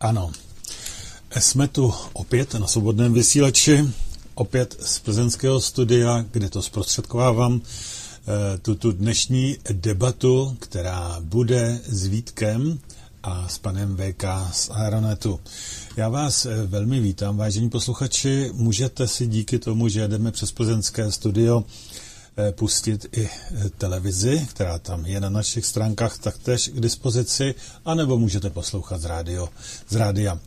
Ano, jsme tu opět na svobodném vysílači, opět z plzeňského studia, kde to zprostředkovávám eh, tuto dnešní debatu, která bude s Vítkem a s panem VK z Aeronetu. Já vás eh, velmi vítám, vážení posluchači. Můžete si díky tomu, že jedeme přes plzeňské studio, pustit i eh, televizi, která tam je na našich stránkách taktéž k dispozici, anebo můžete poslouchat z, rádio, z rádia.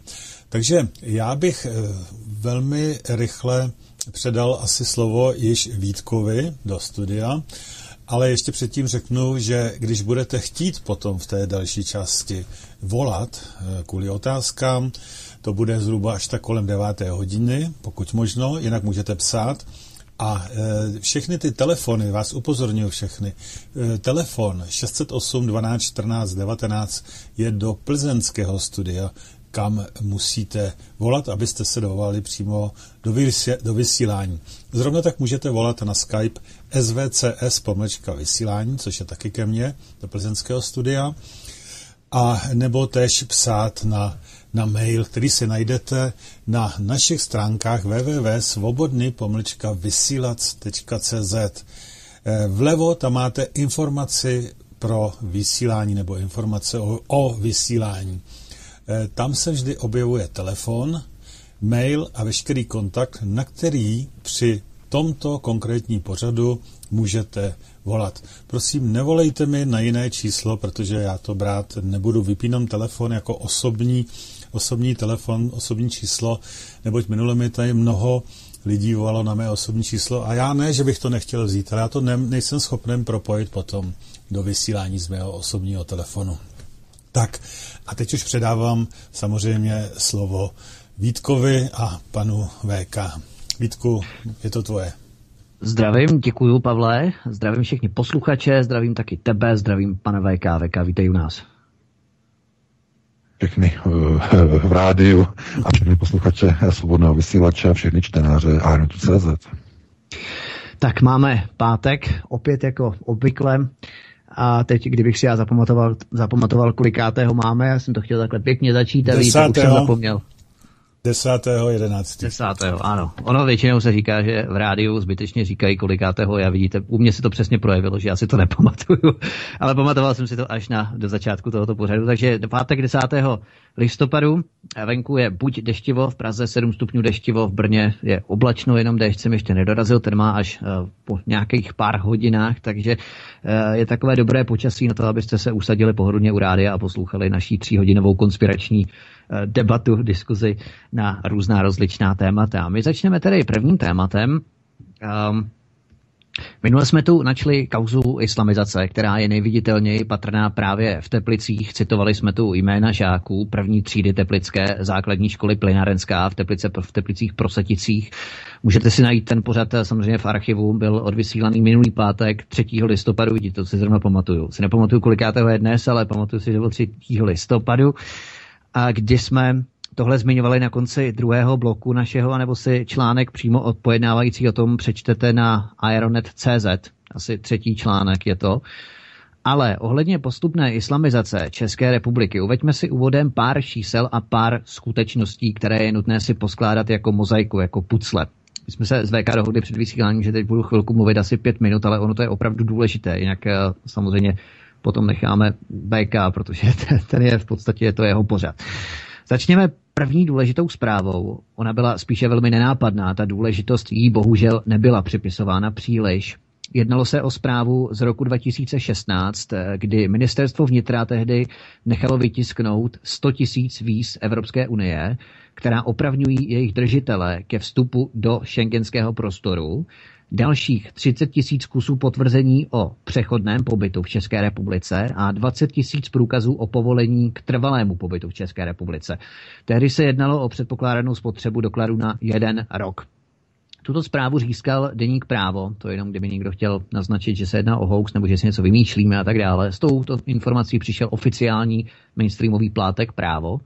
Takže já bych eh, velmi rychle předal asi slovo již Vítkovi do studia, ale ještě předtím řeknu, že když budete chtít potom v té další části volat kvůli otázkám, to bude zhruba až tak kolem 9. hodiny, pokud možno, jinak můžete psát a e, všechny ty telefony, vás upozorňuji všechny, e, telefon 608 12 14 19 je do plzeňského studia, kam musíte volat, abyste se dovolali přímo do, do vysílání. Zrovna tak můžete volat na Skype svcs pomlčka vysílání, což je taky ke mně, do plzeňského studia, a nebo tež psát na na mail, který si najdete na našich stránkách www.svobodny-vysílac.cz. Eh, vlevo tam máte informaci pro vysílání nebo informace o, o vysílání. Eh, tam se vždy objevuje telefon, mail a veškerý kontakt, na který při tomto konkrétní pořadu můžete volat. Prosím, nevolejte mi na jiné číslo, protože já to brát nebudu. Vypínám telefon jako osobní osobní telefon, osobní číslo, neboť minule mi tady mnoho lidí volalo na mé osobní číslo a já ne, že bych to nechtěl vzít, ale já to ne, nejsem schopen propojit potom do vysílání z mého osobního telefonu. Tak a teď už předávám samozřejmě slovo Vítkovi a panu VK. Vítku, je to tvoje. Zdravím, děkuji Pavle, zdravím všechny posluchače, zdravím taky tebe, zdravím pana VK. VK, vítej u nás všechny eh, v rádiu a všechny posluchače svobodného vysílače a všechny čtenáře CZ. Tak máme pátek, opět jako obvykle. A teď, kdybych si já zapamatoval, zapamatoval kolikátého máme, já jsem to chtěl takhle pěkně začít a víc, už jsem zapomněl. 10. 11. 10. ano. Ono většinou se říká, že v rádiu zbytečně říkají kolikátého, já vidíte, u mě se to přesně projevilo, že já si to nepamatuju, ale pamatoval jsem si to až na, do začátku tohoto pořadu, takže pátek 10. listopadu, venku je buď deštivo, v Praze 7 stupňů deštivo, v Brně je oblačno, jenom déšť jsem ještě nedorazil, ten má až uh, po nějakých pár hodinách, takže uh, je takové dobré počasí na to, abyste se usadili pohodlně u rádia a poslouchali naší tříhodinovou konspirační Eh, debatu, diskuzi na různá rozličná témata. My začneme tedy prvním tématem. Um, Minule jsme tu načli kauzu islamizace, která je nejviditelněji patrná právě v Teplicích. Citovali jsme tu jména žáků první třídy Teplické základní školy Plynárenská v, Teplice, v Teplicích Proseticích. Můžete si najít ten pořad eh, samozřejmě v archivu, byl odvysílaný minulý pátek 3. listopadu, vidíte, to si zrovna pamatuju. Si nepamatuju, kolikátého je dnes, ale pamatuju si, že byl 3. listopadu a kdy jsme tohle zmiňovali na konci druhého bloku našeho, anebo si článek přímo od pojednávající o tom přečtete na aeronet.cz, asi třetí článek je to. Ale ohledně postupné islamizace České republiky uveďme si úvodem pár čísel a pár skutečností, které je nutné si poskládat jako mozaiku, jako pucle. My jsme se s VK dohodli před vysíláním, že teď budu chvilku mluvit asi pět minut, ale ono to je opravdu důležité. Jinak eh, samozřejmě potom necháme BK, protože ten je v podstatě to jeho pořad. Začněme první důležitou zprávou. Ona byla spíše velmi nenápadná. Ta důležitost jí bohužel nebyla připisována příliš. Jednalo se o zprávu z roku 2016, kdy ministerstvo vnitra tehdy nechalo vytisknout 100 tisíc víz Evropské unie, která opravňují jejich držitele ke vstupu do šengenského prostoru dalších 30 tisíc kusů potvrzení o přechodném pobytu v České republice a 20 tisíc průkazů o povolení k trvalému pobytu v České republice. Tehdy se jednalo o předpokládanou spotřebu dokladu na jeden rok. Tuto zprávu získal deník právo, to jenom kdyby někdo chtěl naznačit, že se jedná o hoax nebo že si něco vymýšlíme a tak dále. S touto informací přišel oficiální mainstreamový plátek právo.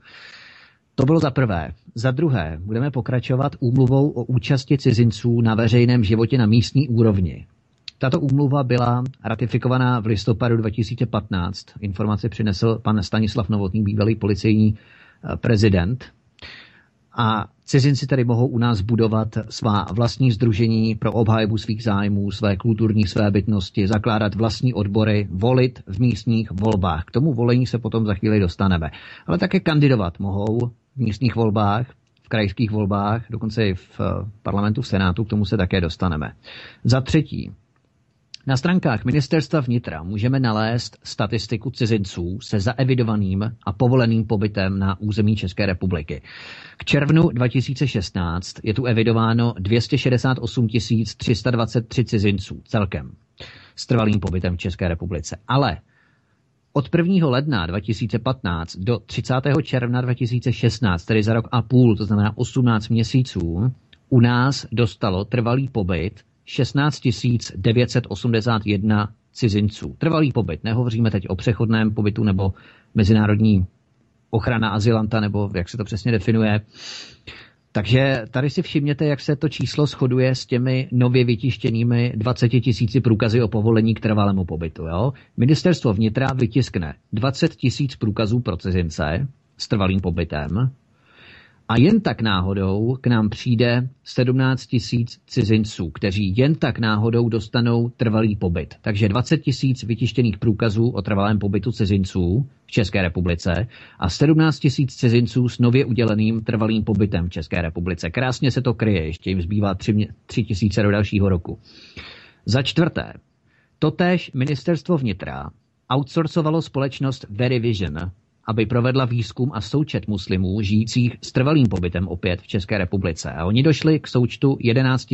To bylo za prvé. Za druhé, budeme pokračovat úmluvou o účasti cizinců na veřejném životě na místní úrovni. Tato úmluva byla ratifikovaná v listopadu 2015. Informaci přinesl pan Stanislav Novotný, bývalý policejní prezident. A cizinci tedy mohou u nás budovat svá vlastní združení pro obhajobu svých zájmů, své kulturní své bytnosti, zakládat vlastní odbory, volit v místních volbách. K tomu volení se potom za chvíli dostaneme. Ale také kandidovat mohou v místních volbách, v krajských volbách, dokonce i v eh, parlamentu, v Senátu, k tomu se také dostaneme. Za třetí, na stránkách ministerstva vnitra můžeme nalézt statistiku cizinců se zaevidovaným a povoleným pobytem na území České republiky. K červnu 2016 je tu evidováno 268 323 cizinců celkem s trvalým pobytem v České republice. Ale od 1. ledna 2015 do 30. června 2016, tedy za rok a půl, to znamená 18 měsíců, u nás dostalo trvalý pobyt 16 981 cizinců. Trvalý pobyt, nehovoříme teď o přechodném pobytu nebo mezinárodní ochrana azylanta, nebo jak se to přesně definuje. Takže tady si všimněte, jak se to číslo shoduje s těmi nově vytištěnými 20 tisíci průkazy o povolení k trvalému pobytu. Jo? Ministerstvo vnitra vytiskne 20 tisíc průkazů pro cizince s trvalým pobytem, a jen tak náhodou k nám přijde 17 tisíc cizinců, kteří jen tak náhodou dostanou trvalý pobyt. Takže 20 tisíc vytištěných průkazů o trvalém pobytu cizinců v České republice a 17 tisíc cizinců s nově uděleným trvalým pobytem v České republice. Krásně se to kryje, ještě jim zbývá 3, 3 tisíce do dalšího roku. Za čtvrté, totéž ministerstvo vnitra outsourcovalo společnost Verivision, aby provedla výzkum a součet muslimů žijících s trvalým pobytem opět v České republice. A oni došli k součtu 11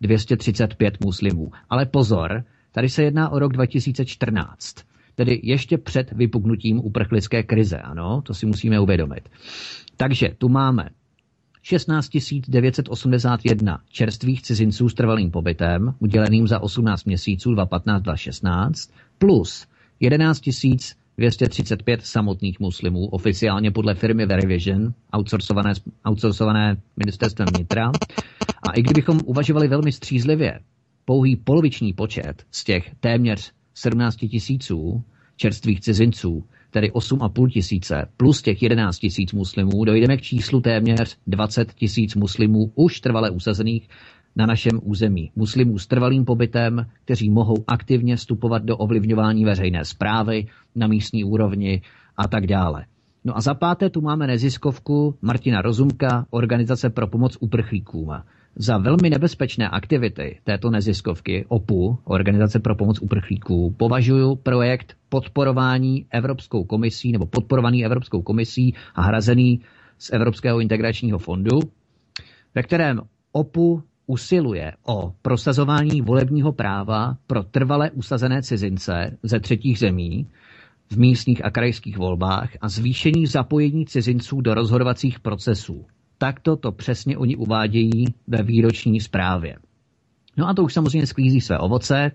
235 muslimů. Ale pozor, tady se jedná o rok 2014 tedy ještě před vypuknutím uprchlické krize. Ano, to si musíme uvědomit. Takže tu máme 16 981 čerstvých cizinců s trvalým pobytem, uděleným za 18 měsíců 2015-2016, plus 11 235 samotných muslimů, oficiálně podle firmy Verivision, outsourcované, outsourcované ministerstvem vnitra. A i kdybychom uvažovali velmi střízlivě, pouhý poloviční počet z těch téměř 17 tisíců čerstvých cizinců, tedy 8,5 tisíce, plus těch 11 tisíc muslimů, dojdeme k číslu téměř 20 tisíc muslimů už trvale usazených na našem území. Muslimů s trvalým pobytem, kteří mohou aktivně vstupovat do ovlivňování veřejné zprávy na místní úrovni a tak dále. No a za páté tu máme neziskovku Martina Rozumka, Organizace pro pomoc uprchlíkům. Za velmi nebezpečné aktivity této neziskovky OPU, Organizace pro pomoc uprchlíků, považuji projekt podporování Evropskou komisí nebo podporovaný Evropskou komisí a hrazený z Evropského integračního fondu, ve kterém OPU usiluje o prosazování volebního práva pro trvale usazené cizince ze třetích zemí v místních a krajských volbách a zvýšení zapojení cizinců do rozhodovacích procesů. Takto to přesně oni uvádějí ve výroční zprávě. No a to už samozřejmě sklízí své ovoce.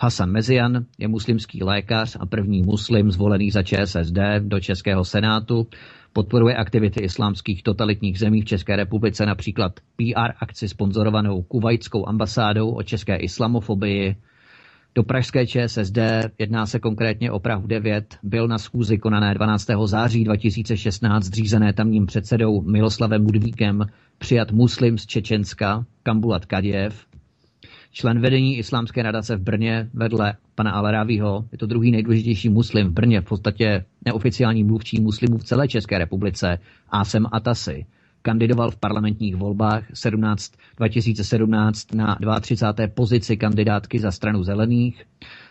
Hasan Mezian je muslimský lékař a první muslim zvolený za ČSSD do Českého senátu Podporuje aktivity islámských totalitních zemí v České republice, například PR akci sponzorovanou kuvajskou ambasádou o české islamofobii. Do pražské ČSSD, jedná se konkrétně o Prahu 9, byl na schůzi konané 12. září 2016 zřízené tamním předsedou Miloslavem Budvíkem přijat muslim z Čečenska, Kambulat Kadjev, člen vedení islámské nadace v Brně vedle pana Aleravího. Je to druhý nejdůležitější muslim v Brně, v podstatě neoficiální mluvčí muslimů v celé České republice, Asem Atasi. Kandidoval v parlamentních volbách 17, 2017 na 32. pozici kandidátky za stranu zelených.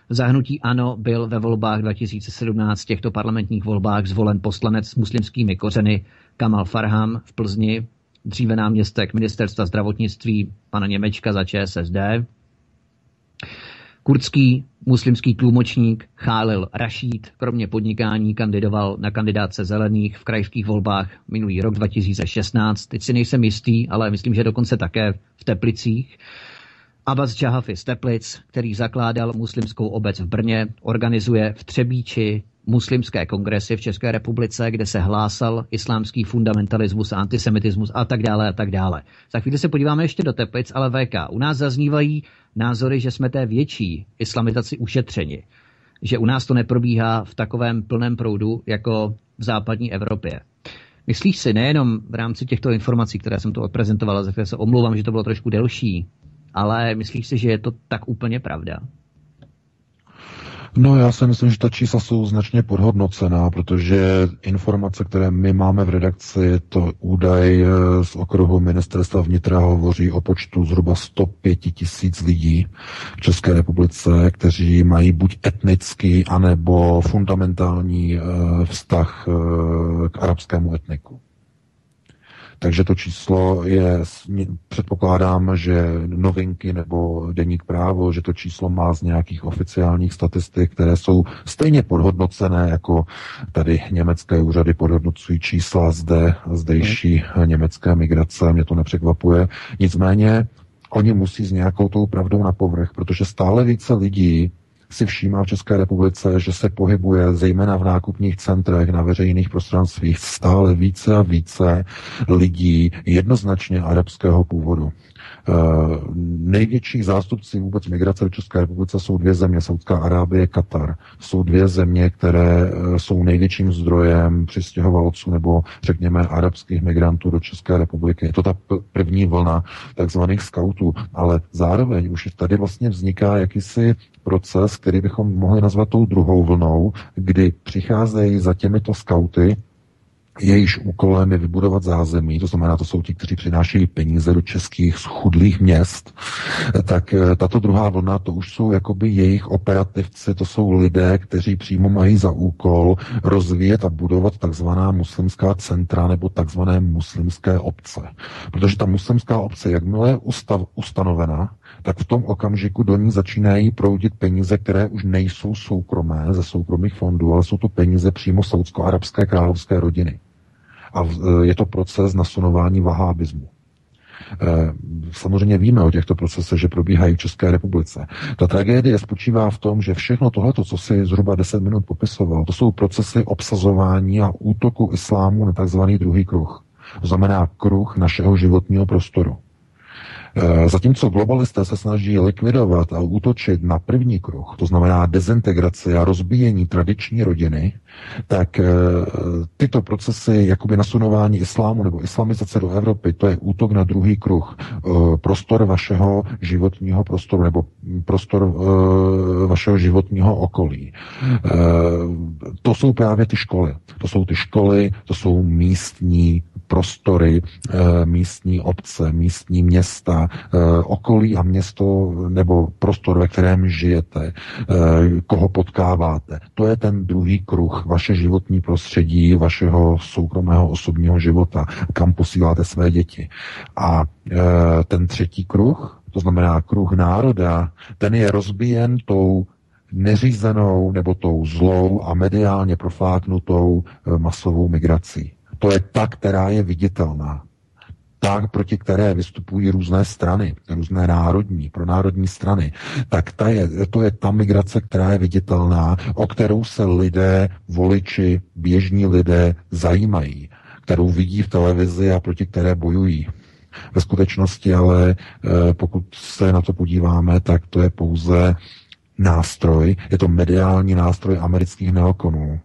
Zahnutí ANO byl ve volbách 2017 v těchto parlamentních volbách zvolen poslanec s muslimskými kořeny Kamal Farham v Plzni, dříve náměstek ministerstva zdravotnictví pana Němečka za ČSSD. Kurdský muslimský tlumočník Chálil Rashid kromě podnikání kandidoval na kandidáce zelených v krajských volbách minulý rok 2016. Teď si nejsem jistý, ale myslím, že dokonce také v Teplicích. Abbas Jahafi z Teplic, který zakládal muslimskou obec v Brně, organizuje v Třebíči muslimské kongresy v České republice, kde se hlásal islámský fundamentalismus, antisemitismus a tak dále a tak dále. Za chvíli se podíváme ještě do Teplic, ale VK. U nás zaznívají názory, že jsme té větší islamitaci ušetřeni. Že u nás to neprobíhá v takovém plném proudu jako v západní Evropě. Myslíš si nejenom v rámci těchto informací, které jsem tu odprezentovala, za které se omlouvám, že to bylo trošku delší, ale myslíš si, že je to tak úplně pravda? No já si myslím, že ta čísla jsou značně podhodnocená, protože informace, které my máme v redakci, to údaj eh, z okruhu ministerstva vnitra hovoří o počtu zhruba 105 tisíc lidí v České republice, kteří mají buď etnický, anebo fundamentální eh, vztah eh, k arabskému etniku. Takže to číslo je, předpokládám, že novinky nebo deník právo, že to číslo má z nějakých oficiálních statistik, které jsou stejně podhodnocené, jako tady německé úřady podhodnocují čísla zde, zdejší hmm. německé migrace, mě to nepřekvapuje. Nicméně oni musí s nějakou tou pravdou na povrch, protože stále více lidí si všímá v České republice, že se pohybuje zejména v nákupních centrech, na veřejných prostranstvích stále více a více lidí jednoznačně arabského původu. Eh, největší zástupci vůbec migrace v České republice jsou dvě země, Saudská Arábie, Katar. Jsou dvě země, které eh, jsou největším zdrojem přistěhovalců nebo řekněme arabských migrantů do České republiky. Je to ta první vlna takzvaných skautů, ale zároveň už tady vlastně vzniká jakýsi proces, který bychom mohli nazvat tou druhou vlnou, kdy přicházejí za těmito skauty jejíž úkolem je vybudovat zázemí, to znamená, to jsou ti, kteří přinášejí peníze do českých schudlých měst, tak eh, tato druhá vlna, to už jsou jakoby jejich operativci, to jsou lidé, kteří přímo mají za úkol rozvíjet a budovat takzvaná muslimská centra nebo takzvané muslimské obce. Protože ta muslimská obce, jakmile je ustav, ustanovena, tak v tom okamžiku do ní začínají proudit peníze, které už nejsou soukromé ze soukromých fondů, ale jsou to peníze přímo saudsko-arabské královské rodiny. A e, je to proces nasunování vahábismu. E, samozřejmě víme o těchto procesech, že probíhají v České republice. Ta tragédie spočívá v tom, že všechno tohleto, co si zhruba 10 minut popisoval, to jsou procesy obsazování a útoku islámu na tzv. druhý kruh. To znamená kruh našeho životního prostoru. Eh, zatímco globalisté se snaží likvidovat a útočit na první kruh, to znamená dezintegraci a rozbíjení tradiční rodiny, tak eh, tyto procesy jakoby nasunování islámu nebo islamizace do Evropy, to je útok na druhý kruh, eh, prostor vašeho životního prostoru nebo prostor vašeho životního okolí. To jsou právě ty školy. To jsou ty školy, to jsou místní prostory, eh, místní obce, místní města, eh, okolí a město nebo prostor, ve kterém žijete, eh, koho potkáváte. To je ten druhý kruh, vaše životní prostředí, vašeho soukromého osobního života, kam posíláte své děti. A ten třetí kruh, to znamená kruh národa, ten je rozbíjen tou neřízenou nebo tou zlou a mediálně profláknutou masovou migrací. To je ta, která je viditelná. Ta, proti které vystupují různé strany, různé národní, pro národní strany, tak ta je, to je ta migrace, která je viditelná, o kterou se lidé, voliči, běžní lidé zajímají, kterou vidí v televizi a proti které bojují. Ve skutečnosti ale, eh, pokud se na to podíváme, tak to je pouze nástroj, je to mediální nástroj amerických neokonů,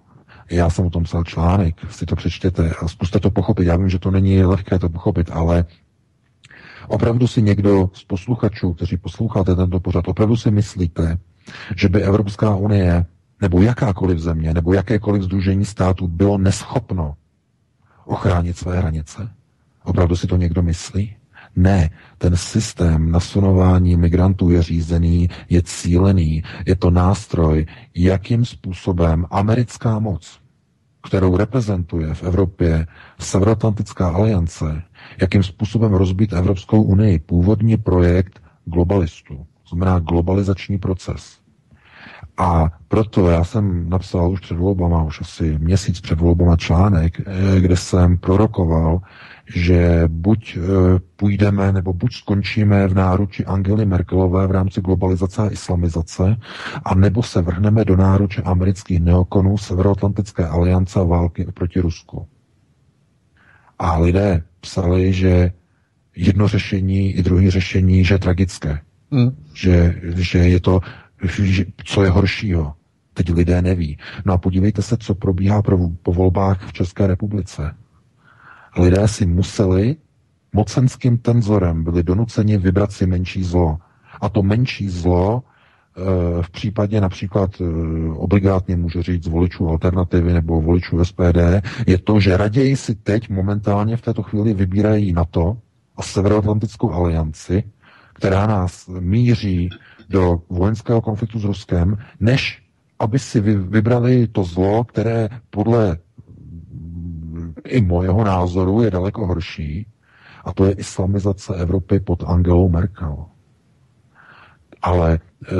já jsem o tom psal článek, si to přečtěte a zkuste to pochopit. Já vím, že to není lehké to pochopit, ale opravdu si někdo z posluchačů, kteří posloucháte tento pořad, opravdu si myslíte, že by Evropská unie nebo jakákoliv země nebo jakékoliv združení států bylo neschopno ochránit své hranice? Opravdu si to někdo myslí? Ne, ten systém nasunování migrantů je řízený, je cílený, je to nástroj, jakým způsobem americká moc, kterou reprezentuje v Evropě Severoatlantická aliance, jakým způsobem rozbít Evropskou unii, původní projekt globalistů, znamená globalizační proces. A proto já jsem napsal už před volbama, už asi měsíc před volbama článek, eh, kde jsem prorokoval, že buď eh, půjdeme, nebo buď skončíme v náruči Angely Merkelové v rámci globalizace a islamizace, a nebo se vrhneme do náruče amerických neokonů Severoatlantické aliance a války proti Rusku. A lidé psali, že jedno řešení i druhé řešení, že je tragické. Mm. Že, že je to, že, co je horšího. Teď lidé neví. No a podívejte se, co probíhá pro, po volbách v České republice. Lidé si museli mocenským tenzorem byli donuceni vybrat si menší zlo. A to menší zlo v případě například obligátně můžu říct voličů alternativy nebo voličů SPD, je to, že raději si teď momentálně v této chvíli vybírají NATO a Severoatlantickou alianci, která nás míří do vojenského konfliktu s Ruskem, než aby si vybrali to zlo, které podle i mojeho názoru je daleko horší, a to je islamizace Evropy pod Angelou Merkel. Ale eh,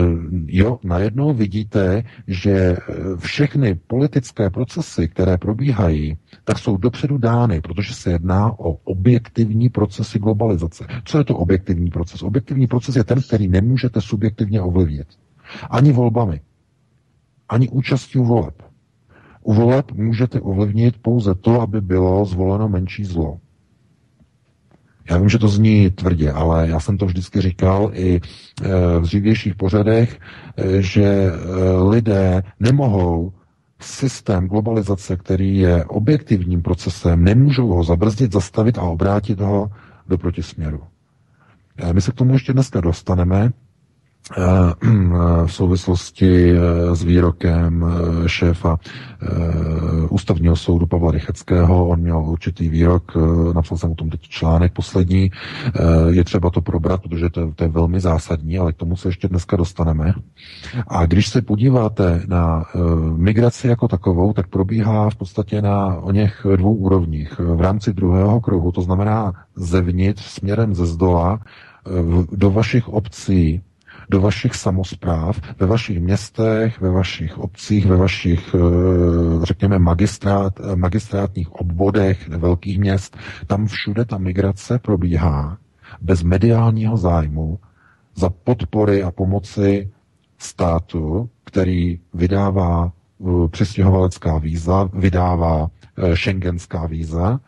jo, najednou vidíte, že eh, všechny politické procesy, které probíhají, tak jsou dopředu dány, protože se jedná o objektivní procesy globalizace. Co je to objektivní proces? Objektivní proces je ten, který nemůžete subjektivně ovlivnit. Ani volbami, ani účastí voleb. U voleb můžete ovlivnit pouze to, aby bylo zvoleno menší zlo. Já vím, že to zní tvrdě, ale já jsem to vždycky říkal i eh, v dřívějších pořadech, eh, že eh, lidé nemohou systém globalizace, který je objektivním procesem, nemůžou ho zabrzdit, zastavit a obrátit ho do protisměru. My se k tomu ještě dneska dostaneme, v souvislosti eh, s výrokem eh, šéfa ústavního soudu Pavla Rycheckého. On měl určitý výrok, napsal jsem o tom teď článek poslední. Je třeba to probrat, protože to, to je velmi zásadní, ale k tomu se ještě dneska dostaneme. A když se podíváte na migraci jako takovou, tak probíhá v podstatě na o něch dvou úrovních. V rámci druhého kruhu, to znamená zevnitř, směrem ze zdola, do vašich obcí, do vašich samozpráv, ve vašich městech, ve vašich obcích, ve vašich, eh, řekněme, magistrát, magistrátních obvodech velkých měst. Tam všude ta migrace probíhá bez mediálního zájmu za podpory a pomoci státu, který vydává eh, přistěhovalecká víza, vydává eh, šengenská víza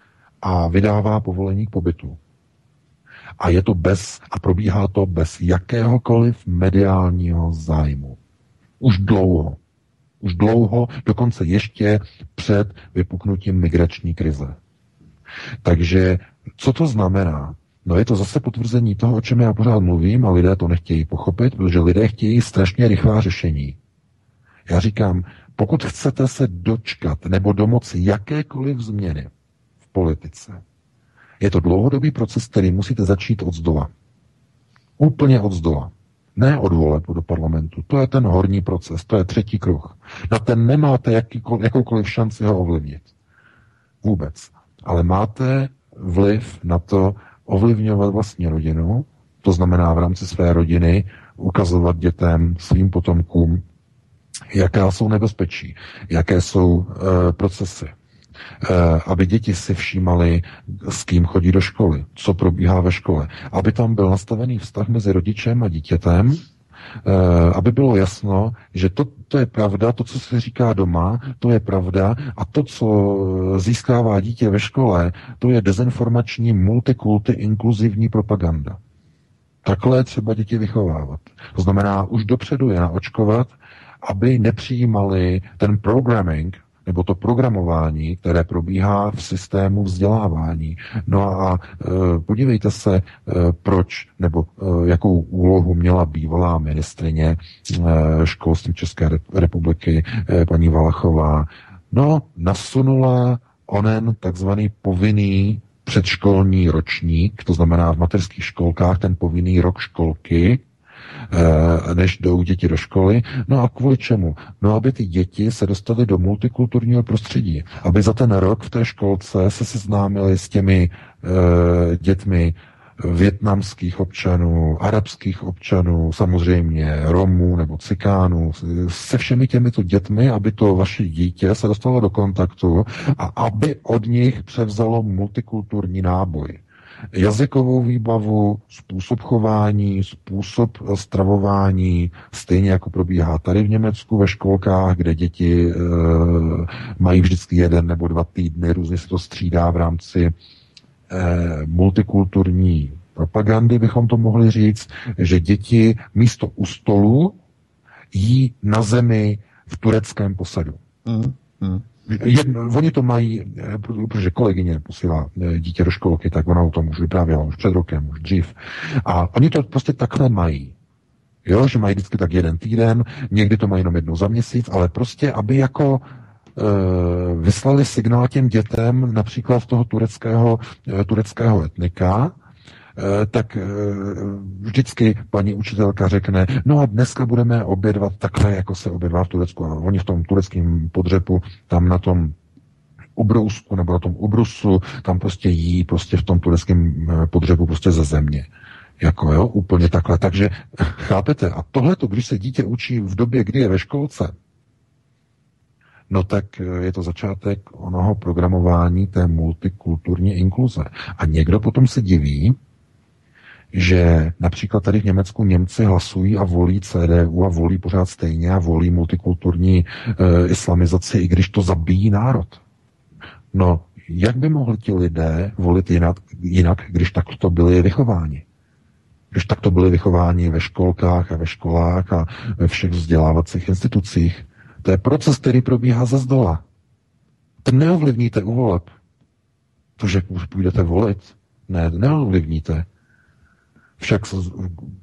a vydává povolení k pobytu. A je to bez, a probíhá to bez jakéhokoliv mediálního zájmu. Už dlouho. Už dlouho, dokonce ještě před vypuknutím migrační krize. Takže co to znamená? No je to zase potvrzení toho, o čem já pořád mluvím a lidé to nechtějí pochopit, protože lidé chtějí strašně rychlá řešení. Já říkám, pokud chcete se dočkat nebo domoci jakékoliv změny v politice, je to dlouhodobý proces, který musíte začít od zdola. Úplně od zdola. Ne od voleb do parlamentu. To je ten horní proces, to je třetí kruh. Na ten nemáte jakýkoliv, jakoukoliv šanci ho ovlivnit. Vůbec. Ale máte vliv na to ovlivňovat vlastní rodinu, to znamená v rámci své rodiny ukazovat dětem, svým potomkům, jaká jsou nebezpečí, jaké jsou e, procesy, aby děti si všímali, s kým chodí do školy, co probíhá ve škole, aby tam byl nastavený vztah mezi rodičem a dítětem, eh, aby bylo jasno, že to, to je pravda, to, co se říká doma, to je pravda a to, co získává dítě ve škole, to je dezinformační, multikulty, inkluzivní propaganda. Takhle třeba děti vychovávat. To znamená, už dopředu je naočkovat, aby nepřijímali ten programming, nebo to programování, které probíhá v systému vzdělávání. No a e, podívejte se, e, proč nebo e, jakou úlohu měla bývalá ministrině e, školství České republiky e, paní Valachová. No, nasunula onen takzvaný povinný předškolní ročník, to znamená v mateřských školkách ten povinný rok školky, než jdou děti do školy. No a kvůli čemu? No, aby ty děti se dostaly do multikulturního prostředí, aby za ten rok v té školce se seznámili s těmi uh, dětmi větnamských občanů, arabských občanů, samozřejmě Romů nebo Cikánů, se všemi těmito dětmi, aby to vaše dítě se dostalo do kontaktu a aby od nich převzalo multikulturní náboj jazykovou výbavu, způsob chování, způsob stravování, stejně jako probíhá tady v Německu ve školkách, kde děti e, mají vždycky jeden nebo dva týdny, různě se to střídá v rámci e, multikulturní propagandy, bychom to mohli říct, že děti místo u stolu jí na zemi v tureckém posadu. Mm, mm. Jedno, oni to mají, protože kolegyně posílá dítě do školky, tak ona o tom už vyprávěla už před rokem, už dřív. A oni to prostě takhle mají. Jo, že mají vždycky tak jeden týden, někdy to mají jenom jednou za měsíc, ale prostě, aby jako e, vyslali signál těm dětem, například toho tureckého, e, tureckého etnika, tak e, vždycky paní učitelka řekne, no a dneska budeme obědvat takhle, jako se obědvá v Turecku. A oni v tom tureckém podřepu, tam na tom ubrousku nebo na tom ubrusu, tam prostě jí prostě v tom tureckém podřepu prostě ze země. Jako jo, úplně takhle. Takže chápete, a tohle, když se dítě učí v době, kdy je ve školce, no tak je to začátek onoho programování té multikulturní inkluze. A někdo potom se diví, že například tady v Německu Němci hlasují a volí CDU a volí pořád stejně a volí multikulturní e, islamizaci, i když to zabíjí národ. No, jak by mohli ti lidé volit jinak, jinak když takto byli vychováni? Když takto byli vychováni ve školkách a ve školách a ve všech vzdělávacích institucích. To je proces, který probíhá ze zdola. Ten neovlivníte u voleb. To, že půjdete volit, ne, neovlivníte. Však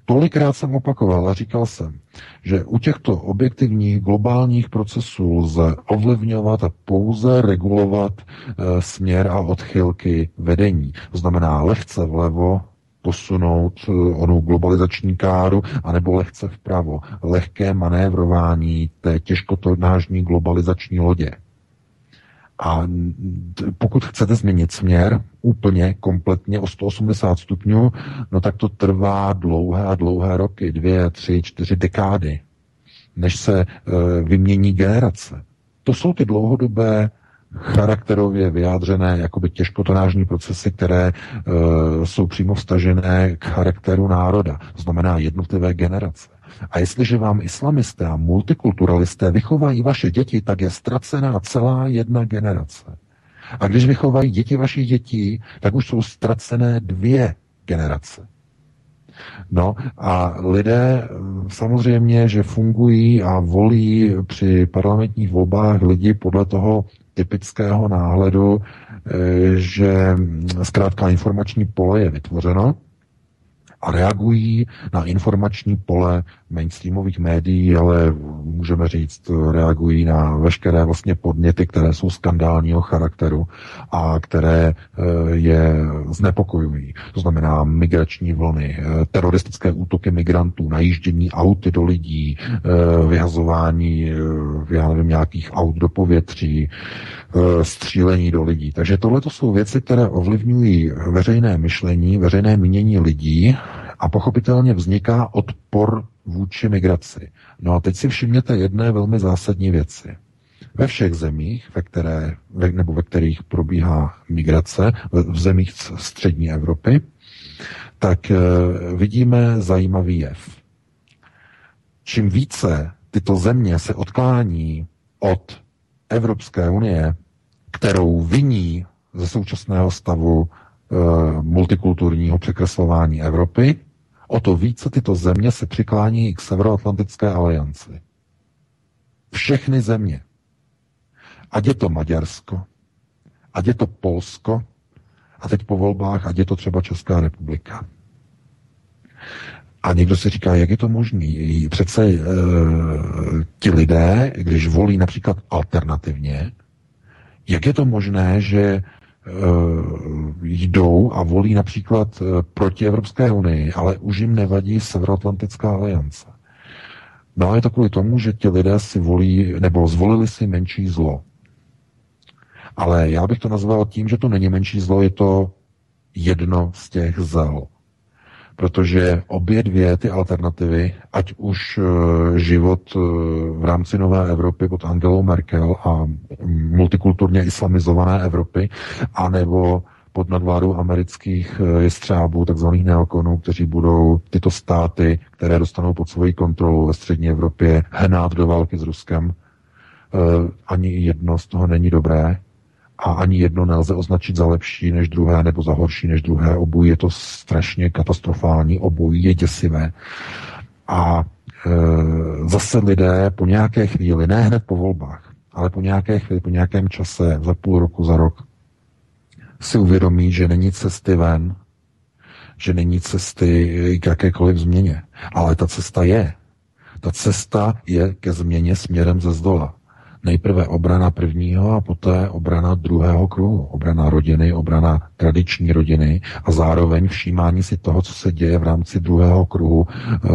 tolikrát jsem opakoval a říkal jsem, že u těchto objektivních globálních procesů lze ovlivňovat a pouze regulovat e, směr a odchylky vedení. To znamená lehce vlevo posunout eh, onu globalizační káru, anebo lehce vpravo. Lehké manévrování té těžkotonážní globalizační lodě. A pokud chcete změnit směr úplně, kompletně o 180 stupňů, no tak to trvá dlouhé a dlouhé roky, dvě, tři, čtyři dekády, než se e, vymění generace. To jsou ty dlouhodobé charakterově vyjádřené jakoby těžkotonážní procesy, které e, jsou přímo vstažené k charakteru národa, to znamená jednotlivé generace. A jestliže vám islamisté a multikulturalisté vychovají vaše děti, tak je ztracená celá jedna generace. A když vychovají děti vašich dětí, tak už jsou ztracené dvě generace. No a lidé samozřejmě, že fungují a volí při parlamentních volbách lidi podle toho typického náhledu, eh, že zkrátka informační pole je vytvořeno, a reagují na informační pole mainstreamových médií, ale můžeme říct, reagují na veškeré vlastně podněty, které jsou skandálního charakteru a které eh, je znepokojují. To znamená migrační vlny, eh, teroristické útoky migrantů, najíždění auty do lidí, eh, vyhazování, já nevím, nějakých aut do povětří, střílení do lidí. Takže tohle to jsou věci, které ovlivňují veřejné myšlení, veřejné mínění lidí a pochopitelně vzniká odpor vůči migraci. No a teď si všimněte jedné velmi zásadní věci. Ve všech zemích, ve které, ve, nebo ve kterých probíhá migrace, v, v zemích střední Evropy, tak e, vidíme zajímavý jev. Čím více tyto země se odklání od Evropské unie, kterou viní ze současného stavu e, multikulturního překreslování Evropy, o to více tyto země se přiklání k Severoatlantické alianci. Všechny země. Ať je to Maďarsko, ať je to Polsko, a teď po volbách, ať je to třeba Česká republika. A někdo si říká, jak je to možné? Přece e, ti lidé, když volí například alternativně, jak je to možné, že jdou a volí například eh, proti Evropské unii, ale už jim nevadí Severoatlantická aliance. No a je to kvůli tomu, že ti lidé si volí, nebo zvolili si menší zlo. Ale já bych to nazval tím, že to není menší zlo, je to jedno z těch zel protože obě dvě ty alternativy, ať už eh, život eh, v rámci Nové Evropy pod Angelou Merkel a multikulturně islamizované Evropy, anebo pod nadvládou amerických eh, jestřábů, takzvaných neokonů, kteří budou tyto státy, které dostanou pod svoji kontrolu ve střední Evropě, hnát do války s Ruskem. Ani jedno z toho není dobré a ani jedno nelze označit za lepší než druhé nebo za horší než druhé. Obojí je to strašně katastrofální, obojí je děsivé. A e, zase lidé po nějaké chvíli, ne hned po volbách, ale po nějaké chvíli, po nějakém čase, za půl roku, za rok, si uvědomí, že není cesty ven, že není cesty k jakékoliv změně. Ale ta cesta je. Ta cesta je ke změně směrem ze zdola. Nejprve obrana prvního a poté obrana druhého kruhu. Obrana rodiny, obrana tradiční rodiny a zároveň všímání si toho, co se děje v rámci druhého kruhu e,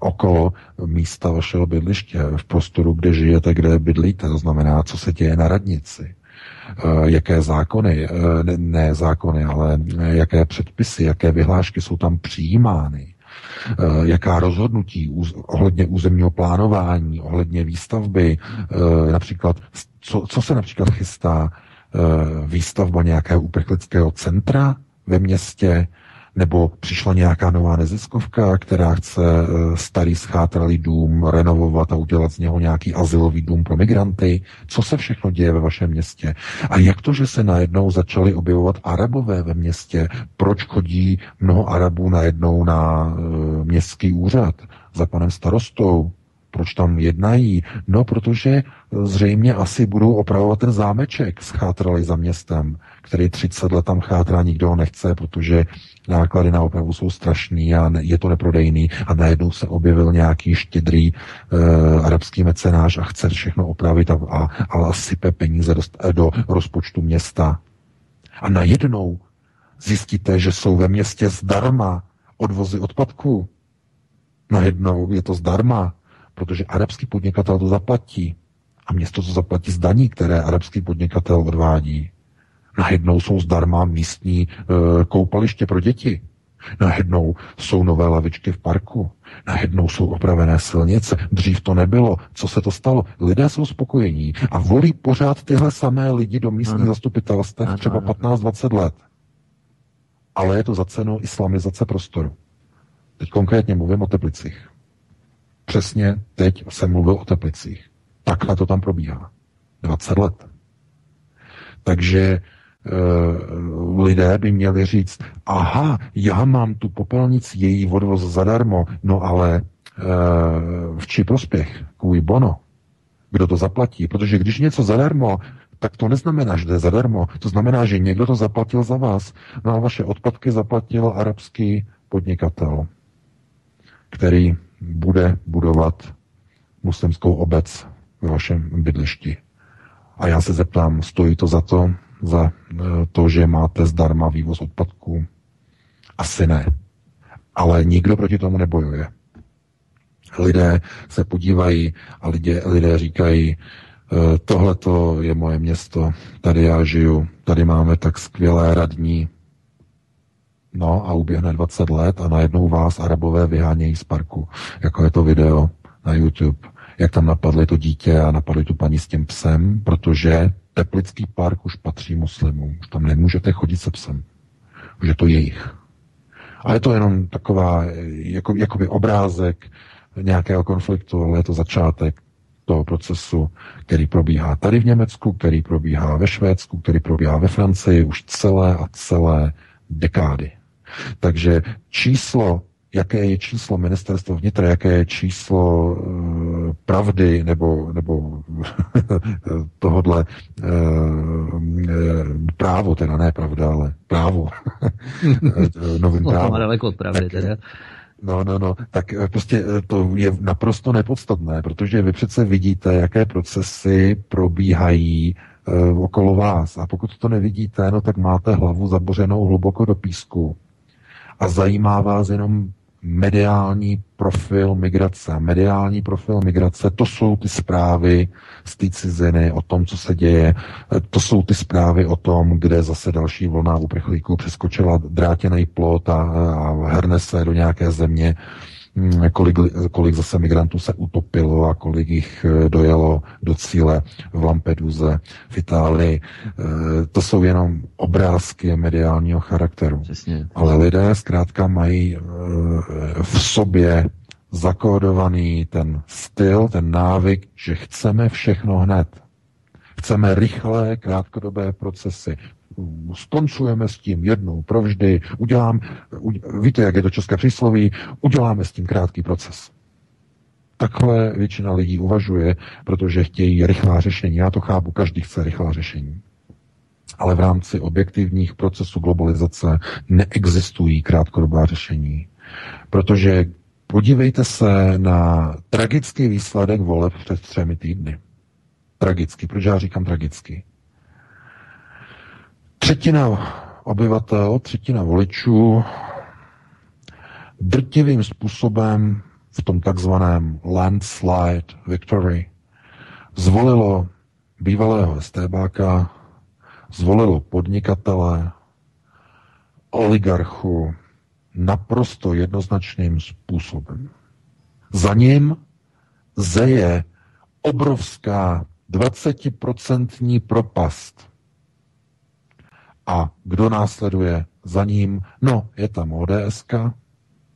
okolo místa vašeho bydliště, v prostoru, kde žijete, kde bydlíte. To znamená, co se děje na radnici Eh, jaké zákony, eh, ne, zákony, ale jaké předpisy, jaké vyhlášky jsou tam přijímány, jaká rozhodnutí ohledně územního plánování, ohledně výstavby, například, co, co se například chystá výstavba nějakého uprchlického centra ve městě, nebo přišla nějaká nová neziskovka, která chce eh, starý schátralý dům renovovat a udělat z něho nějaký asilový dům pro migranty. Co se všechno děje ve vašem městě? A jak to, že se najednou začaly objevovat arabové ve městě? Proč chodí mnoho arabů najednou na uh, městský úřad za panem starostou? Proč tam jednají? No, protože zřejmě asi budou opravovat ten zámeček schátrali za městem, který 30 let tam chátrá, nikdo ho nechce, protože náklady na opravu jsou strašný a je to neprodejný a najednou se objevil nějaký štědrý uh, arabský mecenář a chce všechno opravit a, a, a sype peníze do, do rozpočtu města. A najednou zjistíte, že jsou ve městě zdarma odvozy odpadků. Najednou je to zdarma protože arabský podnikatel to zaplatí. A město to zaplatí z daní, které arabský podnikatel odvádí. Najednou jsou zdarma místní e, koupaliště pro děti. Najednou jsou nové lavičky v parku. Najednou jsou opravené silnice. Dřív to nebylo. Co se to stalo? Lidé jsou spokojení a volí pořád tyhle samé lidi do místních zastupitelstv třeba 15-20 let. Ale je to za cenu islamizace prostoru. Teď konkrétně mluvím o Teplicích. Přesně teď jsem mluvil o Teplicích. Takhle to tam probíhá. 20 let. Takže e, lidé by měli říct, aha, já mám tu popelnici, její odvoz zadarmo, no ale e, v či prospěch, kvůli bono, kdo to zaplatí, protože když něco zadarmo, tak to neznamená, že to je zadarmo. To znamená, že někdo to zaplatil za vás. No a vaše odpadky zaplatil arabský podnikatel, který bude budovat muslimskou obec ve vašem bydlišti. A já se zeptám, stojí to za to, za e, to, že máte zdarma vývoz odpadků? Asi ne. Ale nikdo proti tomu nebojuje. Lidé se podívají a lidé, lidé říkají, e, tohle je moje město, tady já žiju, tady máme tak skvělé radní, No a uběhne 20 let a najednou vás arabové vyhánějí z parku. Jako je to video na YouTube. Jak tam napadli to dítě a napadli tu paní s tím psem, protože Teplický park už patří muslimům. Už tam nemůžete chodit se psem. Už je to jejich. A je to jenom taková, jako, jakoby obrázek nějakého konfliktu, ale je to začátek toho procesu, který probíhá tady v Německu, který probíhá ve Švédsku, který probíhá ve Francii už celé a celé dekády. Takže číslo, jaké je číslo ministerstva vnitra, jaké je číslo e, pravdy nebo, nebo tohodle e, právo, teda ne pravda, ale právo. Novým právo. daleko od pravdy, tak, teda. No, no, no, tak prostě to je naprosto nepodstatné, protože vy přece vidíte, jaké procesy probíhají uh, okolo vás. A pokud to nevidíte, no tak máte hlavu zabořenou hluboko do písku a zajímá vás jenom mediální profil migrace. Mediální profil migrace, to jsou ty zprávy z té ciziny o tom, co se děje. To jsou ty zprávy o tom, kde zase další vlna uprchlíků přeskočila drátěný plot a, a herne se do nějaké země kolik, kolik zase migrantů se utopilo a kolik jich eh, dojelo do cíle v Lampeduze, v Itálii. Eh, to jsou jenom obrázky mediálního charakteru. Přesně. Ale lidé zkrátka mají eh, v sobě zakódovaný ten styl, ten návyk, že chceme všechno hned. Chceme rychlé, krátkodobé procesy skoncujeme s tím jednou provždy, udělám, víte, jak je to české přísloví, uděláme s tím krátký proces. Takhle většina lidí uvažuje, protože chtějí rychlá řešení. Já to chápu, každý chce rychlá řešení. Ale v rámci objektivních procesů globalizace neexistují krátkodobá řešení. Protože podívejte se na tragický výsledek voleb před třemi týdny. Tragicky. Proč já říkám tragicky? Třetina obyvatel, třetina voličů drtivým způsobem v tom takzvaném landslide victory zvolilo bývalého STBáka, zvolilo podnikatele, oligarchu naprosto jednoznačným způsobem. Za ním zeje obrovská 20% propast. A kdo následuje za ním? No, je tam ODSK,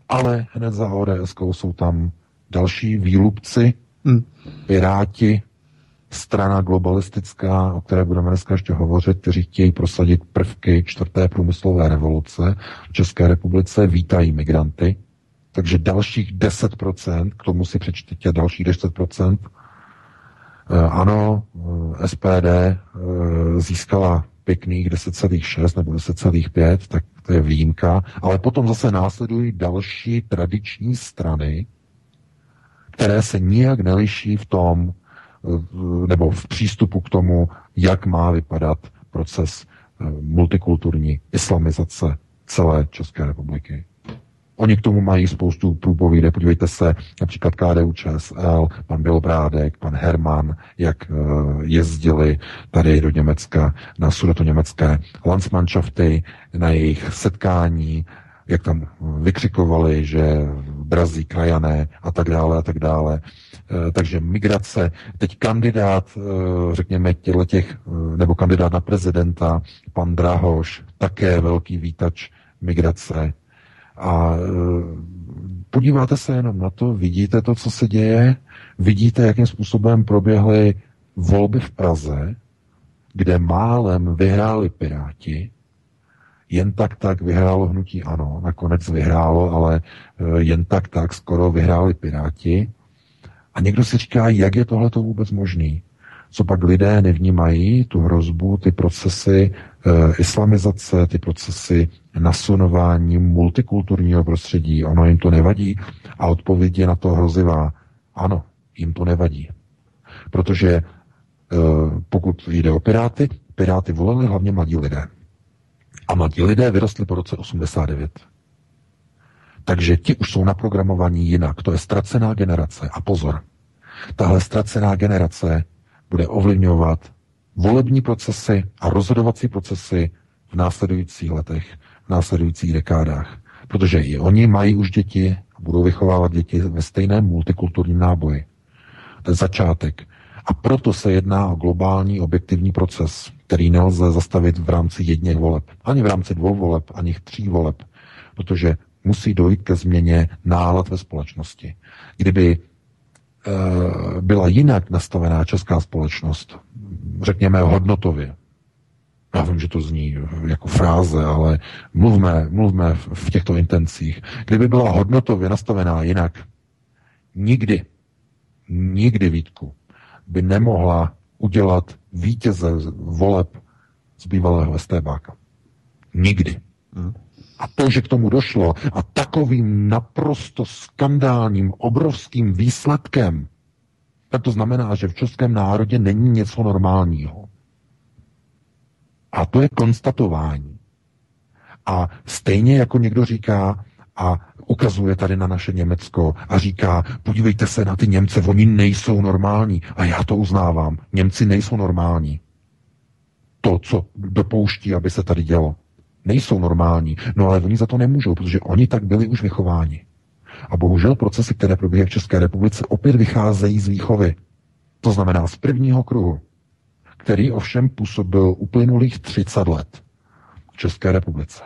ale hned za ODS jsou tam další výlupci, hmm. piráti, strana globalistická, o které budeme dneska ještě hovořit, kteří chtějí prosadit prvky čtvrté průmyslové revoluce v České republice, vítají migranty, takže dalších 10%, k tomu si přečtěte dalších 10%, eh, ano, eh, SPD eh, získala pěkných 10,6 nebo 10,5, tak to je výjimka, ale potom zase následují další tradiční strany, které se nijak neliší v tom, nebo v přístupu k tomu, jak má vypadat proces eh, multikulturní islamizace celé České republiky. Oni k tomu mají spoustu průpovídek. Podívejte se například KDU ČSL, pan Bělobrádek, pan Herman, jak eh, jezdili tady do Německa na sudeto německé Landsmannschafty, na jejich setkání, jak tam vykřikovali, že brazí krajané a tak dále a tak dále. Eh, takže migrace, teď kandidát, eh, řekněme, těch, nebo kandidát na prezidenta, pan Drahoš, také velký výtač migrace, a e, podíváte se jenom na to, vidíte to, co se děje, vidíte, jakým způsobem proběhly volby v Praze, kde málem vyhráli Piráti, jen tak tak vyhrálo hnutí ano, nakonec vyhrálo, ale e, jen tak tak skoro vyhráli Piráti. A někdo si říká, jak je tohle to vůbec možný? Co pak lidé nevnímají tu hrozbu, ty procesy e, islamizace, ty procesy nasunování multikulturního prostředí. Ono jim to nevadí a odpověď je na to hrozivá. Ano, jim to nevadí. Protože e, pokud jde o Piráty, Piráty volili hlavně mladí lidé. A mladí lidé vyrostli po roce 89. Takže ti už jsou naprogramovaní jinak. To je ztracená generace. A pozor, tahle ztracená generace bude ovlivňovat volební procesy a rozhodovací procesy v následujících letech následujících dekádách. Protože i oni mají už děti a budou vychovávat děti ve stejném multikulturním náboji. To je začátek. A proto se jedná o globální objektivní proces, který nelze zastavit v rámci jedněch voleb. Ani v rámci dvou voleb, ani tří voleb. Protože musí dojít ke změně nálad ve společnosti. Kdyby e, byla jinak nastavená česká společnost, řekněme hodnotově, já vím, že to zní jako fráze, ale mluvme, mluvme v těchto intencích. Kdyby byla hodnotově nastavená jinak, nikdy, nikdy Vítku, by nemohla udělat vítěze voleb z bývalého STBáka. Nikdy. Hmm. A to, že k tomu došlo a takovým naprosto skandálním, obrovským výsledkem, tak to znamená, že v českém národě není něco normálního. A to je konstatování. A stejně jako někdo říká, a ukazuje tady na naše Německo a říká, podívejte se na ty Němce, oni nejsou normální. A já to uznávám. Němci nejsou normální. To, co dopouští, aby se tady dělo. Nejsou normální. No ale oni za to nemůžou, protože oni tak byli už vychováni. A bohužel procesy, které probíhají v České republice, opět vycházejí z výchovy. To znamená z prvního kruhu který ovšem působil uplynulých 30 let v České republice.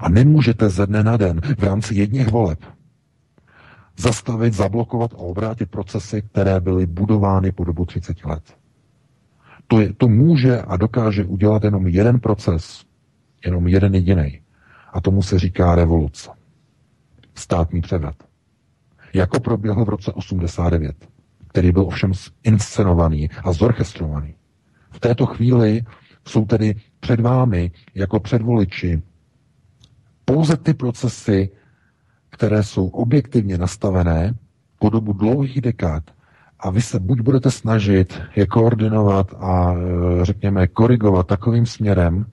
A nemůžete ze dne na den v rámci jedních voleb zastavit, zablokovat a obrátit procesy, které byly budovány po dobu 30 let. To, je, to může a dokáže udělat jenom jeden proces, jenom jeden jediný. A tomu se říká revoluce. Státní převrat. jako proběhl v roce 89, který byl ovšem inscenovaný a zorchestrovaný. V této chvíli jsou tedy před vámi jako předvoliči pouze ty procesy, které jsou objektivně nastavené po dobu dlouhých dekád. A vy se buď budete snažit je koordinovat a e, řekněme korigovat takovým směrem,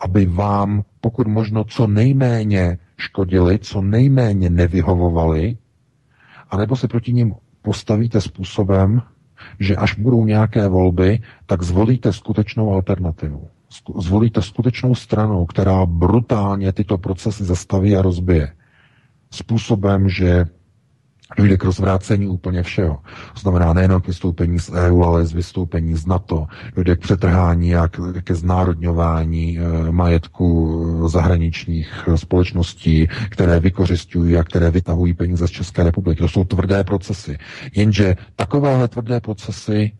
aby vám pokud možno co nejméně škodili, co nejméně nevyhovovali, anebo se proti ním postavíte způsobem, že až budou nějaké volby, tak zvolíte skutečnou alternativu. Zvolíte skutečnou stranu, která brutálně tyto procesy zastaví a rozbije. Způsobem, že dojde k rozvrácení úplně všeho. To znamená nejenom k vystoupení z EU, ale z vystoupení z NATO. Dojde k přetrhání a ke znárodňování e, majetku zahraničních společností, které vykořistují a které vytahují peníze z České republiky. To jsou tvrdé procesy. Jenže takovéhle tvrdé procesy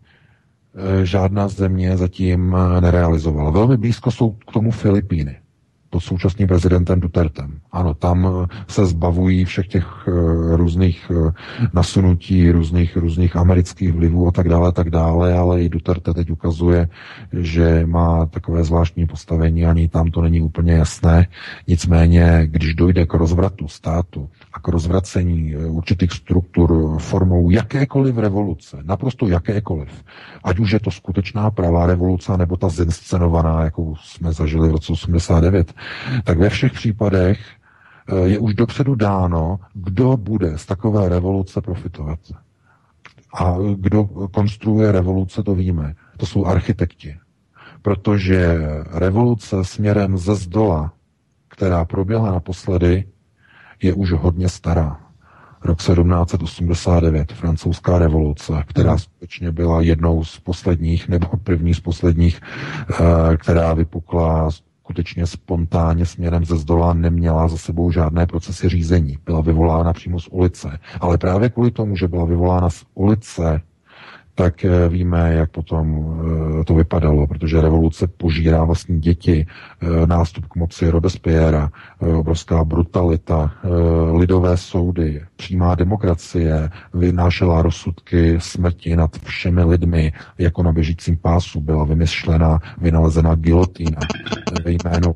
e, žádná země zatím nerealizovala. Velmi blízko jsou k tomu Filipíny pod současným prezidentem Dutertem. Ano, tam eh, se zbavují všech těch uh, různých uh, nasunutí, různých, různých amerických vlivů a tak dále, tak dále, ale i Duterte teď ukazuje, že má takové zvláštní postavení, ani tam to není úplně jasné. Nicméně, když dojde k rozvratu státu a k rozvracení určitých struktur formou jakékoliv revoluce, naprosto jakékoliv, ať už je to skutečná pravá revoluce, nebo ta zinscenovaná, jakou jsme zažili v roce 89, tak ve všech případech eh, je už dopředu dáno, kdo bude z takové revoluce profitovat. A kdo konstruuje revoluce, to víme. To jsou architekti. Protože revoluce směrem ze zdola, která proběhla naposledy, je už hodně stará. Rok 1789, francouzská revoluce, která hmm. skutečně byla jednou z posledních, nebo první z posledních, eh, která vypukla skutečně spontánně směrem ze zdola neměla za sebou žádné procesy řízení. Byla vyvolána přímo z ulice. Ale právě kvůli tomu, že byla vyvolána z ulice, tak eh, víme, jak potom eh, to vypadalo, protože revoluce požírá vlastní děti, nástup k moci Robespierre, obrovská brutalita, lidové soudy, přímá demokracie vynášela rozsudky smrti nad všemi lidmi, jako na běžícím pásu byla vymyšlena, vynalezena gilotína ve jménu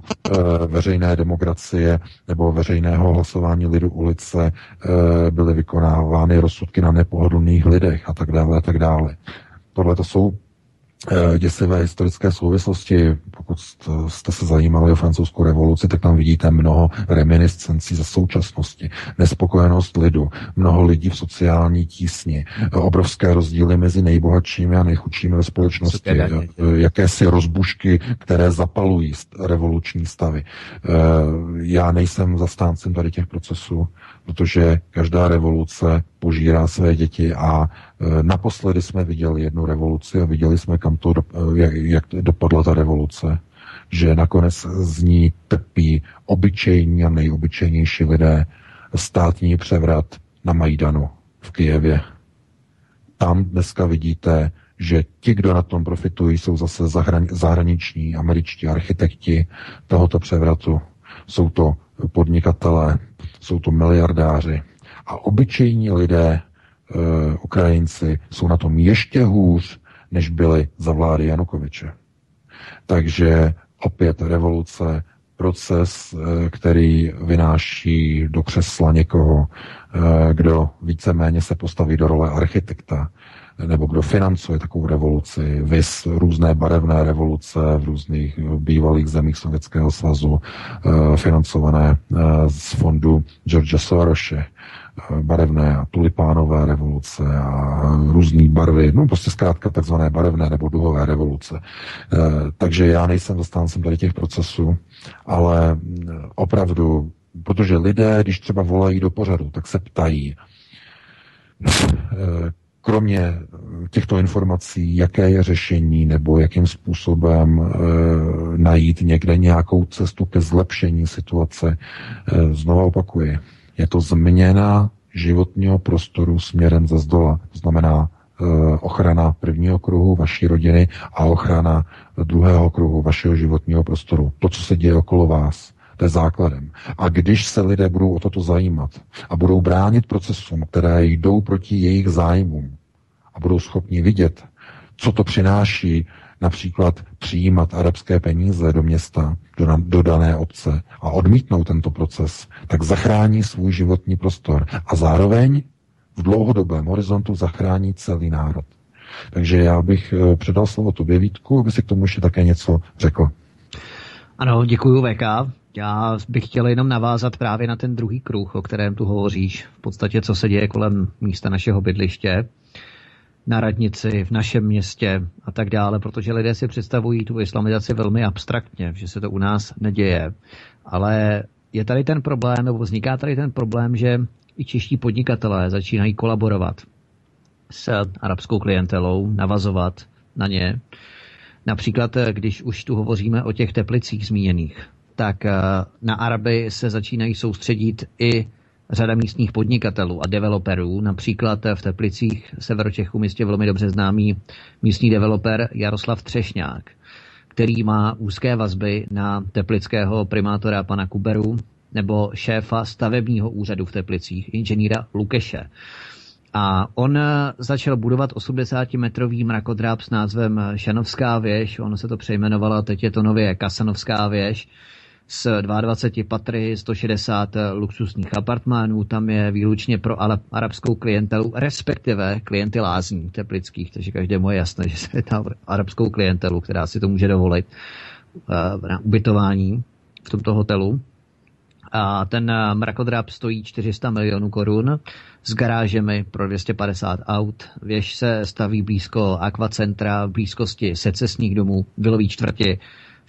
veřejné demokracie nebo veřejného hlasování lidu ulice byly vykonávány rozsudky na nepohodlných lidech a tak dále a tak dále. Tohle to jsou eh, děsivé historické souvislosti. Pokud jste se zajímali o francouzskou revoluci, tak tam vidíte mnoho reminiscencí ze současnosti, nespokojenost lidu, mnoho lidí v sociální tísni, obrovské rozdíly mezi nejbohatšími a nejchudšími ve společnosti, eh, jakési rozbušky, které zapalují revoluční stavy. Eh, já nejsem zastáncem tady těch procesů protože každá revoluce požírá své děti a e, naposledy jsme viděli jednu revoluci a viděli jsme, kam to, e, jak, jak dopadla ta revoluce, že nakonec z ní trpí obyčejní a nejobyčejnější lidé státní převrat na Majdanu v Kijevě. Tam dneska vidíte, že ti, kdo na tom profitují, jsou zase zahraniční američtí architekti tohoto převratu. Jsou to podnikatelé, jsou to miliardáři. A obyčejní lidé, e, Ukrajinci, jsou na tom ještě hůř, než byli za vlády Janukoviče. Takže opět revoluce, proces, e, který vynáší do křesla někoho, e, kdo víceméně se postaví do role architekta, nebo kdo financuje takovou revoluci, vys různé barevné revoluce v různých bývalých zemích Sovětského svazu, eh, financované eh, z fondu George Sorose, eh, barevné a tulipánové revoluce a různé barvy, no prostě zkrátka takzvané barevné nebo duhové revoluce. Takže já nejsem zastáncem tady těch procesů, ale opravdu, protože lidé, když třeba volají do pořadu, tak se ptají, kromě eh, těchto informací, jaké je řešení nebo jakým způsobem e, najít někde nějakou cestu ke zlepšení situace, e, znova opakuji, je to změna životního prostoru směrem ze zdola. To znamená e, ochrana prvního kruhu vaší rodiny a ochrana druhého kruhu vašeho životního prostoru. To, co se děje okolo vás, To je základem. A když se lidé budou o toto zajímat a budou bránit procesům, které jdou proti jejich zájmům a budou schopni vidět, co to přináší například přijímat arabské peníze do města, do, do dané obce a odmítnout tento proces, tak zachrání svůj životní prostor a zároveň v dlouhodobém horizontu zachrání celý národ. Takže já bych eh, předal slovo tobě, Vítku, aby si k tomu ještě také něco řekl. Ano, děkuji VK. Já bych chtěl jenom navázat právě na ten druhý kruh, o kterém tu hovoříš. V podstatě, co se děje kolem místa našeho bydliště, na radnici, v našem městě a tak dále, protože lidé si představují tu islamizaci velmi abstraktně, že se to u nás neděje. Ale je tady ten problém, nebo vzniká tady ten problém, že i čeští podnikatelé začínají kolaborovat s arabskou klientelou, navazovat na ně. Například, když už tu hovoříme o těch teplicích zmíněných, tak eh, na Araby se začínají soustředit i řada místních podnikatelů a developerů. Například v Teplicích Severočechu městě velmi dobře známý místní developer Jaroslav Třešňák, který má úzké vazby na teplického primátora pana Kuberu nebo šéfa stavebního úřadu v Teplicích, inženýra Lukeše. A on začal budovat 80-metrový mrakodráp s názvem Šanovská věž, ono se to přejmenovalo, teď je to nově Kasanovská věž, s 22 patry, 160 luxusních apartmánů, tam je výlučně pro arabskou klientelu, respektive klienty lázní teplických, takže každému je jasné, že se tam arabskou klientelu, která si to může dovolit eh, na ubytování v tomto hotelu. A ten eh, mrakodráp stojí 400 milionů korun s garážemi pro 250 aut. Věž se staví blízko akvacentra, v blízkosti secesních domů, vilový čtvrti,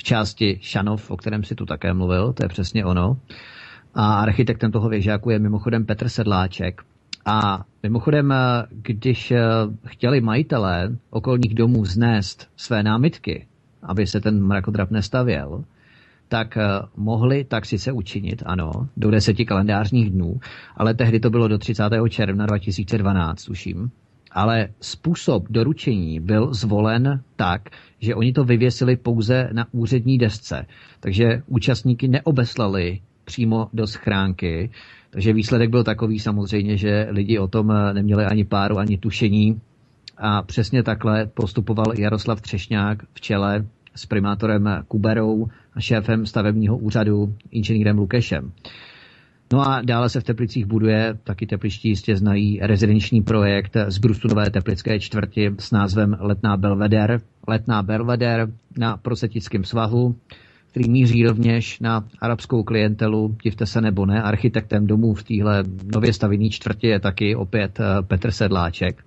části Šanov, o kterém si tu také mluvil, to je přesně ono. A architektem toho věžáku je mimochodem Petr Sedláček. A mimochodem, když eh, chtěli majitelé okolních domů znést své námitky, aby se ten mrakodrap nestavěl, tak eh, mohli tak sice učinit, ano, do deseti kalendářních dnů, ale tehdy to bylo do 30. června 2012, tuším. Ale způsob doručení byl zvolen tak, že oni to vyvěsili pouze na úřední desce. Takže účastníky neobeslali přímo do schránky. Takže výsledek byl takový samozřejmě, že lidi o tom neměli ani páru, ani tušení. A přesně takhle postupoval Jaroslav Třešňák v čele s primátorem Kuberou a šéfem stavebního úřadu inženýrem Lukešem. No a dále se v Teplicích buduje, taky tepličtí jistě znají, rezidenční projekt z Brustunové teplické čtvrti s názvem Letná Belveder. Letná Belveder na prosetickém svahu, který míří rovněž na arabskou klientelu, divte se nebo ne, architektem domů v téhle nově stavěné čtvrti je taky opět eh, Petr Sedláček.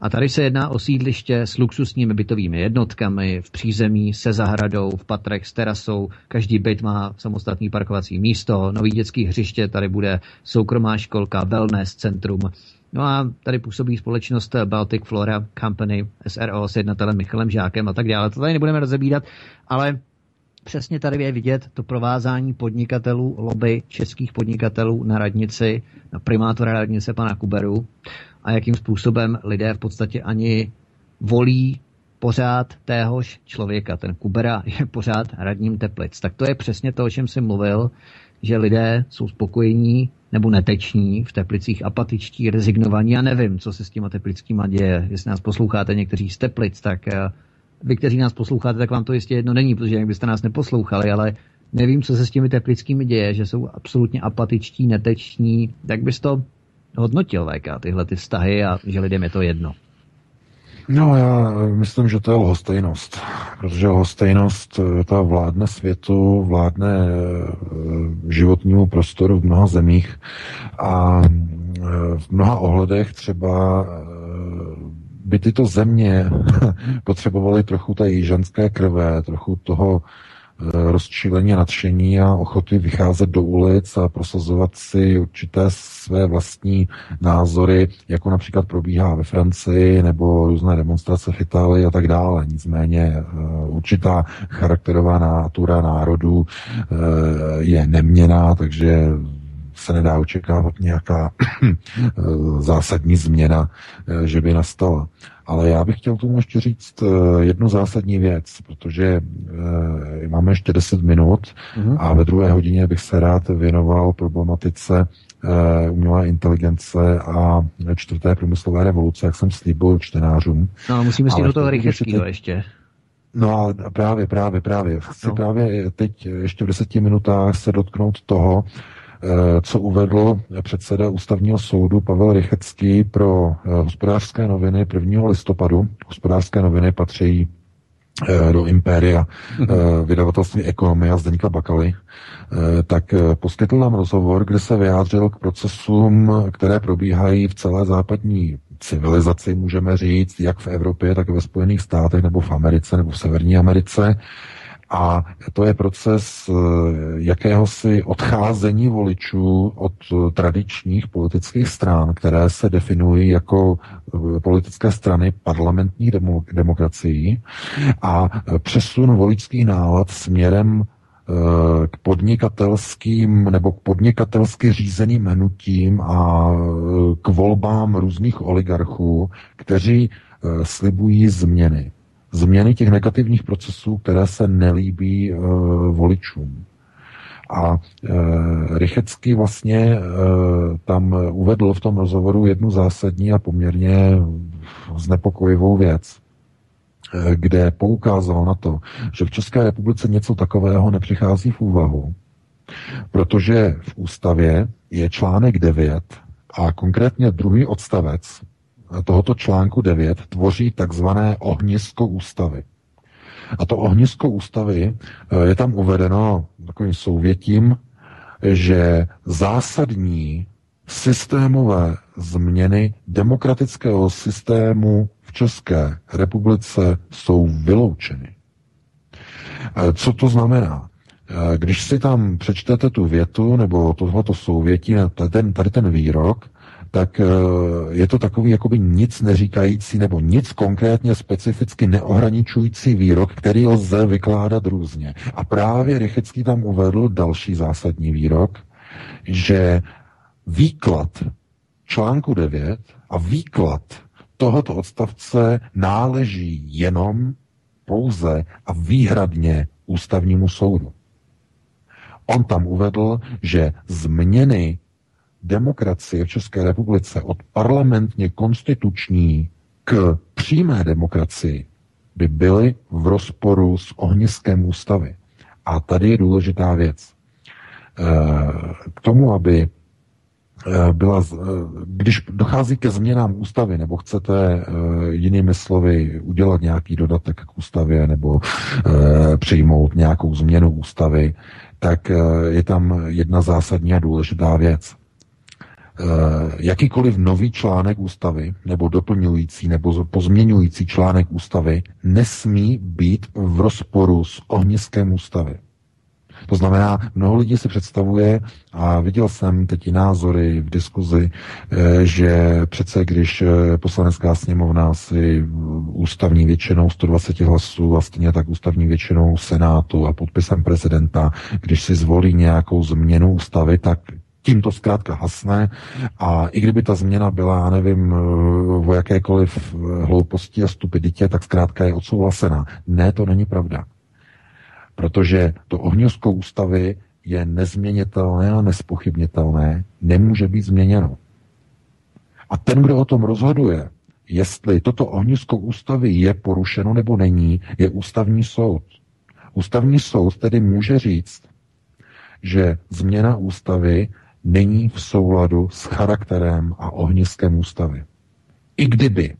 A tady se jedná o sídliště s luxusními bytovými jednotkami, v přízemí, se zahradou, v patrech s terasou. Každý byt má samostatný parkovací místo, nový dětský hřiště, tady bude soukromá školka, wellness centrum. No a tady působí společnost Baltic Flora Company SRO s jednatelem Michalem Žákem a tak dále. To tady nebudeme rozebírat, ale přesně tady je vidět to provázání podnikatelů, lobby českých podnikatelů na radnici, na primátora radnice pana Kuberu a jakým způsobem lidé v podstatě ani volí pořád téhož člověka. Ten Kubera je pořád radním Teplic. Tak to je přesně to, o čem jsem mluvil, že lidé jsou spokojení nebo neteční, v Teplicích apatičtí, rezignovaní. Já nevím, co se s těma teplickýma děje. Jestli nás posloucháte někteří z Teplic, tak eh, vy, kteří nás posloucháte, tak vám to jistě jedno není, protože jak byste nás neposlouchali, ale nevím, co se s těmi teplickými děje, že jsou absolutně apatičtí, neteční. Jak bys to hodnotil VK, tyhle ty vztahy a že lidem je to jedno? No, já myslím, že to je lhostejnost, protože lhostejnost eh, ta vládne světu, vládne eh, životnímu prostoru v mnoha zemích a eh, v mnoha ohledech třeba by tyto země potřebovaly trochu té ženské krve, trochu toho Eh, rozčílení a nadšení a ochoty vycházet do ulic a prosazovat si určité své vlastní názory, jako například probíhá ve Francii nebo různé demonstrace v Itálii a tak dále. Nicméně eh, určitá charakterová nátura národů eh, je neměná, takže se nedá očekávat nějaká zásadní změna, že by nastala. Ale já bych chtěl tomu ještě říct jednu zásadní věc, protože máme ještě 10 minut mm-hmm. a ve druhé hodině bych se rád věnoval problematice umělé inteligence a čtvrté průmyslové revoluce, jak jsem slíbil čtenářům. No, musíme si do toho Rycheckého ještě. No a právě, právě, právě. Chci no. právě teď ještě v deseti minutách se dotknout toho, eh, co uvedl předseda ústavního soudu Pavel Rychecký pro eh, hospodářské noviny 1. listopadu. Hospodářské noviny patří Eh, do Impéria eh, vydavatelství Ekonomia Zdeníka Bakaly, eh, tak poskytl nám rozhovor, kde se vyjádřil k procesům, které probíhají v celé západní civilizaci, můžeme říct, jak v Evropě, tak ve Spojených státech, nebo v Americe, nebo v Severní Americe. A to je proces eh, jakéhosi odcházení voličů od eh, tradičních politických stran, které se definují jako eh, politické strany parlamentních demokracií a přesun voličských nálad směrem k podnikatelským nebo k podnikatelsky řízeným hnutím a k volbám různých oligarchů, kteří slibují změny změny těch negativních procesů, které se nelíbí uh, voličům. A uh, Rychecký vlastně uh, tam uvedl v tom rozhovoru jednu zásadní a poměrně znepokojivou věc, kde poukázal na to, že v České republice něco takového nepřichází v úvahu, protože v ústavě je článek 9 a konkrétně druhý odstavec tohoto článku 9 tvoří takzvané ohnisko ústavy. A to ohnisko ústavy eh, je tam uvedeno takovým souvětím, že zásadní systémové změny demokratického systému v České republice jsou vyloučeny. Eh, co to znamená? Eh, když si tam přečtete tu větu nebo tohoto souvětí, tady ten, tady ten výrok, tak eh, je to takový jakoby nic neříkající nebo nic konkrétně specificky neohraničující výrok, který lze vykládat různě. A právě Rychecký tam uvedl další zásadní výrok, že výklad článku 9 a výklad tohoto odstavce náleží jenom pouze a výhradně ústavnímu soudu. On tam uvedl, že změny demokracie v České republice od parlamentně konstituční k přímé demokracii by byly v rozporu s ohniskem ústavy. A tady je důležitá věc. Eh, k tomu, aby eh, byla, eh, když dochází ke změnám ústavy, nebo chcete jinými slovy udělat nějaký dodatek k ústavě, nebo přijmout nějakou změnu ústavy, tak je tam jedna zásadní a důležitá věc. Eh, jakýkoliv nový článek ústavy, nebo doplňující, nebo pozměňující článek ústavy, nesmí být v rozporu s ohniskem ústavy. To znamená, mnoho lidí si představuje, a viděl jsem teď i názory v diskuzi, eh, že přece když eh, poslanecká sněmovna si ústavní většinou 120 hlasů a stejně tak ústavní většinou Senátu a podpisem prezidenta, když si zvolí nějakou změnu ústavy, tak tím to zkrátka hasne a i kdyby ta změna byla, já nevím, o jakékoliv hlouposti a stupiditě, tak zkrátka je odsouhlasená. Ne, to není pravda. Protože to ohňosko ústavy je nezměnitelné a nespochybnitelné, nemůže být změněno. A ten, kdo o tom rozhoduje, jestli toto ohnisko ústavy je porušeno nebo není, je ústavní soud. Ústavní soud tedy může říct, že změna ústavy není v souladu s charakterem a ohniskem ústavy. I kdyby,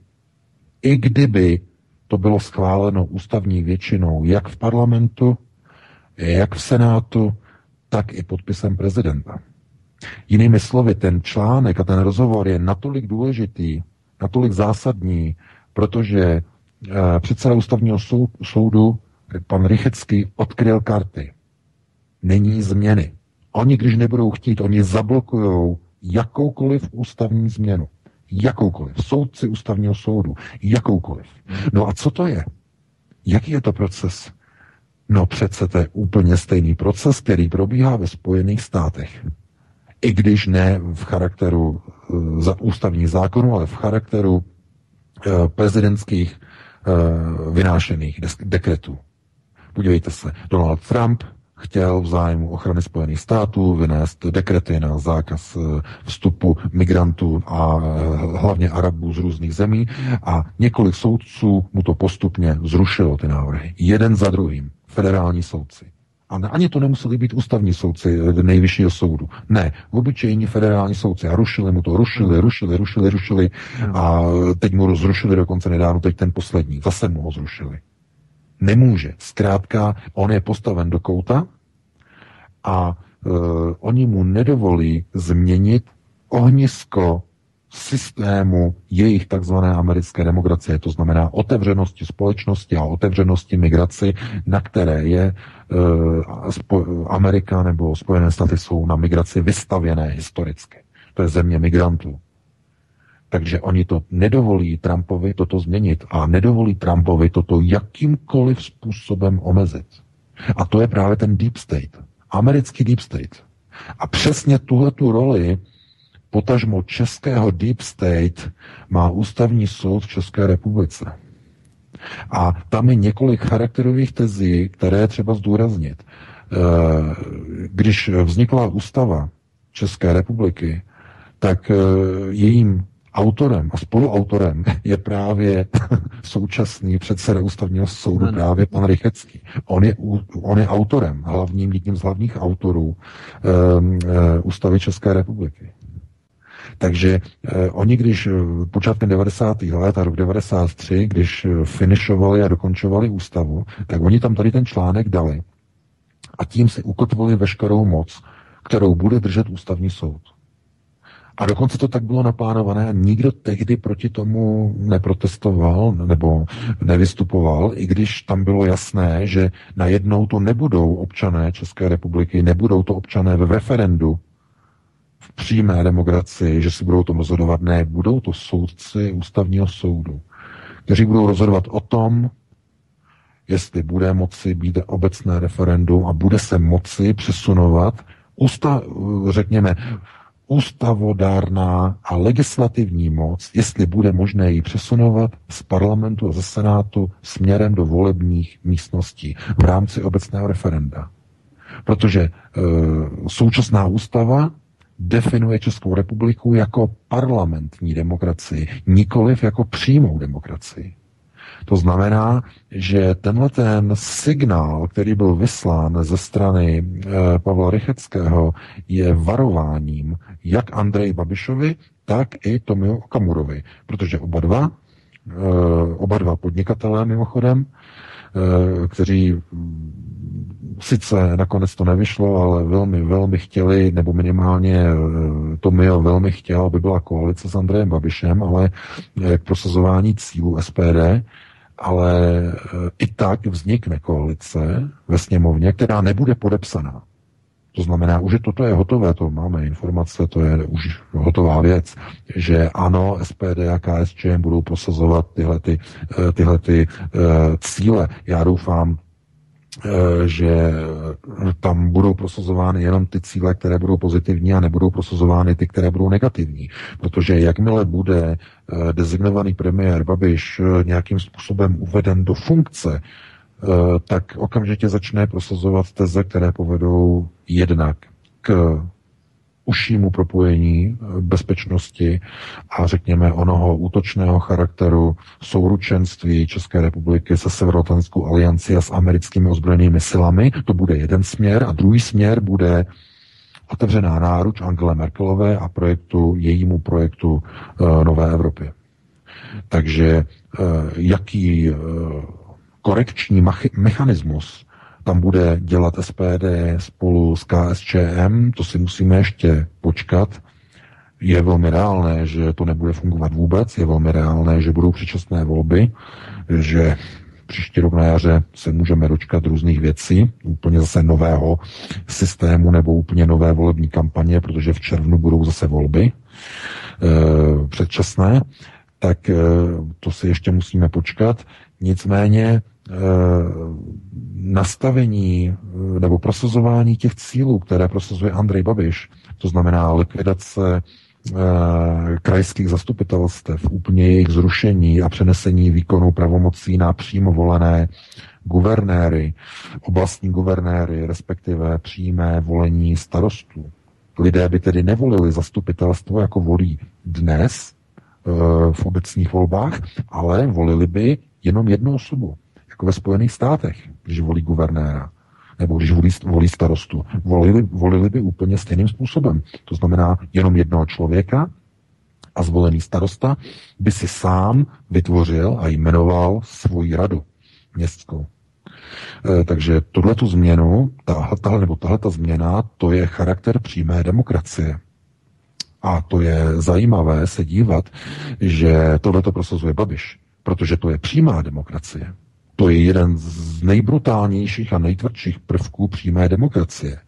i kdyby to bylo schváleno ústavní většinou jak v parlamentu, jak v senátu, tak i podpisem prezidenta. Jinými slovy, ten článek a ten rozhovor je natolik důležitý, natolik zásadní, protože eh, předseda ústavního soudu, pan Rychecký, odkryl karty. Není změny. Oni, když nebudou chtít, oni zablokují jakoukoliv ústavní změnu. Jakoukoliv. Soudci ústavního soudu. Jakoukoliv. No a co to je? Jaký je to proces? No přece to je úplně stejný proces, který probíhá ve Spojených státech. I když ne v charakteru za ústavních zákonů, ale v charakteru prezidentských vynášených dekretů. Podívejte se, Donald Trump chtěl v zájmu ochrany Spojených států vynést dekrety na zákaz eh, vstupu migrantů a eh, hlavně Arabů z různých zemí a několik soudců mu to postupně zrušilo ty návrhy. Jeden za druhým. Federální soudci. A ani to nemuseli být ústavní soudci eh, nejvyššího soudu. Ne, obyčejní federální soudci. A rušili mu to, rušili, rušili, rušili, rušili. A teď mu zrušili dokonce nedávno, teď ten poslední. Zase mu ho zrušili. Nemůže. Zkrátka, on je postaven do kouta a e, oni mu nedovolí změnit ohnisko systému jejich takzvané americké demokracie, to znamená otevřenosti společnosti a otevřenosti migraci, na které je e, Amerika nebo Spojené státy jsou na migraci vystavěné historicky. To je země migrantů. Takže oni to nedovolí Trumpovi toto změnit a nedovolí Trumpovi toto jakýmkoliv způsobem omezit. A to je právě ten deep state. Americký deep state. A přesně tuhle tu roli potažmo českého deep state má ústavní soud v České republice. A tam je několik charakterových tezí, které třeba zdůraznit. Eh, když vznikla ústava České republiky, tak eh, jejím autorem a spoluautorem je právě současný předseda ústavního soudu, ano. právě pan Rychecký. On je, on je autorem, hlavním, jedním z hlavních autorů um, uh, ústavy České republiky. Takže eh, oni, když eh, počátkem 90. let a rok 93, když eh, finišovali a dokončovali ústavu, tak oni tam tady ten článek dali a tím si ukotvili veškerou moc, kterou bude držet ústavní soud. A dokonce to tak bylo naplánované a nikdo tehdy proti tomu neprotestoval nebo nevystupoval, i když tam bylo jasné, že najednou to nebudou občané České republiky, nebudou to občané ve referendu v přímé demokracii, že si budou to rozhodovat. Ne, budou to soudci ústavního soudu, kteří budou rozhodovat o tom, jestli bude moci být obecné referendum a bude se moci přesunovat, usta, řekněme, ústavodárná a legislativní moc, jestli bude možné ji přesunovat z parlamentu a ze senátu směrem do volebních místností v rámci obecného referenda. Protože e, současná ústava definuje Českou republiku jako parlamentní demokracii, nikoliv jako přímou demokracii. To znamená, že tenhle ten signál, který byl vyslán ze strany e, Pavla Rycheckého, je varováním jak Andrej Babišovi, tak i Tomio Okamurovi, protože oba dva, e, oba dva podnikatelé mimochodem, e, kteří mm, sice nakonec to nevyšlo, ale velmi, velmi chtěli, nebo minimálně Tomio velmi chtěl, aby byla koalice s Andrejem Babišem, ale k prosazování cílu SPD ale e, i tak vznikne koalice ve sněmovně, která nebude podepsaná. To znamená, už toto je hotové, to máme informace, to je už hotová věc, že ano, SPD a KSČM budou prosazovat tyhle, ty, e, tyhle ty, uh, cíle. Já doufám, že tam budou prosazovány jenom ty cíle, které budou pozitivní a nebudou prosazovány ty, které budou negativní. Protože jakmile bude eh, designovaný premiér Babiš eh, nějakým způsobem uveden do funkce, tak okamžitě začne prosazovat teze, které povedou jednak k užšímu propojení eh, bezpečnosti a řekněme onoho útočného charakteru souručenství České republiky se Severoatlantickou alianci a s americkými ozbrojenými silami. To bude jeden směr a druhý směr bude otevřená náruč Angele Merkelové a projektu, jejímu projektu uh, Nové Evropy. Takže uh, jaký uh, korekční mechanismus tam bude dělat SPD spolu s KSČM, to si musíme ještě počkat. Je velmi reálné, že to nebude fungovat vůbec, je velmi reálné, že budou předčasné volby, že příští rok na jaře se můžeme dočkat různých věcí, úplně zase nového systému nebo úplně nové volební kampaně, protože v červnu budou zase volby e, předčasné, tak e, to si ještě musíme počkat. Nicméně nastavení nebo prosazování těch cílů, které prosazuje Andrej Babiš, to znamená likvidace krajských zastupitelstev, úplně jejich zrušení a přenesení výkonu pravomocí na přímo volené guvernéry, oblastní guvernéry, respektive přímé volení starostů. Lidé by tedy nevolili zastupitelstvo, jako volí dnes v obecních volbách, ale volili by jenom jednu osobu, jako ve Spojených státech, když volí guvernéra nebo když volí, volí starostu. Volili, volili by úplně stejným způsobem. To znamená jenom jednoho člověka a zvolený starosta by si sám vytvořil a jmenoval svoji radu městskou. E, takže tuhle tu změnu, tahle, nebo tahle ta změna, to je charakter přímé demokracie. A to je zajímavé se dívat, že tohle to prosazuje Babiš, protože to je přímá demokracie. To je jeden z nejbrutálnějších a nejtvrdších prvků přímé demokracie.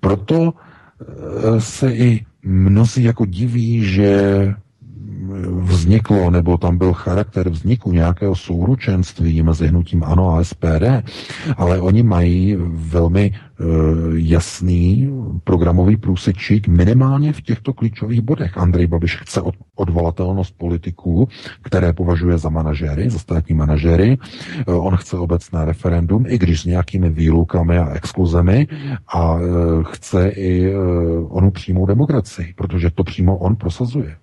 Proto e, se i mnozí jako diví, že vzniklo, nebo tam byl charakter vzniku nějakého souručenství mezi hnutím ANO a SPD, ale oni mají velmi e, jasný programový průsečík minimálně v těchto klíčových bodech. Andrej Babiš chce od, odvolatelnost politiků, které považuje za manažéry, za státní manažéry. E, on chce obecné referendum, i když s nějakými výlukami a exkluzemi a e, chce i onu přímou demokracii, protože to přímo on prosazuje.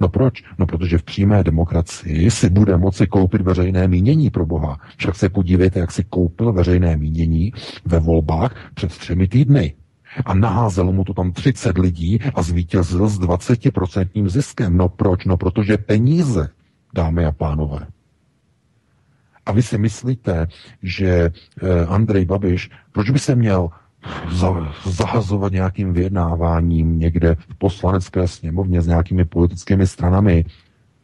No proč? No protože v přímé demokracii si bude moci koupit veřejné mínění pro Boha. Však se podívejte, jak si koupil veřejné mínění ve volbách před třemi týdny. A naházelo mu to tam 30 lidí a zvítězil s 20% ziskem. No proč? No protože peníze, dámy a pánové. A vy si myslíte, že eh, Andrej Babiš, proč by se měl zahazovat nějakým vyjednáváním někde v poslanecké sněmovně s nějakými politickými stranami,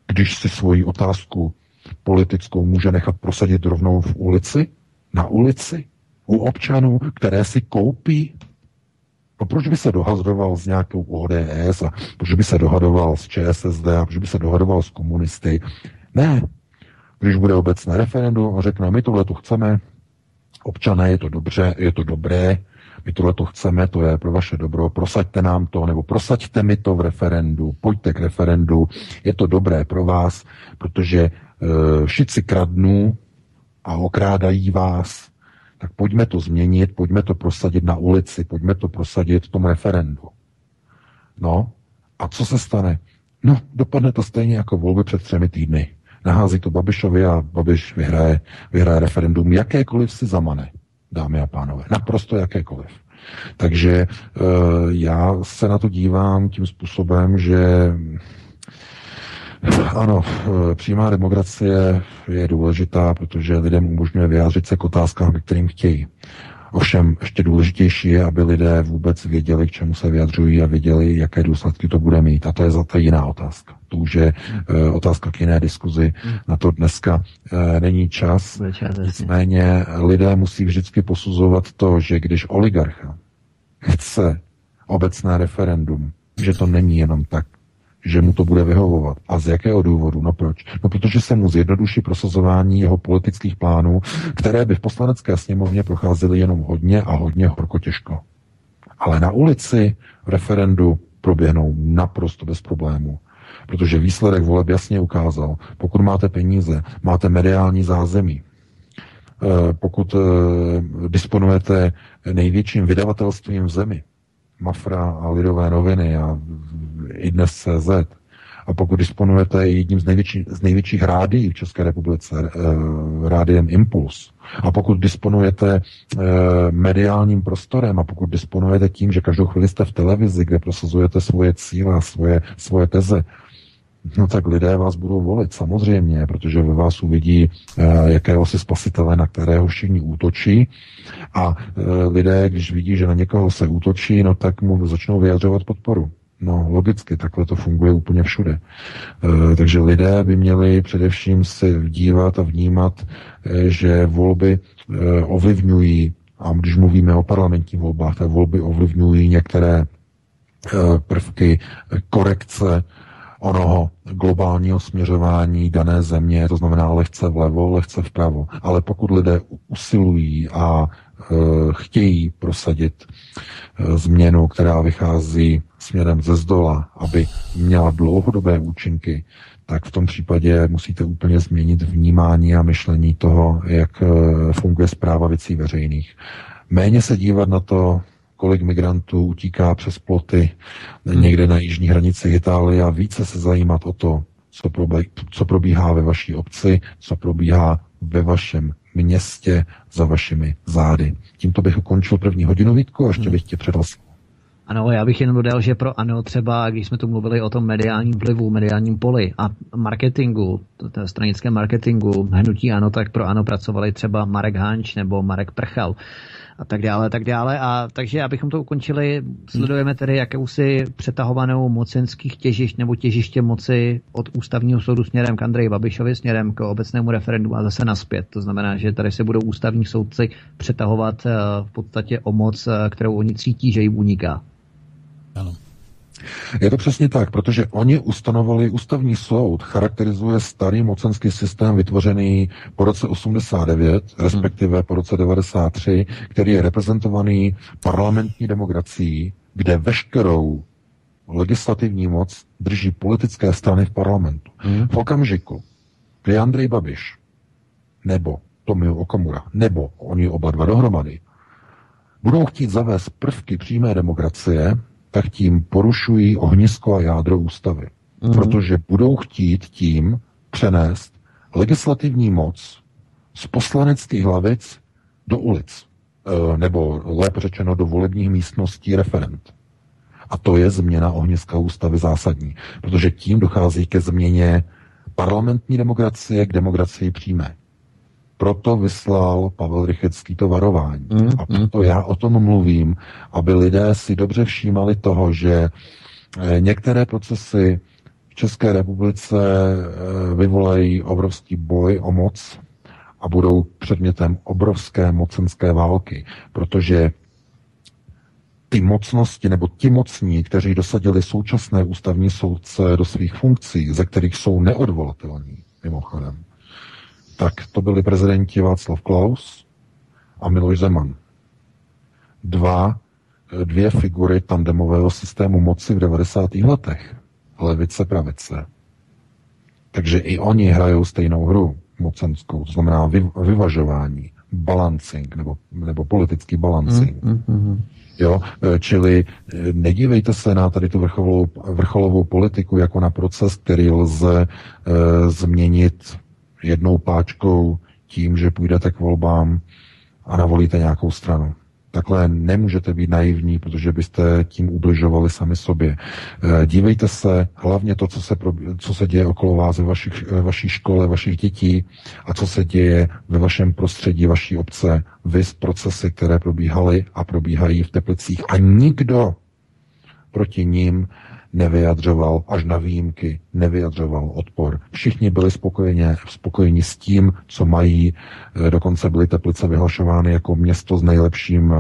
když si svoji otázku politickou může nechat prosadit rovnou v ulici, na ulici, u občanů, které si koupí. No proč by se dohadoval s nějakou ODS a proč by se dohadoval s ČSSD a proč by se dohadoval s komunisty? Ne. Když bude obecné referendum a řekne, my tohle tu chceme, občané, je to dobře, je to dobré, my tohle to chceme, to je pro vaše dobro, prosaďte nám to, nebo prosaďte mi to v referendu, pojďte k referendu, je to dobré pro vás, protože e, všichni kradnou a okrádají vás, tak pojďme to změnit, pojďme to prosadit na ulici, pojďme to prosadit v tom referendu. No, a co se stane? No, dopadne to stejně jako volby před třemi týdny. Nahází to Babišovi a Babiš vyhraje, vyhraje referendum, jakékoliv si zamane dámy a pánové. Naprosto jakékoliv. Takže e, já se na to dívám tím způsobem, že ano, eh, přímá demokracie je důležitá, protože lidem umožňuje vyjádřit se k otázkám, ke kterým chtějí. Ovšem ještě důležitější je, aby lidé vůbec věděli, k čemu se vyjadřují a věděli, jaké důsledky to bude mít. A to je za to jiná otázka. Je uh, otázka k jiné diskuzi. Na to dneska uh, není čas. Nicméně lidé musí vždycky posuzovat to, že když oligarcha chce obecné referendum, že to není jenom tak, že mu to bude vyhovovat. A z jakého důvodu? No proč? No protože se mu zjednoduší prosazování jeho politických plánů, které by v poslanecké sněmovně procházely jenom hodně a hodně horko těžko. Ale na ulici referendu proběhnou naprosto bez problémů. Protože výsledek voleb jasně ukázal, pokud máte peníze, máte mediální zázemí, eh, pokud eh, disponujete největším vydavatelstvím v zemi, Mafra a Lidové noviny a i dnes CZ. A pokud disponujete jedním z, největší, z největších rádií v České republice, eh, rádiem Impuls, a pokud disponujete eh, mediálním prostorem a pokud disponujete tím, že každou chvíli jste v televizi, kde prosazujete svoje cíle a svoje, svoje teze, No tak lidé vás budou volit, samozřejmě, protože ve vás uvidí e, jakéhosi spasitele, na kterého všichni útočí a e, lidé, když vidí, že na někoho se útočí, no tak mu začnou vyjadřovat podporu. No, logicky, takhle to funguje úplně všude. E, takže lidé by měli především se dívat a vnímat, že volby ovlivňují, a když mluvíme o parlamentních volbách, tak volby ovlivňují některé prvky korekce onoho globálního směřování dané země, to znamená lehce vlevo, lehce vpravo. Ale pokud lidé usilují a e, chtějí prosadit e, změnu, která vychází směrem ze zdola, aby měla dlouhodobé účinky, tak v tom případě musíte úplně změnit vnímání a myšlení toho, jak e, funguje zpráva věcí veřejných. Méně se dívat na to, kolik migrantů utíká přes ploty někde na jižní hranici Itálie a více se zajímat o to, co, probíhá, co probíhá ve vaší obci, co probíhá ve vašem městě za vašimi zády. Tímto bych ukončil první hodinu, Vítku, a ještě hmm. bych tě předal ano, já bych jenom dodal, že pro ANO třeba, když jsme tu mluvili o tom mediálním vlivu, mediálním poli a marketingu, stranickém marketingu, hnutí ANO, tak pro ANO pracovali třeba Marek Hanč nebo Marek Prchal a tak dále, tak dále. A takže abychom to ukončili, sledujeme tedy jakousi přetahovanou mocenských těžišť nebo těžiště moci od ústavního soudu směrem k Andreji Babišovi, směrem k obecnému referendu a zase naspět. To znamená, že tady se budou ústavní soudci přetahovat eh, v podstatě o moc, eh, kterou oni cítí, že jim uniká. Ano. Je to přesně tak, protože oni ustanovali ústavní soud, charakterizuje starý mocenský systém vytvořený po roce 89, respektive po roce 93, který je reprezentovaný parlamentní demokracií, kde veškerou legislativní moc drží politické strany v parlamentu. Hmm. V okamžiku, kdy Andrej Babiš nebo Tomio Okamura, nebo oni oba dva dohromady, budou chtít zavést prvky přímé demokracie, tak tím porušují ohnisko a jádro ústavy. Mm. Protože budou chtít tím přenést legislativní moc z poslaneckých hlavic do ulic. E, nebo lépe řečeno do volebních místností referent. A to je změna ohniska ústavy zásadní, protože tím dochází ke změně parlamentní demokracie k demokracii přímé. Proto vyslal Pavel Rychecký to varování. Mm, a proto mm. já o tom mluvím, aby lidé si dobře všímali toho, že eh, některé procesy v České republice eh, vyvolají obrovský boj o moc a budou předmětem obrovské mocenské války, protože ty mocnosti nebo ti mocní, kteří dosadili současné ústavní soudce do svých funkcí, ze kterých jsou neodvolatelní, mimochodem, tak to byli prezidenti Václav Klaus a Miloš Zeman. Dva, dvě figury tandemového systému moci v 90. letech. Levice, pravice. Takže i oni hrajou stejnou hru mocenskou, to znamená vy, vyvažování, balancing nebo, nebo politický balancing. Mm, mm, mm. Jo, čili eh, nedívejte se na tady tu vrcholovou, vrcholovou politiku jako na proces, který lze e, změnit jednou páčkou tím, že půjdete k volbám a navolíte nějakou stranu. Takhle nemůžete být naivní, protože byste tím ubližovali sami sobě. Eh, dívejte se hlavně to, co se, co se děje okolo vás ve vašich, ve vaší škole, vašich dětí a co se děje ve vašem prostředí, vaší obce, vys procesy, které probíhaly a probíhají v Teplicích. A nikdo proti ním nevyjadřoval, až na výjimky nevyjadřoval odpor. Všichni byli spokojeně, spokojeni s tím, co mají. Eh, dokonce byly Teplice vyhlašovány jako město s nejlepším eh,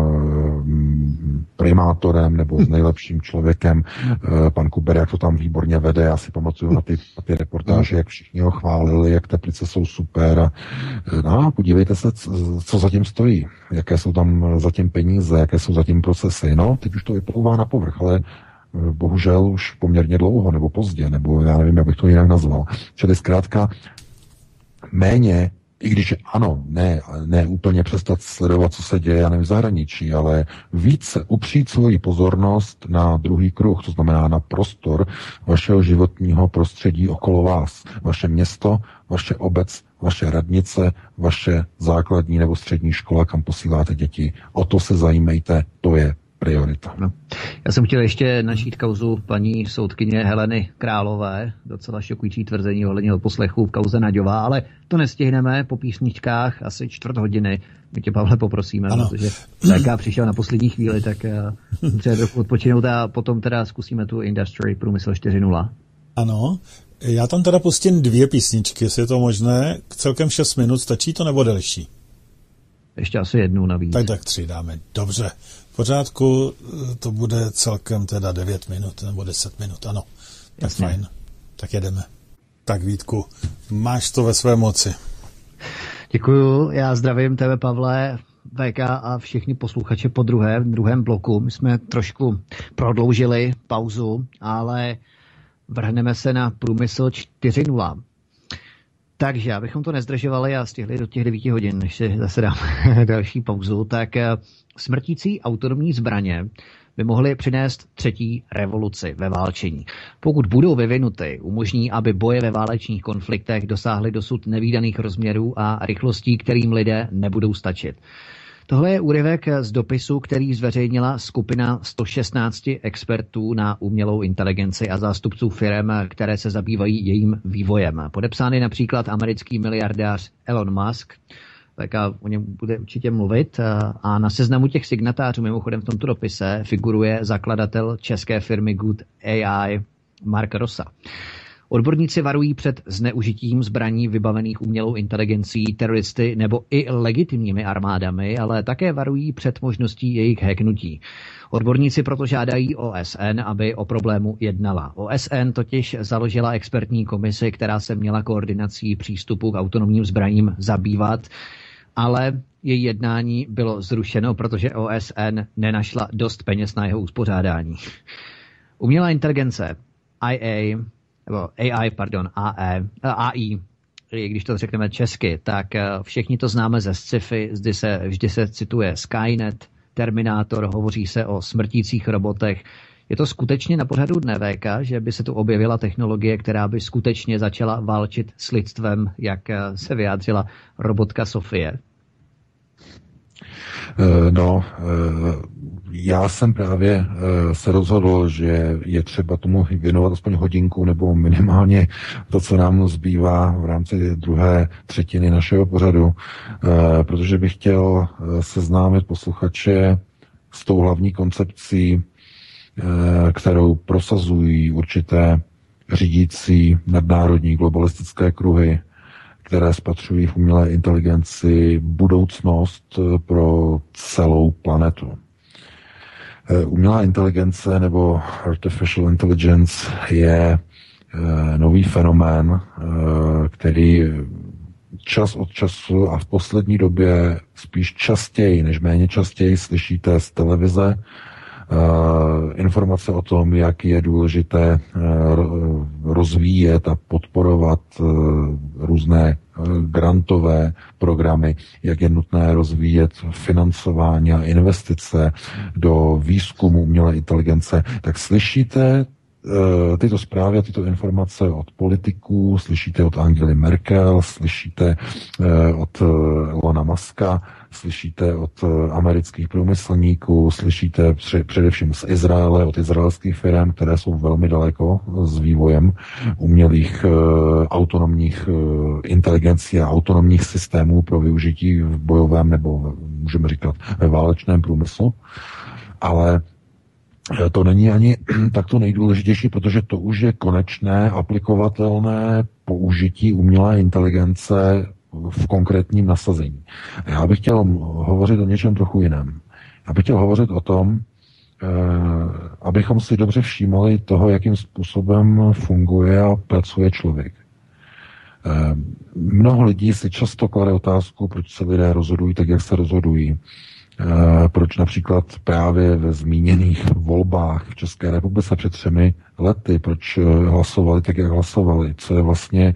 primátorem nebo s nejlepším člověkem. Eh, pan Kuber, jak to tam výborně vede, já si pamatuju na ty, na ty reportáže, jak všichni ho chválili, jak Teplice jsou super. A, no, podívejte se, co zatím stojí, jaké jsou tam zatím peníze, jaké jsou zatím procesy. No, teď už to vyplouvá na povrch, ale bohužel už poměrně dlouho nebo pozdě, nebo já nevím, jak bych to jinak nazval. Čili zkrátka méně, i když ano, ne, ne úplně přestat sledovat, co se děje, já nevím, v zahraničí, ale více upřít svoji pozornost na druhý kruh, to znamená na prostor vašeho životního prostředí okolo vás. Vaše město, vaše obec, vaše radnice, vaše základní nebo střední škola, kam posíláte děti. O to se zajímejte, to je priorita. No. Já jsem chtěl ještě načít kauzu paní soudkyně Heleny Králové, docela šokující tvrzení ohledně poslechu v kauze Naďová, ale to nestihneme po písničkách asi čtvrt hodiny. My tě, Pavle, poprosíme, ano. protože VK přišel na poslední chvíli, tak uh, třeba trochu odpočinout a potom teda zkusíme tu Industry Průmysl 4.0. Ano, já tam teda pustím dvě písničky, jestli je to možné. Celkem 6 minut, stačí to nebo delší? Ještě asi jednu navíc. Tak tak tři dáme. Dobře. V pořádku, to bude celkem teda 9 minut nebo 10 minut, ano. Tak Jasně. fajn. Tak jedeme. Tak Vítku, máš to ve své moci. Děkuju, já zdravím tebe Pavle, VK a všichni posluchače po druhé, v druhém bloku. My jsme trošku prodloužili pauzu, ale vrhneme se na průmysl 4.0. Takže, abychom to nezdržovali a stihli do těch 9 hodin, než si zase dáme další pauzu, tak eh, smrtící autonomní zbraně by mohly přinést třetí revoluci ve válčení. Pokud budou vyvinuty, umožní, aby boje ve válečných konfliktech dosáhly dosud nevýdaných rozměrů a rychlostí, kterým lidé nebudou stačit. Tohle je úryvek z dopisu, který zveřejnila skupina 116 expertů na umělou inteligenci a zástupců firm, které se zabývají jejím vývojem. Podepsány například americký miliardář Elon Musk, tak o něm bude určitě mluvit. A na seznamu těch signatářů, mimochodem v tomto dopise, figuruje zakladatel české firmy Good AI Mark Rosa. Odborníci varují před zneužitím zbraní vybavených umělou inteligencí, teroristy nebo i legitimními armádami, ale také varují před možností jejich hacknutí. Odborníci proto žádají OSN, aby o problému jednala. OSN totiž založila expertní komisi, která se měla koordinací přístupu k autonomním zbraním zabývat, ale její jednání bylo zrušeno, protože OSN nenašla dost peněz na jeho uspořádání. Umělá inteligence, IA, nebo AI, pardon, AE, AI, když to řekneme česky, tak eh, všichni to známe ze sci-fi, vždy se, vždy se cituje Skynet, Terminátor, hovoří se o smrtících robotech. Je to skutečně na pořadu dne VK, že by se tu objevila technologie, která by skutečně začala válčit s lidstvem, jak eh, se vyjádřila robotka Sofie? Eh, no, já jsem právě se rozhodl, že je třeba tomu věnovat aspoň hodinku nebo minimálně to, co nám zbývá v rámci druhé třetiny našeho pořadu, protože bych chtěl seznámit posluchače s tou hlavní koncepcí, kterou prosazují určité řídící nadnárodní globalistické kruhy, které spatřují v umělé inteligenci budoucnost pro celou planetu. Eh, umělá inteligence nebo artificial intelligence je eh, nový fenomén, eh, který čas od času a v poslední době spíš častěji než méně častěji slyšíte z televize, Eh, informace o tom, jak je důležité eh, rozvíjet a podporovat eh, různé grantové programy, jak je nutné rozvíjet financování a investice do výzkumu umělé inteligence, tak slyšíte tyto zprávy a tyto informace od politiků, slyšíte od Angely Merkel, slyšíte od Elona Muska, slyšíte od eh, amerických průmyslníků, slyšíte především z Izraele, od izraelských firm, které jsou velmi daleko s vývojem umělých eh, autonomních eh, inteligencí a autonomních systémů pro využití v bojovém nebo můžeme říkat ve válečném průmyslu. Ale to není ani tak to nejdůležitější, protože to už je konečné aplikovatelné použití umělé inteligence v konkrétním nasazení. Já bych chtěl hovořit o něčem trochu jiném. Já bych chtěl hovořit o tom, eh, abychom si dobře všímali toho, jakým způsobem funguje a pracuje člověk. Eh, mnoho lidí si často klade otázku, proč se lidé rozhodují tak, jak se rozhodují. Eh, proč například právě ve zmíněných volbách v České republice před třemi lety, proč hlasovali tak, jak hlasovali, co je vlastně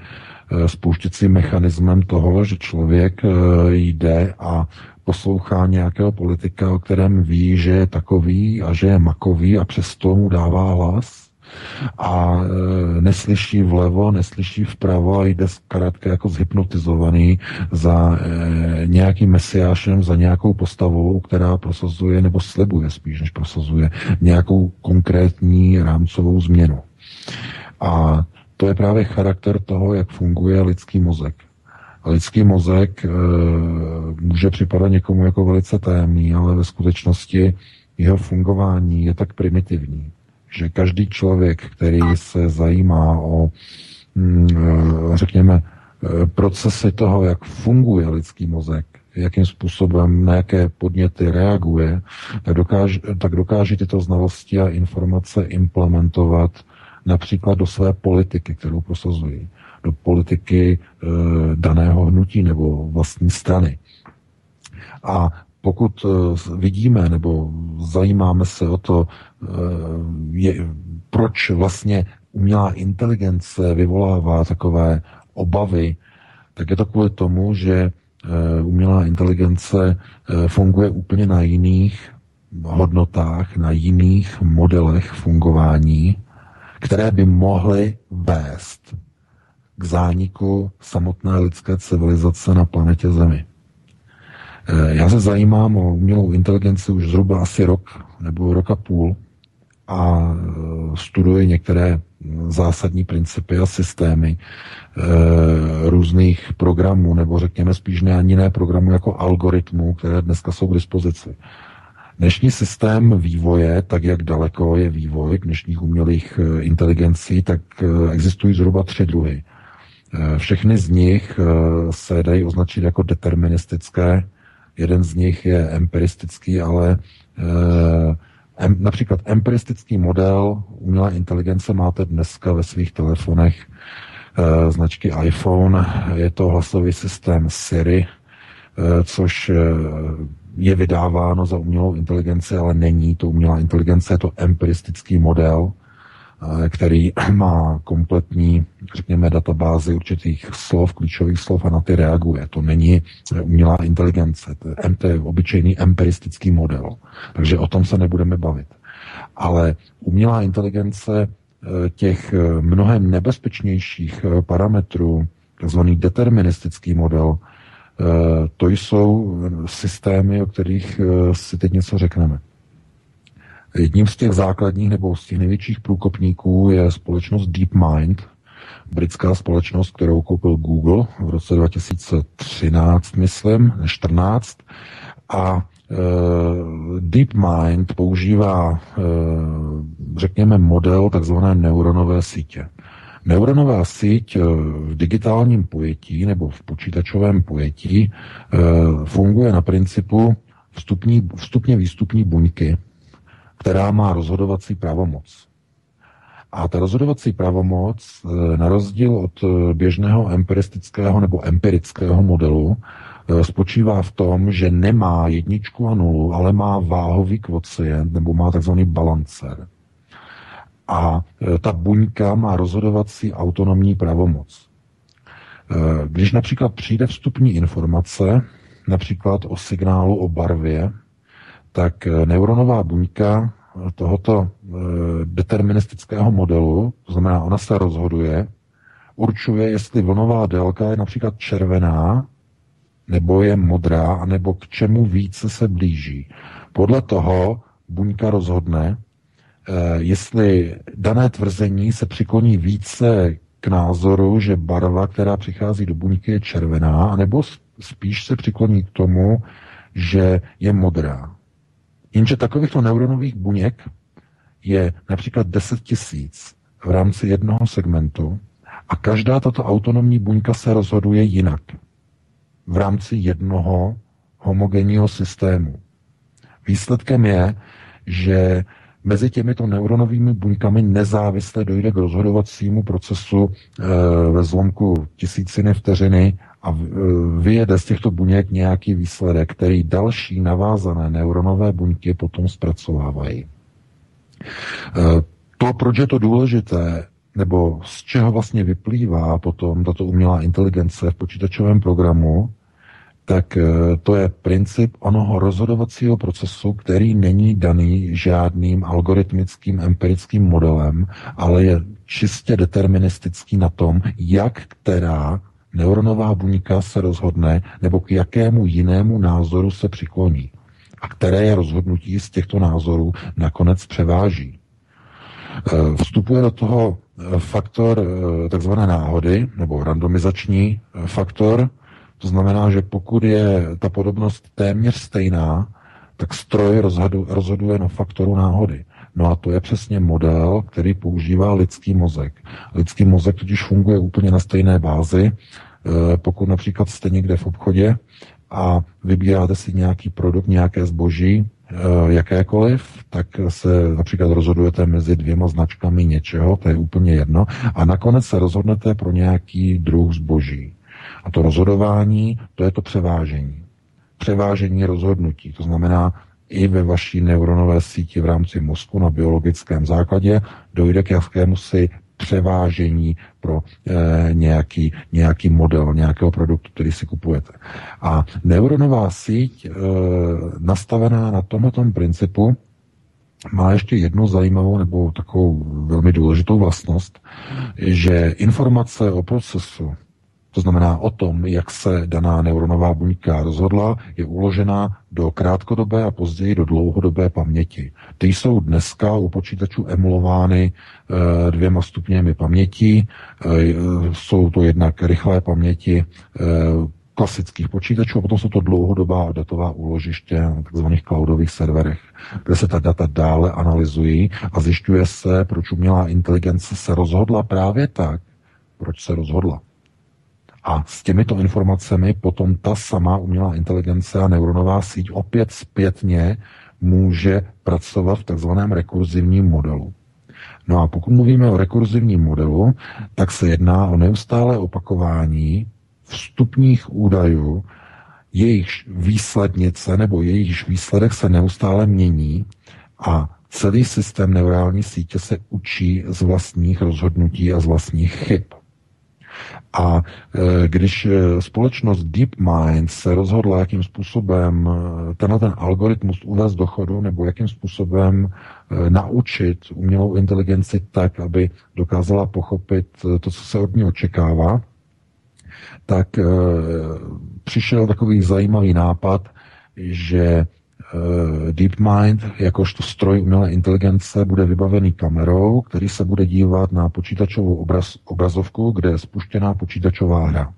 spouštěcím mechanismem toho, že člověk eh, jde a poslouchá nějakého politika, o kterém ví, že je takový a že je makový a přesto mu dává hlas a e, neslyší vlevo, neslyší vpravo a jde zkrátka jako zhypnotizovaný za nějakým mesiášem, za nějakou postavou, která prosazuje nebo slibuje spíš, než prosazuje nějakou konkrétní rámcovou změnu. A to je právě charakter toho, jak funguje lidský mozek. A lidský mozek e, může připadat někomu jako velice tajemný, ale ve skutečnosti jeho fungování je tak primitivní, že každý člověk, který se zajímá o, mm, e, řekněme, e, procesy toho, jak funguje lidský mozek, jakým způsobem, na jaké podněty reaguje, tak dokáže, tak dokáže tyto znalosti a informace implementovat například do své politiky, kterou prosazují, do politiky e, daného hnutí nebo vlastní strany. A pokud e, vidíme nebo zajímáme se o to, e, je, proč vlastně umělá inteligence vyvolává takové obavy, tak je to kvůli tomu, že umělá inteligence funguje úplně na jiných hodnotách, na jiných modelech fungování, které by mohly vést k zániku samotné lidské civilizace na planetě Zemi. Eh, já se zajímám o umělou inteligenci už zhruba asi rok nebo rok a půl a eh, studuji některé zásadní principy a systémy e, různých programů, nebo řekněme spíš ne ani ne programů jako algoritmů, které dneska jsou k dispozici. Dnešní systém vývoje, tak jak daleko je vývoj dnešních umělých eh, inteligencí, tak eh, existují zhruba tři druhy. Eh, všechny z nich se dají označit jako deterministické. Jeden z nich je empiristický, ale například empiristický model umělé inteligence máte dneska ve svých telefonech značky iPhone. Je to hlasový systém Siri, což je vydáváno za umělou inteligenci, ale není to umělá inteligence, je to empiristický model, eh, který má kompletní, řekněme, databázy určitých slov, klíčových slov a na ty reaguje. To není umělá inteligence, to je, obyčejný empiristický model. Takže o tom se nebudeme bavit. Ale umělá inteligence eh, těch eh, mnohem nebezpečnějších parametrů, takzvaný deterministický model, to jsou systémy, o kterých eh, si teď něco řekneme. Jedním z těch základních nebo z těch největších průkopníků je společnost DeepMind, britská společnost, kterou koupil Google v roce 2013, myslím, 14. A e, DeepMind používá, řekněme, model takzvané neuronové sítě. Neuronová síť eh, v digitálním pojetí nebo v počítačovém pojetí eh, funguje na principu vstupní, vstupně výstupní buňky, která má rozhodovací pravomoc. A ta rozhodovací pravomoc, eh, na rozdíl od běžného empiristického nebo empirického modelu, spočívá v tom, že nemá jedničku a nulu, ale má váhový kvocient nebo má takzvaný balancer a e, ta buňka má rozhodovací autonomní pravomoc. E, když například přijde vstupní informace, například o signálu o barvě, tak e, neuronová buňka tohoto deterministického modelu, to znamená, ona se rozhoduje, určuje, jestli vlnová délka je například červená, nebo je modrá, nebo k čemu více se blíží. Podle toho buňka rozhodne, jestli dané tvrzení se přikloní více k názoru, že barva, která přichází do buňky, je červená, anebo spíš se přikloní k tomu, že je modrá. Jenže takovýchto neuronových buněk je například 10 tisíc v rámci jednoho segmentu a každá tato autonomní buňka se rozhoduje jinak v rámci jednoho homogenního systému. Výsledkem je, že mezi těmito neuronovými buňkami nezávisle dojde k rozhodovacímu procesu e, ve zlomku tisíciny vteřiny a e, vyjede z těchto buněk nějaký výsledek, který další navázané neuronové buňky potom zpracovávají. E, to, proč je to důležité, nebo z čeho vlastně vyplývá potom tato umělá inteligence v počítačovém programu, tak eh, to je princip onoho rozhodovacího procesu, který není daný žádným algoritmickým empirickým modelem, ale je čistě deterministický na tom, jak která neuronová buňka se rozhodne nebo k jakému jinému názoru se přikloní a které je rozhodnutí z těchto názorů nakonec převáží. Eh, vstupuje do toho eh, faktor takzvané náhody nebo randomizační faktor, to znamená, že pokud je ta podobnost téměř stejná, tak stroj rozhoduje na faktoru náhody. No a to je přesně model, který používá lidský mozek. Lidský mozek totiž funguje úplně na stejné bázi. E, pokud například jste někde v obchodě a vybíráte si nějaký produkt, nějaké zboží jakékoliv, tak se například rozhodujete mezi dvěma značkami něčeho, to je úplně jedno, a nakonec se rozhodnete pro nějaký druh zboží. A to rozhodování, to je to převážení. Převážení rozhodnutí. To znamená, i ve vaší neuronové síti v rámci mozku na biologickém základě dojde k jakému si převážení pro e, nějaký, nějaký model, nějakého produktu, který si kupujete. A neuronová síť e, nastavená na tomto principu má ještě jednu zajímavou nebo takovou velmi důležitou vlastnost, že informace o procesu to znamená o tom, jak se daná neuronová buňka rozhodla, je uložena do krátkodobé a později do dlouhodobé paměti. Ty jsou dneska u počítačů emulovány e, dvěma stupněmi paměti. E, jsou to jednak rychlé paměti e, klasických počítačů a potom jsou to dlouhodobá datová úložiště na tzv. cloudových serverech, kde se ta data dále analyzují a zjišťuje se, proč umělá inteligence se rozhodla právě tak, proč se rozhodla. A s těmito informacemi potom ta sama umělá inteligence a neuronová síť opět zpětně může pracovat v takzvaném rekurzivním modelu. No a pokud mluvíme o rekurzivním modelu, tak se jedná o neustále opakování vstupních údajů, jejichž výslednice nebo jejichž výsledek se neustále mění a celý systém neurální sítě se učí z vlastních rozhodnutí a z vlastních chyb. A e, když e, společnost DeepMind se rozhodla, jakým způsobem e, tenhle ten algoritmus uvést do chodu, nebo jakým způsobem naučit umělou inteligenci tak, aby dokázala pochopit to, co se od ní očekává, tak přišel takový zajímavý nápad, že DeepMind, jakožto stroj umělé inteligence, bude vybavený kamerou, který se bude dívat na počítačovou obraz, obrazovku, kde je spuštěná počítačová hra.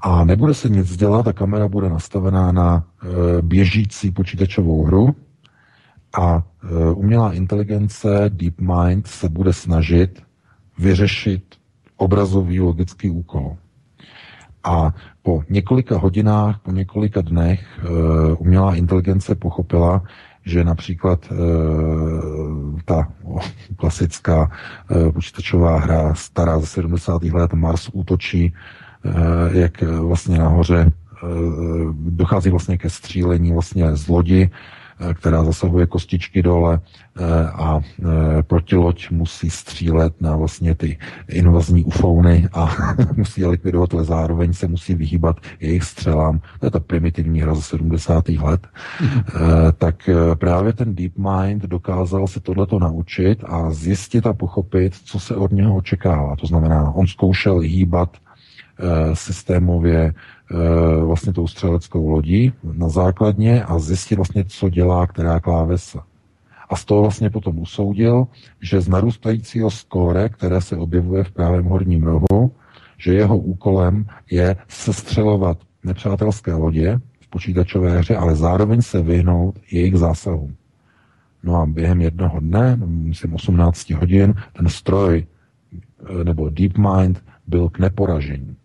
A nebude se nic dělat, ta kamera bude nastavená na e, běžící počítačovou hru a e, umělá inteligence DeepMind se bude snažit vyřešit obrazový logický úkol. A po několika hodinách, po několika dnech uh, umělá inteligence pochopila, že například uh, ta klasická uh, počítačová hra stará ze 70. let Mars útočí, jak vlastně nahoře dochází vlastně ke střílení vlastně z lodi, Eh, která zasahuje kostičky dole eh, a eh, protiloď musí střílet na vlastně ty invazní ufouny a musí je likvidovat, ale zároveň se musí vyhýbat jejich střelám. To je ta primitivní hra ze 70. let. Tak právě ten DeepMind dokázal se tohleto naučit a zjistit a pochopit, co se od něho očekává. To znamená, on zkoušel hýbat systémově Eh, vlastně tou střeleckou lodí na základně a zjistit vlastně, co dělá která klávesa. A z toho vlastně potom usoudil, že z narůstajícího skóre, které se objevuje v právém horním rohu, že jeho úkolem je sestřelovat nepřátelské lodě v počítačové hře, ale zároveň se vyhnout jejich zásahům. No a během jednoho dne, myslím 18 hodin, ten stroj eh, nebo DeepMind byl k neporažení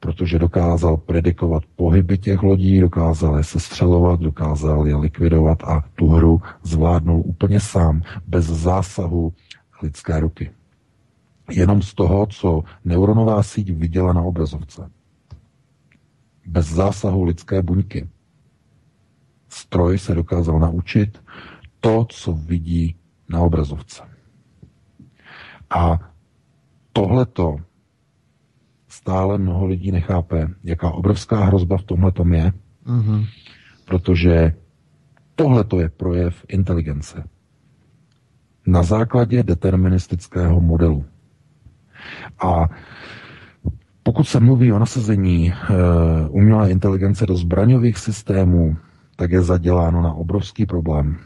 protože dokázal predikovat pohyby těch lodí, dokázal je sestřelovat, dokázal je likvidovat a tu hru zvládnul úplně sám, bez zásahu lidské ruky. Jenom z toho, co neuronová síť viděla na obrazovce. Bez zásahu lidské buňky. Stroj se dokázal naučit to, co vidí na obrazovce. A tohleto stále mnoho lidí nechápe, jaká obrovská hrozba v tomhle tom je, mm-hmm. protože tohle je projev inteligence. Na základě deterministického modelu. A pokud se mluví o nasazení uh, umělé inteligence do zbraňových systémů, tak je zaděláno na obrovský problém.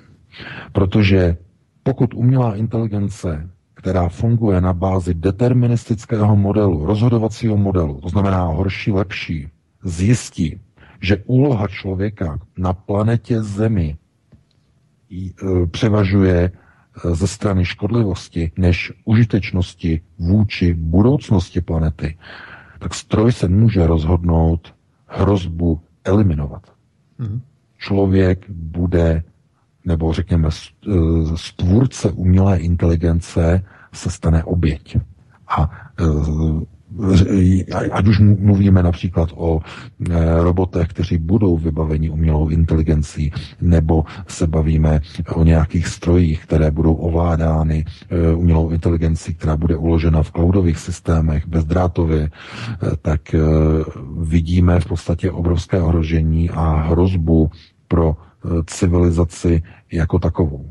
Protože pokud umělá inteligence která funguje na bázi deterministického modelu, rozhodovacího modelu, to znamená horší, lepší, zjistí, že úloha člověka na planetě Zemi e, převažuje e, ze strany škodlivosti než užitečnosti vůči budoucnosti planety, tak stroj se může rozhodnout hrozbu eliminovat. Mm. člověk bude, nebo řekněme, stvůrce umělé inteligence se stane oběť. A ať už mluvíme například o e, robotech, kteří budou vybaveni umělou inteligencí, nebo se bavíme o nějakých strojích, které budou ovládány e, umělou inteligencí, která bude uložena v cloudových systémech bezdrátově, e, tak vidíme v podstatě obrovské ohrožení a hrozbu pro civilizaci jako takovou.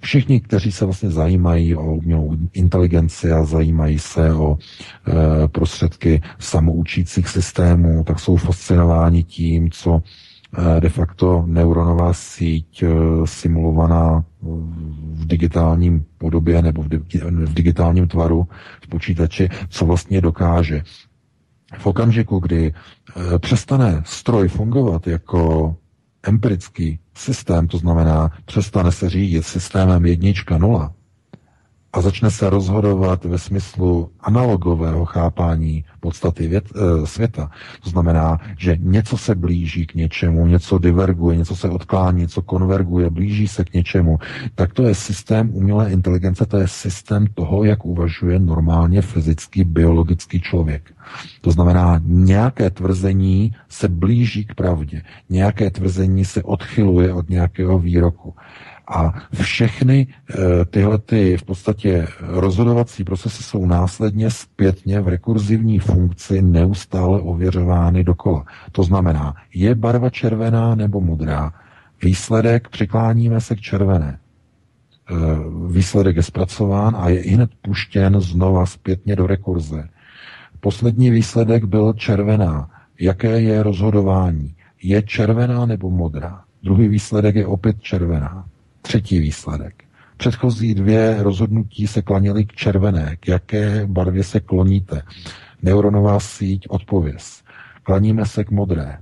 Všichni, kteří se vlastně zajímají o umělou inteligenci a zajímají se o e, prostředky samoučících systémů, tak jsou fascinováni tím, co e, de facto neuronová síť e, simulovaná v digitálním podobě nebo v, di- v digitálním tvaru v počítači, co vlastně dokáže. V okamžiku, kdy přestane stroj fungovat jako empirický systém, to znamená, přestane se řídit systémem jednička nula a začne se rozhodovat ve smyslu analogového chápání podstaty vět, e, světa. To znamená, že něco se blíží k něčemu, něco diverguje, něco se odklání, něco konverguje, blíží se k něčemu. Tak to je systém umělé inteligence, to je systém toho, jak uvažuje normálně fyzický, biologický člověk. To znamená, nějaké tvrzení se blíží k pravdě, nějaké tvrzení se odchyluje od nějakého výroku. A všechny e, tyhle ty v podstatě rozhodovací procesy jsou následně zpětně v rekurzivní funkci neustále ověřovány dokola. To znamená, je barva červená nebo modrá. Výsledek přikláníme se k červené. E, výsledek je zpracován a je hned puštěn znova zpětně do rekurze. Poslední výsledek byl červená. Jaké je rozhodování? Je červená nebo modrá? Druhý výsledek je opět červená. Třetí výsledek. Předchozí dvě rozhodnutí se klaněly k červené. K jaké barvě se kloníte? Neuronová síť odpověz. Klaníme se k modré.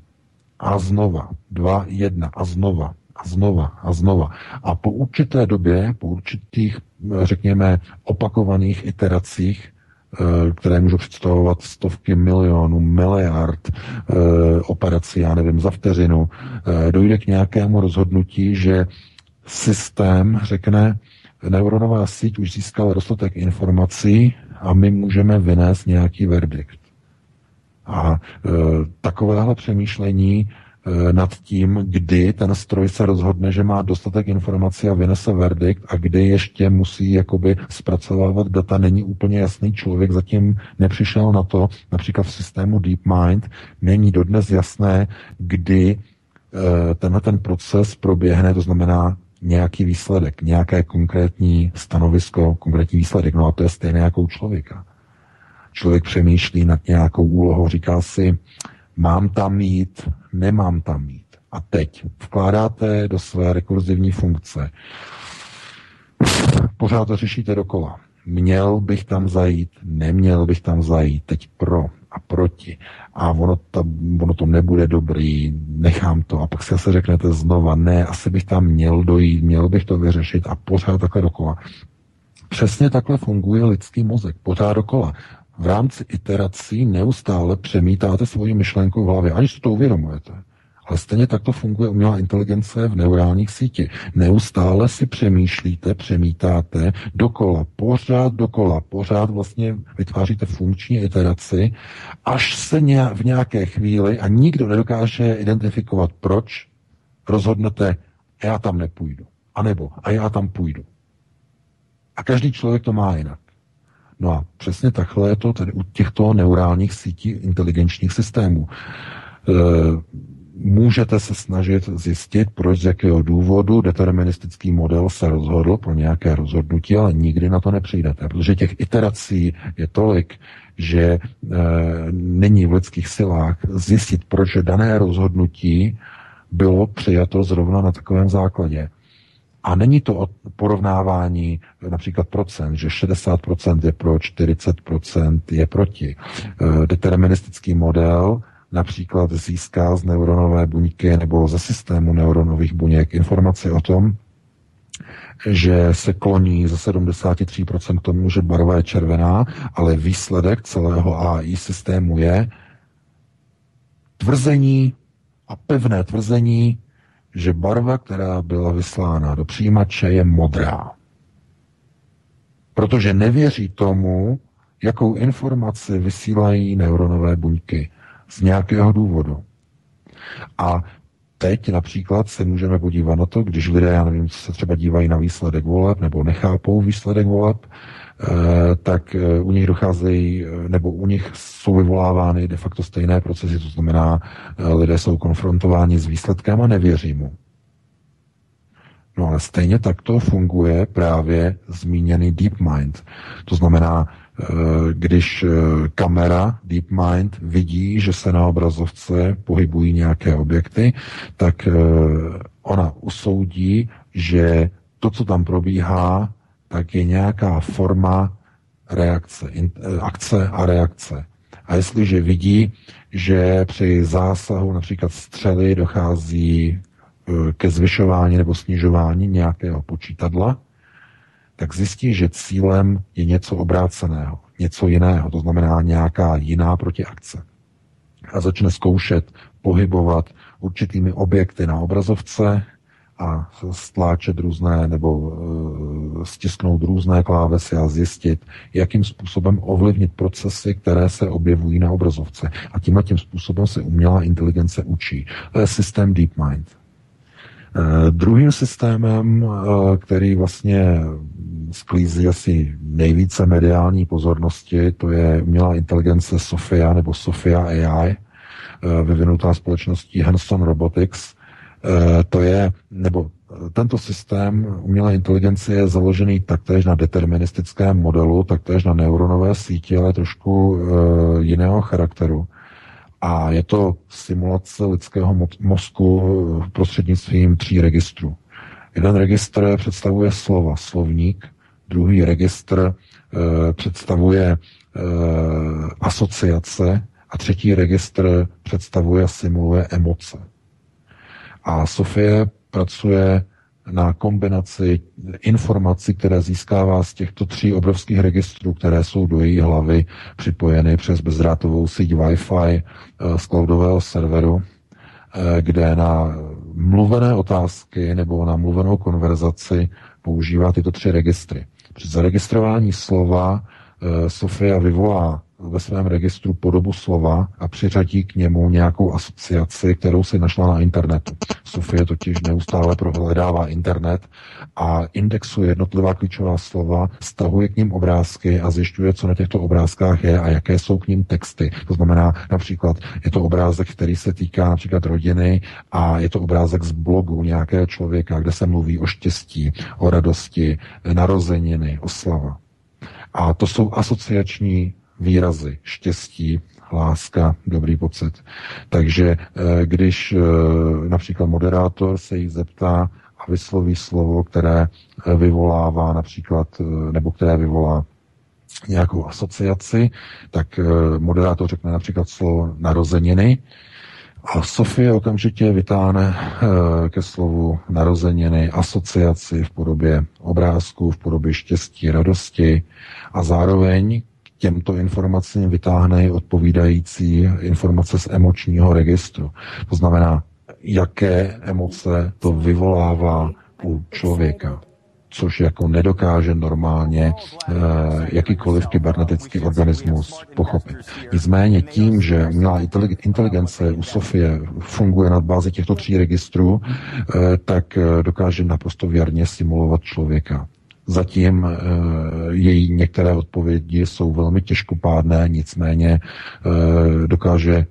A znova. Dva, jedna. A znova. A znova. A znova. A po určité době, po určitých, řekněme, opakovaných iteracích, eh, které můžou představovat stovky milionů, miliard eh, operací, já nevím, za vteřinu, eh, dojde k nějakému rozhodnutí, že systém řekne, neuronová síť už získala dostatek informací a my můžeme vynést nějaký verdikt. A e, takovéhle přemýšlení e, nad tím, kdy ten stroj se rozhodne, že má dostatek informací a vynese verdikt a kdy ještě musí jakoby zpracovávat data, není úplně jasný. Člověk zatím nepřišel na to, například v systému DeepMind, není dodnes jasné, kdy e, tenhle ten proces proběhne, to znamená, nějaký výsledek, nějaké konkrétní stanovisko, konkrétní výsledek. No a to je stejné jako u člověka. Člověk přemýšlí nad nějakou úlohou, říká si, mám tam mít, nemám tam mít. A teď vkládáte do své rekurzivní funkce. Pořád to řešíte dokola. Měl bych tam zajít, neměl bych tam zajít, teď pro a proti. A ono, ta, ono to nebude dobrý, nechám to. A pak si zase řeknete znova, ne, asi bych tam měl dojít, měl bych to vyřešit a pořád takhle dokola. Přesně takhle funguje lidský mozek, pořád dokola. V rámci iterací neustále přemítáte svoji myšlenku v hlavě, aniž to uvědomujete. Ale stejně takto funguje umělá inteligence v neurálních sítích. Neustále si přemýšlíte, přemítáte dokola, pořád dokola, pořád vlastně vytváříte funkční iteraci, až se v nějaké chvíli, a nikdo nedokáže identifikovat proč, rozhodnete, já tam nepůjdu. A nebo, a já tam půjdu. A každý člověk to má jinak. No a přesně takhle je to tedy u těchto neurálních sítí inteligenčních systémů. E, můžete se snažit zjistit, proč z jakého důvodu deterministický model se rozhodl pro nějaké rozhodnutí, ale nikdy na to nepřijdete, protože těch iterací je tolik, že e, není v lidských silách zjistit, proč dané rozhodnutí bylo přijato zrovna na takovém základě. A není to porovnávání například procent, že 60% je pro, 40% je proti. E, deterministický model například získá z neuronové buňky nebo ze systému neuronových buněk informace o tom, že se kloní ze 73% k tomu, že barva je červená, ale výsledek celého AI systému je tvrzení a pevné tvrzení, že barva, která byla vyslána do přijímače, je modrá. Protože nevěří tomu, jakou informaci vysílají neuronové buňky z nějakého důvodu. A teď například se můžeme podívat na to, když lidé, já nevím, se třeba dívají na výsledek voleb nebo nechápou výsledek voleb, eh, tak eh, u nich docházejí, eh, nebo u nich jsou vyvolávány de facto stejné procesy, to znamená, lidé jsou konfrontováni s výsledkem a nevěří mu. No ale stejně tak to funguje právě zmíněný DeepMind. To znamená, když eh, kamera DeepMind vidí, že se na obrazovce pohybují nějaké objekty, tak eh, ona usoudí, že to, co tam probíhá, tak je nějaká forma reakce, akce a reakce. A jestliže vidí, že při zásahu například střely dochází Eh, ke zvyšování nebo snižování nějakého počítadla, tak zjistí, že cílem je něco obráceného, něco jiného, to znamená nějaká jiná protiakce. A začne zkoušet pohybovat určitými objekty na obrazovce a stláčet různé nebo uh, stisknout různé klávesy a zjistit, jakým způsobem ovlivnit procesy, které se objevují na obrazovce. A tímhle tím způsobem se umělá inteligence učí. To je systém DeepMind. Eh, druhým systémem, eh, který vlastně sklízí asi nejvíce mediální pozornosti, to je umělá inteligence Sofia nebo Sofia AI, eh, vyvinutá společností Hanson Robotics. To je, nebo tento systém umělé inteligence je založený taktéž na deterministickém modelu, taktéž na neuronové síti, ale trošku jiného charakteru. A je to simulace lidského mozku prostřednictvím tří registrů. Jeden registr představuje slova, slovník, druhý registr e, představuje e, asociace a třetí registr představuje a simuluje emoce. A Sofie pracuje na kombinaci informací, které získává z těchto tří obrovských registrů, které jsou do její hlavy připojeny přes bezdrátovou síť Wi-Fi eh, z cloudového serveru, eh, kde na mluvené otázky nebo na mluvenou konverzaci používá tyto tři registry. Při zaregistrování slova eh, Sofia vyvolá ve svém registru podobu slova a přiřadí k němu nějakou asociaci, kterou si našla na internetu. Sofie totiž neustále prohledává internet a indexuje jednotlivá klíčová slova, stahuje k ním obrázky a zjišťuje, co na těchto obrázkách je a jaké jsou k ním texty. To znamená, například je to obrázek, který se týká například rodiny a je to obrázek z blogu nějakého člověka, kde se mluví o štěstí, o radosti, narozeniny, oslava. A to jsou asociační výrazy štěstí, láska, dobrý pocit. Takže eh, když eh, například moderátor se jí zeptá a vysloví slovo, které eh, vyvolává například, nebo které vyvolá nějakou asociaci, tak moderátor řekne například slovo narozeniny a Sofie okamžitě vytáhne ke slovu narozeniny asociaci v podobě obrázku, v podobě štěstí, radosti a zároveň těmto informacím vytáhne odpovídající informace z emočního registru. To znamená, jaké emoce to vyvolává u člověka což jako nedokáže normálně e, jakýkoliv kybernetický organismus pochopit. Nicméně tím, že umělá inteligence u Sofie funguje na bázi těchto tří registrů, e, tak eh, dokáže naprosto věrně simulovat člověka. Zatím e, její některé odpovědi jsou velmi těžkopádné, nicméně e, dokáže e,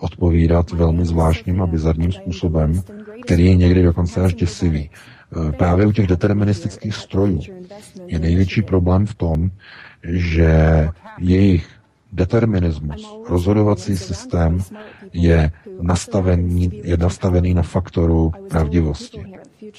odpovídat velmi zvláštním a bizarním způsobem, který je někdy dokonce až děsivý. Právě u těch deterministických strojů je největší problém v tom, že jejich determinismus, rozhodovací systém je nastavený, je nastavený na faktoru pravdivosti.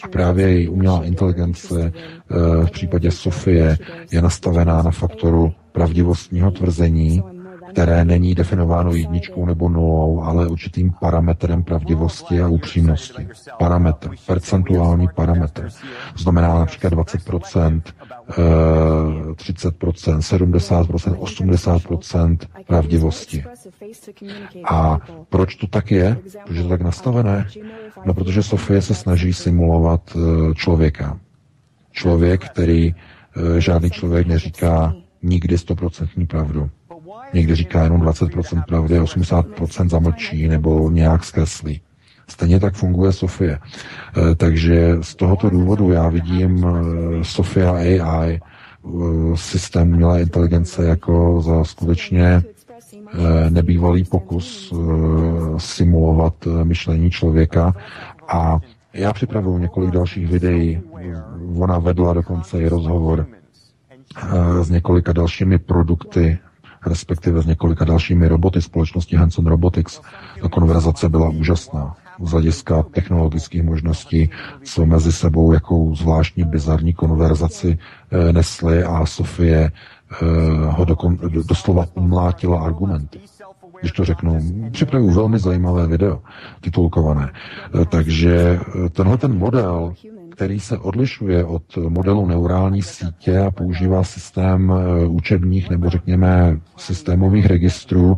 A právě její umělá inteligence eh, v případě Sofie je nastavená na faktoru pravdivostního tvrzení, které není definováno jedničkou nebo nulou, ale určitým parametrem pravdivosti a upřímnosti. Parametr, percentuální parametr. Znamená například 20%, 30%, 70%, 80% pravdivosti. A proč to tak je? Proč je to tak nastavené? No, protože Sofie se snaží simulovat eh, člověka. Člověk, který eh, žádný člověk neříká nikdy stoprocentní pravdu. Někdy říká jenom 20% pravdy, 80% zamlčí nebo nějak zkreslí. Stejně tak funguje Sofie. Takže z tohoto důvodu já vidím Sofia AI, systém umělé inteligence jako za skutečně Eh, nebývalý pokus eh, simulovat eh, myšlení člověka a já připravuju několik dalších videí. Ona vedla dokonce i rozhovor s několika dalšími produkty, respektive s několika dalšími roboty společnosti Hanson Robotics. Ta konverzace byla úžasná z hlediska technologických možností, co mezi sebou jakou zvláštní bizarní konverzaci nesly a Sofie Eh, ho dokon, doslova umlátila argumenty. Když to řeknu, připravuju velmi zajímavé video, titulkované. Eh, takže eh, tenhle ten model, který se odlišuje od modelu neurální sítě a používá systém učebních nebo řekněme systémových registrů,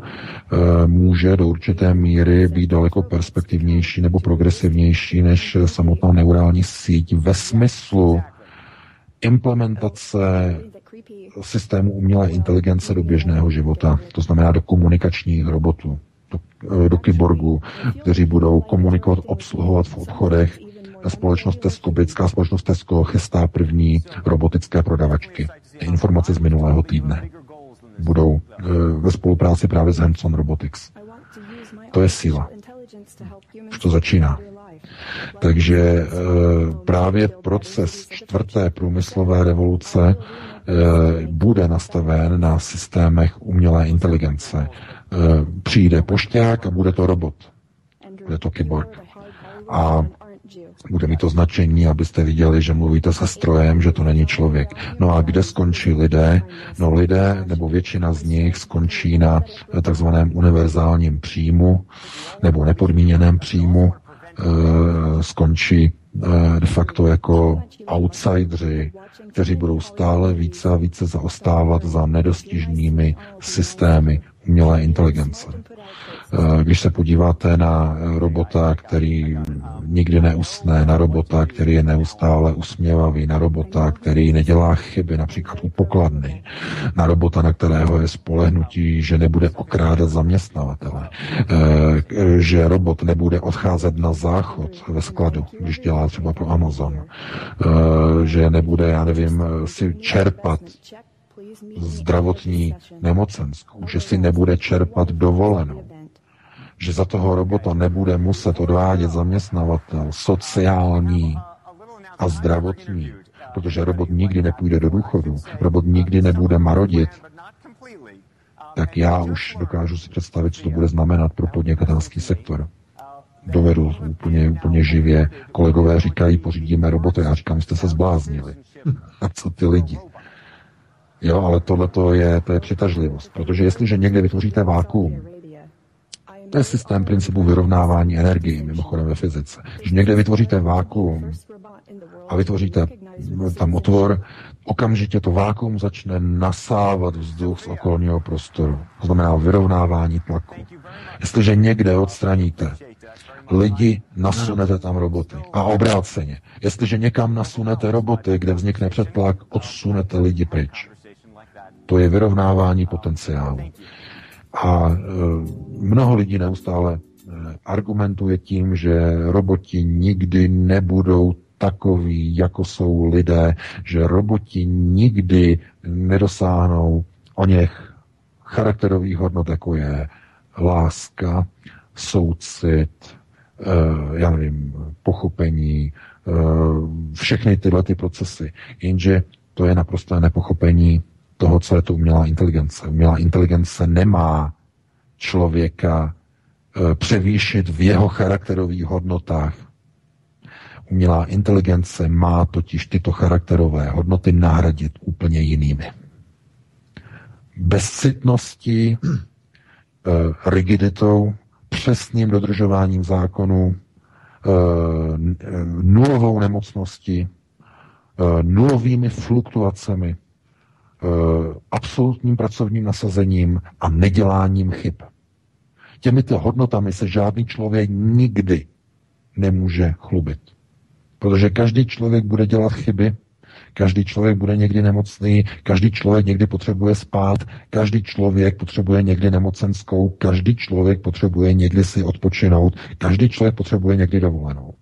může do určité míry být daleko perspektivnější nebo progresivnější než samotná neurální síť ve smyslu implementace systému umělé inteligence do běžného života, to znamená do komunikačních robotů, do, eh, do kyborgů, kteří budou komunikovat, obsluhovat v obchodech. Společnost Tesco, britská společnost Tesco chystá první robotické prodavačky. Informace z minulého týdne budou eh, ve spolupráci právě s Hanson Robotics. To je síla. Už to začíná. Takže e, právě proces čtvrté průmyslové revoluce Eh, bude nastaven na systémech umělé inteligence. Eh, přijde pošťák a bude to robot. Bude to kyborg. A bude mít to značení, abyste viděli, že mluvíte se strojem, že to není člověk. No a kde skončí lidé? No lidé, nebo většina z nich skončí na takzvaném univerzálním příjmu nebo nepodmíněném příjmu, e, skončí e, de facto jako outsidři, kteří budou stále více a více zaostávat za nedostižnými systémy umělé inteligence. Eh, když se podíváte na robota, který nikdy neusne, na robota, který je neustále usměvavý, na robota, který nedělá chyby, například u pokladny, na robota, na kterého je spolehnutí, že nebude okrádat zaměstnavatele, eh, že robot nebude odcházet na záchod ve skladu, když dělá třeba pro Amazon, eh, že nebude, já nevím, si čerpat zdravotní nemocenskou, že si nebude čerpat dovolenou, že za toho robota nebude muset odvádět zaměstnavatel sociální a zdravotní, protože robot nikdy nepůjde do důchodu, robot nikdy nebude marodit, tak já už dokážu si představit, co to bude znamenat pro podnikatelský sektor. Dovedu úplně, úplně živě. Kolegové říkají, pořídíme roboty. Já říkám, jste se zbláznili. A co ty lidi? Jo, ale tohle to je, to je přitažlivost. Protože jestliže někde vytvoříte vákuum, to je systém principu vyrovnávání energie, mimochodem ve fyzice. Když někde vytvoříte vákuum a vytvoříte tam otvor, okamžitě to vákuum začne nasávat vzduch z okolního prostoru. To znamená vyrovnávání tlaku. Jestliže někde odstraníte lidi, nasunete tam roboty. A obráceně. Jestliže někam nasunete roboty, kde vznikne předplak, odsunete lidi pryč. To je vyrovnávání potenciálu. A e, mnoho lidí neustále e, argumentuje tím, že roboti nikdy nebudou takový, jako jsou lidé, že roboti nikdy nedosáhnou o něch charakterových hodnot, jako je láska, soucit, e, já nevím, pochopení, všechny tyhle ty procesy. Jenže to je naprosto nepochopení toho, co je to umělá inteligence. Umělá inteligence nemá člověka e, převýšit v jeho charakterových hodnotách. Umělá inteligence má totiž tyto charakterové hodnoty nahradit úplně jinými. Bezcitností, e, rigiditou, přesným dodržováním zákonů, e, nulovou nemocností, nulovými fluktuacemi Eh, absolutním pracovním nasazením a neděláním chyb. Těmito hodnotami se žádný člověk nikdy nemůže chlubit. Protože každý člověk bude dělat chyby, každý člověk bude někdy nemocný, každý člověk někdy potřebuje spát, každý člověk potřebuje někdy nemocenskou, každý člověk potřebuje někdy si odpočinout, každý člověk potřebuje někdy dovolenou.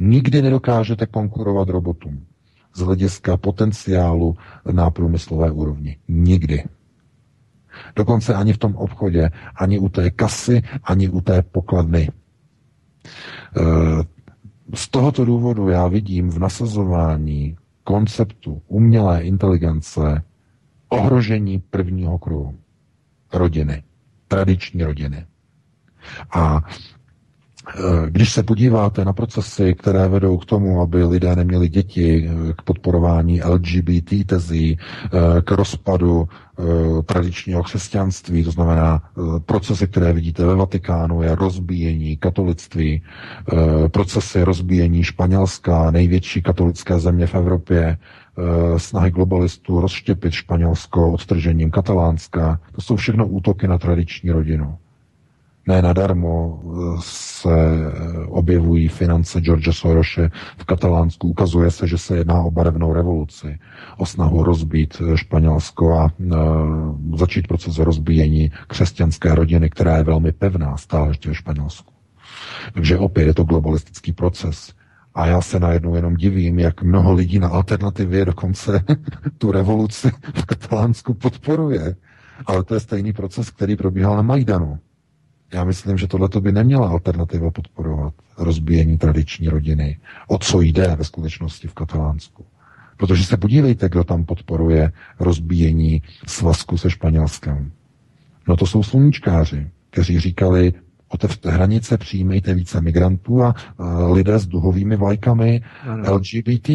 Nikdy nedokážete konkurovat robotům z hlediska potenciálu na průmyslové úrovni. Nikdy. Dokonce ani v tom obchodě, ani u té kasy, ani u té pokladny. Eh, z tohoto důvodu já vidím v nasazování konceptu umělé inteligence ohrožení prvního kruhu rodiny, tradiční rodiny. A když se podíváte na procesy, které vedou k tomu, aby lidé neměli děti, eh, k podporování LGBT tezí, eh, k rozpadu tradičního křesťanství, to znamená procesy, které vidíte ve Vatikánu, je rozbíjení katolictví, procesy rozbíjení Španělska, největší katolické země v Evropě, snahy globalistů rozštěpit Španělsko odtržením Katalánska. To jsou všechno útoky na tradiční rodinu. Ne nadarmo eh, se eh, objevují finance George Sorose v Katalánsku. Ukazuje se, že se jedná o barevnou revoluci, o snahu rozbít eh, Španělsko a začít proces rozbíjení křesťanské rodiny, která je velmi pevná stále ještě ve Španělsku. Takže opět je to globalistický proces. A já se najednou jenom divím, jak mnoho lidí na alternativě dokonce tu revoluci v Katalánsku podporuje. Ale to je stejný proces, který probíhal na Majdanu. Já myslím, že tohle by neměla alternativa podporovat rozbíjení tradiční rodiny. O co jde ve skutečnosti v Katalánsku? Protože se podívejte, kdo tam podporuje rozbíjení svazku se Španělskem. No to jsou sluníčkáři, kteří říkali, otevřte hranice, přijmejte více migrantů a uh, lidé s duhovými vlajkami. LGBT.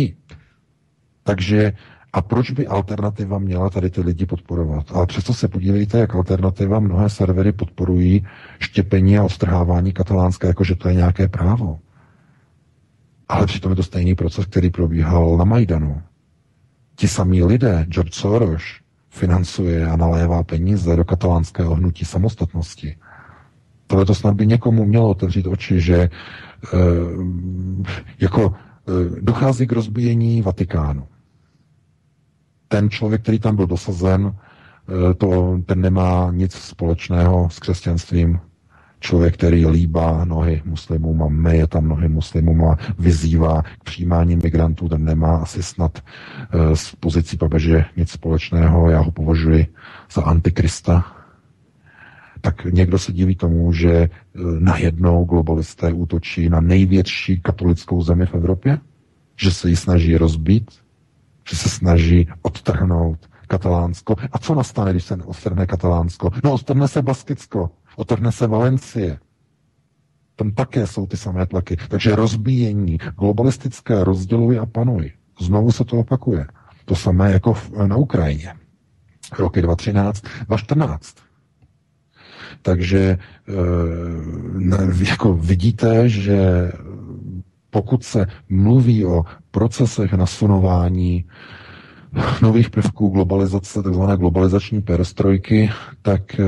Takže a proč by alternativa měla tady ty lidi podporovat? Ale přesto se podívejte, jak alternativa mnohé servery podporují štěpení a odstrhávání katalánské, jakože to je nějaké právo. Ale přitom je to stejný proces, který probíhal na Majdanu. Ti samí lidé, George Soros, financuje a nalévá peníze do katalánského hnutí samostatnosti. Tohle to snad by někomu mělo otevřít oči, že e, jako e, dochází k rozbíjení Vatikánu ten člověk, který tam byl dosazen, eh, to, ten nemá nic společného s křesťanstvím. Člověk, který líbá nohy muslimům a meje tam nohy muslimům a vyzývá k přijímání migrantů, ten nemá asi snad eh, z pozicí papeže nic společného. Já ho považuji za antikrista. Tak někdo se diví tomu, že eh, najednou globalisté útočí na největší katolickou zemi v Evropě? Že se ji snaží rozbít? Že se snaží odtrhnout Katalánsko. A co nastane, když se odtrhne Katalánsko? No, odtrhne se Baskicko, odtrhne se Valencie. Tam také jsou ty samé tlaky. Takže rozbíjení, globalistické rozděluj a panuj. Znovu se to opakuje. To samé jako na Ukrajině. Roky 2013, 2014. Takže e, jako vidíte, že pokud se mluví o procesech nasunování nových prvků globalizace, takzvané globalizační perestrojky, tak e,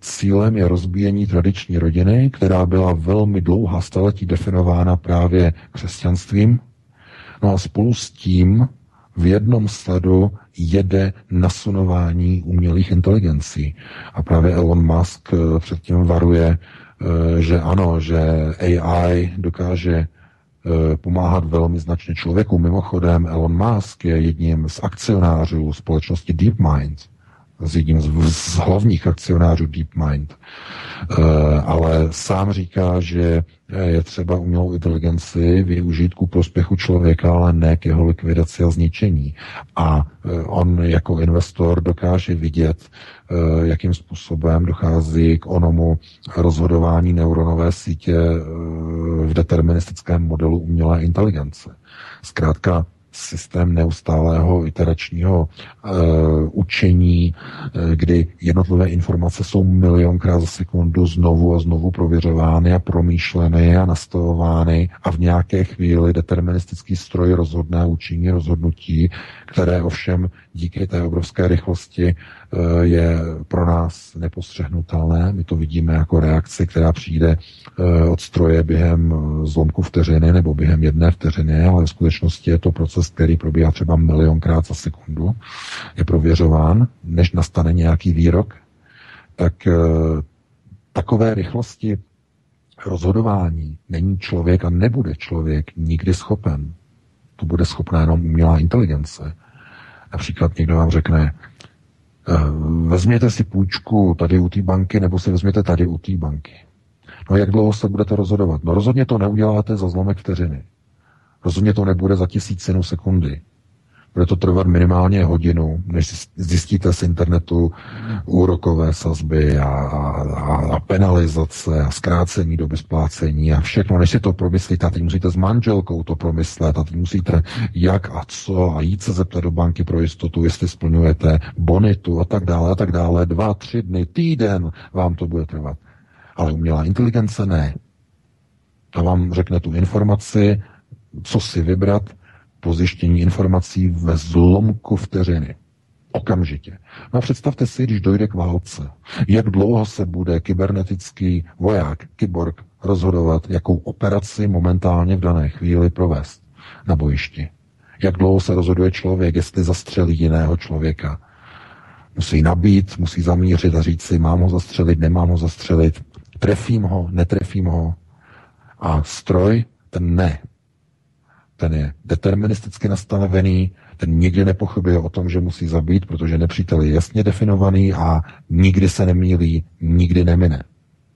cílem je rozbíjení tradiční rodiny, která byla velmi dlouhá staletí definována právě křesťanstvím. No a spolu s tím v jednom sledu jede nasunování umělých inteligencí. A právě Elon Musk e, předtím varuje, e, že ano, že AI dokáže Eh, pomáhat velmi značně člověku. Mimochodem, Elon Musk je jedním z akcionářů společnosti DeepMind, z jedním z, z hlavních akcionářů DeepMind. E, ale sám říká, že je třeba umělou inteligenci využít ku prospěchu člověka, ale ne k jeho likvidaci a zničení. A e, on jako investor dokáže vidět, jakým způsobem dochází k onomu rozhodování neuronové sítě v deterministickém modelu umělé inteligence. Zkrátka systém neustálého iteračního uh, učení, uh, kdy jednotlivé informace jsou milionkrát za sekundu znovu a znovu prověřovány a promýšleny a nastavovány a v nějaké chvíli deterministický stroj rozhodne a učiní rozhodnutí, které ovšem díky té obrovské rychlosti je pro nás nepostřehnutelné. My to vidíme jako reakci, která přijde eh, od stroje během eh, zlomku vteřiny nebo během jedné vteřiny, ale v skutečnosti je to proces, který probíhá třeba milionkrát za sekundu, je prověřován, než nastane nějaký výrok, tak takové rychlosti rozhodování není člověk a nebude člověk nikdy schopen. To bude schopná jenom umělá inteligence. Například někdo vám řekne, eh, vezměte si půjčku tady u té banky, nebo si vezměte tady u té banky. No jak dlouho se budete rozhodovat? No rozhodně to neuděláte za zlomek vteřiny. Rozhodně to nebude za tisícinu sekundy. Bude to trvat minimálně hodinu, než zjistíte z internetu úrokové sazby a, a, a penalizace a zkrácení doby splácení a všechno, než si to promyslíte. A teď musíte s manželkou to promyslet a teď musíte jak a co a jít se zeptat do banky pro jistotu, jestli splňujete bonitu a tak dále a tak dále. Dva, tři dny, týden vám to bude trvat. Ale umělá inteligence ne. Ta vám řekne tu informaci, co si vybrat, po zjištění informací ve zlomku vteřiny. Okamžitě. No a představte si, když dojde k válce, jak dlouho se bude kybernetický voják, kyborg, rozhodovat, jakou operaci momentálně v dané chvíli provést na bojišti. Jak dlouho se rozhoduje člověk, jestli zastřelí jiného člověka. Musí nabít, musí zamířit a říct si, mám ho zastřelit, nemám ho zastřelit, trefím ho, netrefím ho. A stroj, ten ne, ten je deterministicky nastavený, ten nikdy nepochybuje o tom, že musí zabít, protože nepřítel je jasně definovaný a nikdy se nemýlí, nikdy nemine.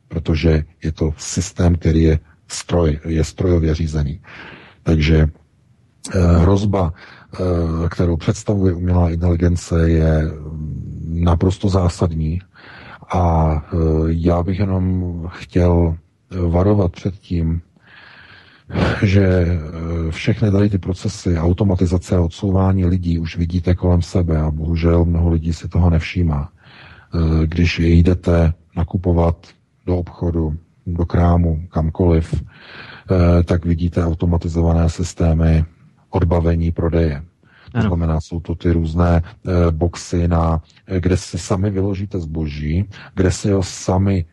Protože je to systém, který je stroj, je strojově řízený. Takže eh, hrozba, eh, kterou představuje umělá inteligence, je naprosto zásadní. A eh, já bych jenom chtěl varovat před tím, že eh, všechny tady ty procesy automatizace a odsouvání lidí už vidíte kolem sebe a bohužel mnoho lidí si toho nevšímá. Eh, když jdete nakupovat do obchodu, do krámu, kamkoliv, eh, tak vidíte automatizované systémy odbavení prodeje. To znamená, jsou to ty různé boxy, na, kde si sami vyložíte zboží, kde si ho sami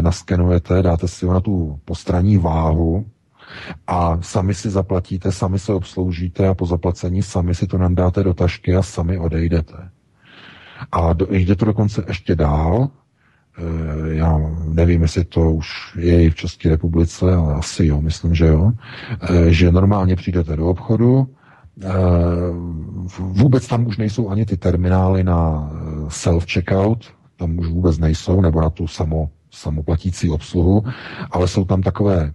naskenujete, dáte si ho na tu postranní váhu, a sami si zaplatíte, sami se obsloužíte a po zaplacení sami si to nandáte do tašky a sami odejdete. A do, jde to dokonce ještě dál, e, já nevím, jestli to už je i v České republice, ale asi jo, myslím, že jo, e, že normálně přijdete do obchodu, e, vůbec tam už nejsou ani ty terminály na self-checkout, tam už vůbec nejsou, nebo na tu samo, samoplatící obsluhu, ale jsou tam takové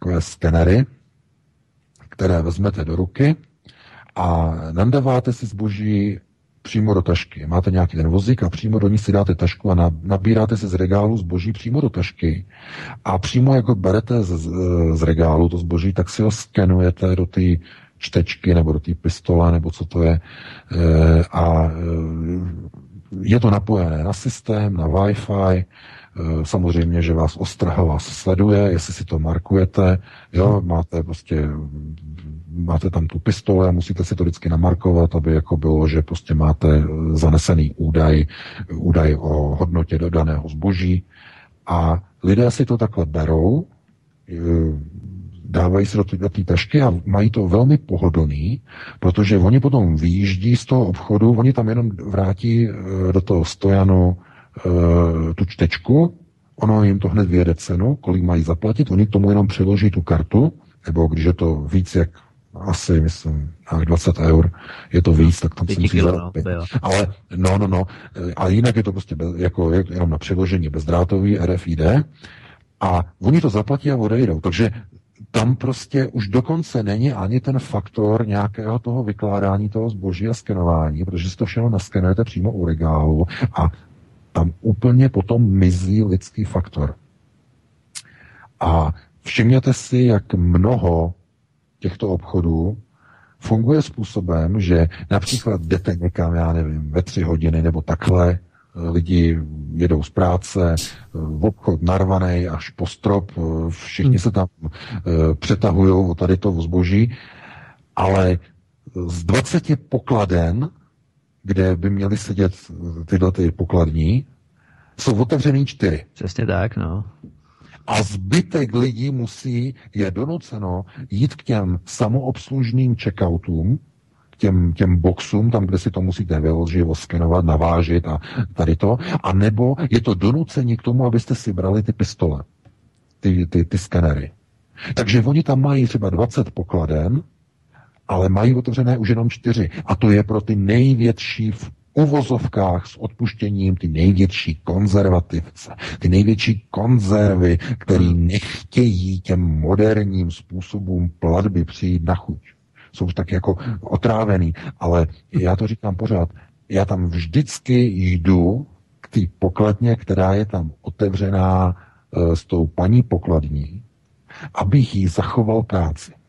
takové skenery, které vezmete do ruky a nandáváte si zboží přímo do tašky. Máte nějaký ten vozík a přímo do ní si dáte tašku a nabíráte si z regálu zboží přímo do tašky. A přímo jako berete z, z regálu to zboží, tak si ho skenujete do té čtečky nebo do té pistole, nebo co to je. E, a e, je to napojené na systém, na Wi-Fi, Eh, samozřejmě, že vás ostraha vás sleduje, jestli si to markujete, jo, máte prostě máte tam tu pistole a musíte si to vždycky namarkovat, aby jako bylo, že prostě máte zanesený údaj, údaj o hodnotě dodaného zboží. A lidé si to takhle berou, eh, dávají se do té tašky a mají to velmi pohodlný, protože oni potom vyjíždí z toho obchodu, oni tam jenom vrátí eh, do toho stojanu Eh, tu čtečku, ono jim to hned vyjede cenu, kolik mají zaplatit, oni k tomu jenom přiloží tu kartu, nebo když je to víc jak asi, myslím, na 20 eur, je to víc, tak tam se musí zalepit. No, Ale no, no, no, a jinak je to prostě bez, jako jenom na přiložení bezdrátový RFID a oni to zaplatí a odejdou. Takže tam prostě už dokonce není ani ten faktor nějakého toho vykládání toho zboží a skenování, protože si to všechno naskenujete přímo u regálu a tam úplně potom mizí lidský faktor. A všimněte si, jak mnoho těchto obchodů funguje způsobem, že například jdete někam, já nevím, ve tři hodiny nebo takhle, lidi jedou z práce, v obchod narvaný až po strop, všichni hmm. se tam uh, přetahují o tady to zboží, ale z 20 pokladen, kde by měly sedět tyhle ty pokladní, jsou otevřený čtyři. Přesně tak, no. A zbytek lidí musí, je donuceno jít k těm samoobslužným checkoutům, těm, těm boxům, tam, kde si to musíte vyložit, skenovat, navážit a tady to, a nebo je to donucení k tomu, abyste si brali ty pistole, ty, ty, ty skenery. Takže oni tam mají třeba 20 pokladen, ale mají otevřené už jenom čtyři. A to je pro ty největší v uvozovkách s odpuštěním ty největší konzervativce, ty největší konzervy, který nechtějí těm moderním způsobům platby přijít na chuť. Jsou tak jako otrávený, ale já to říkám pořád, já tam vždycky jdu k té pokladně, která je tam otevřená e, s tou paní pokladní, abych jí zachoval práci.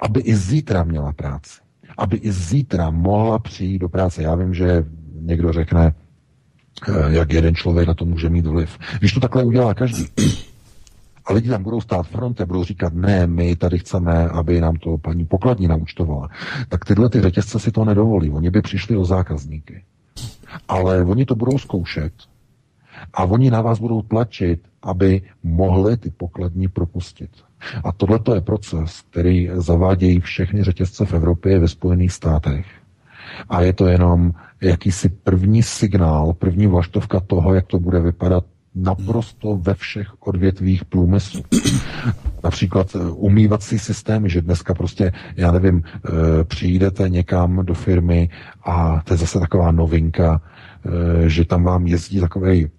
Aby i zítra měla práci aby i zítra mohla přijít do práce. Já vím, že někdo řekne, eh, jak jeden člověk na to může mít vliv. Když to takhle udělá každý, a lidi tam budou stát v budou říkat, ne, my tady chceme, aby nám to paní pokladní naučtovala, tak tyhle ty řetězce si to nedovolí. Oni by přišli o zákazníky. Ale oni to budou zkoušet a oni na vás budou tlačit, aby mohli ty pokladní propustit. A tohle je proces, který zavádějí všechny řetězce v Evropě ve Spojených státech. A je to jenom jakýsi první signál, první vlaštovka toho, jak to bude vypadat naprosto ve všech odvětvích průmyslu. Například eh, umývací systémy, že dneska prostě, já nevím, eh, přijdete někam do firmy a to je zase taková novinka, eh, že tam vám jezdí takový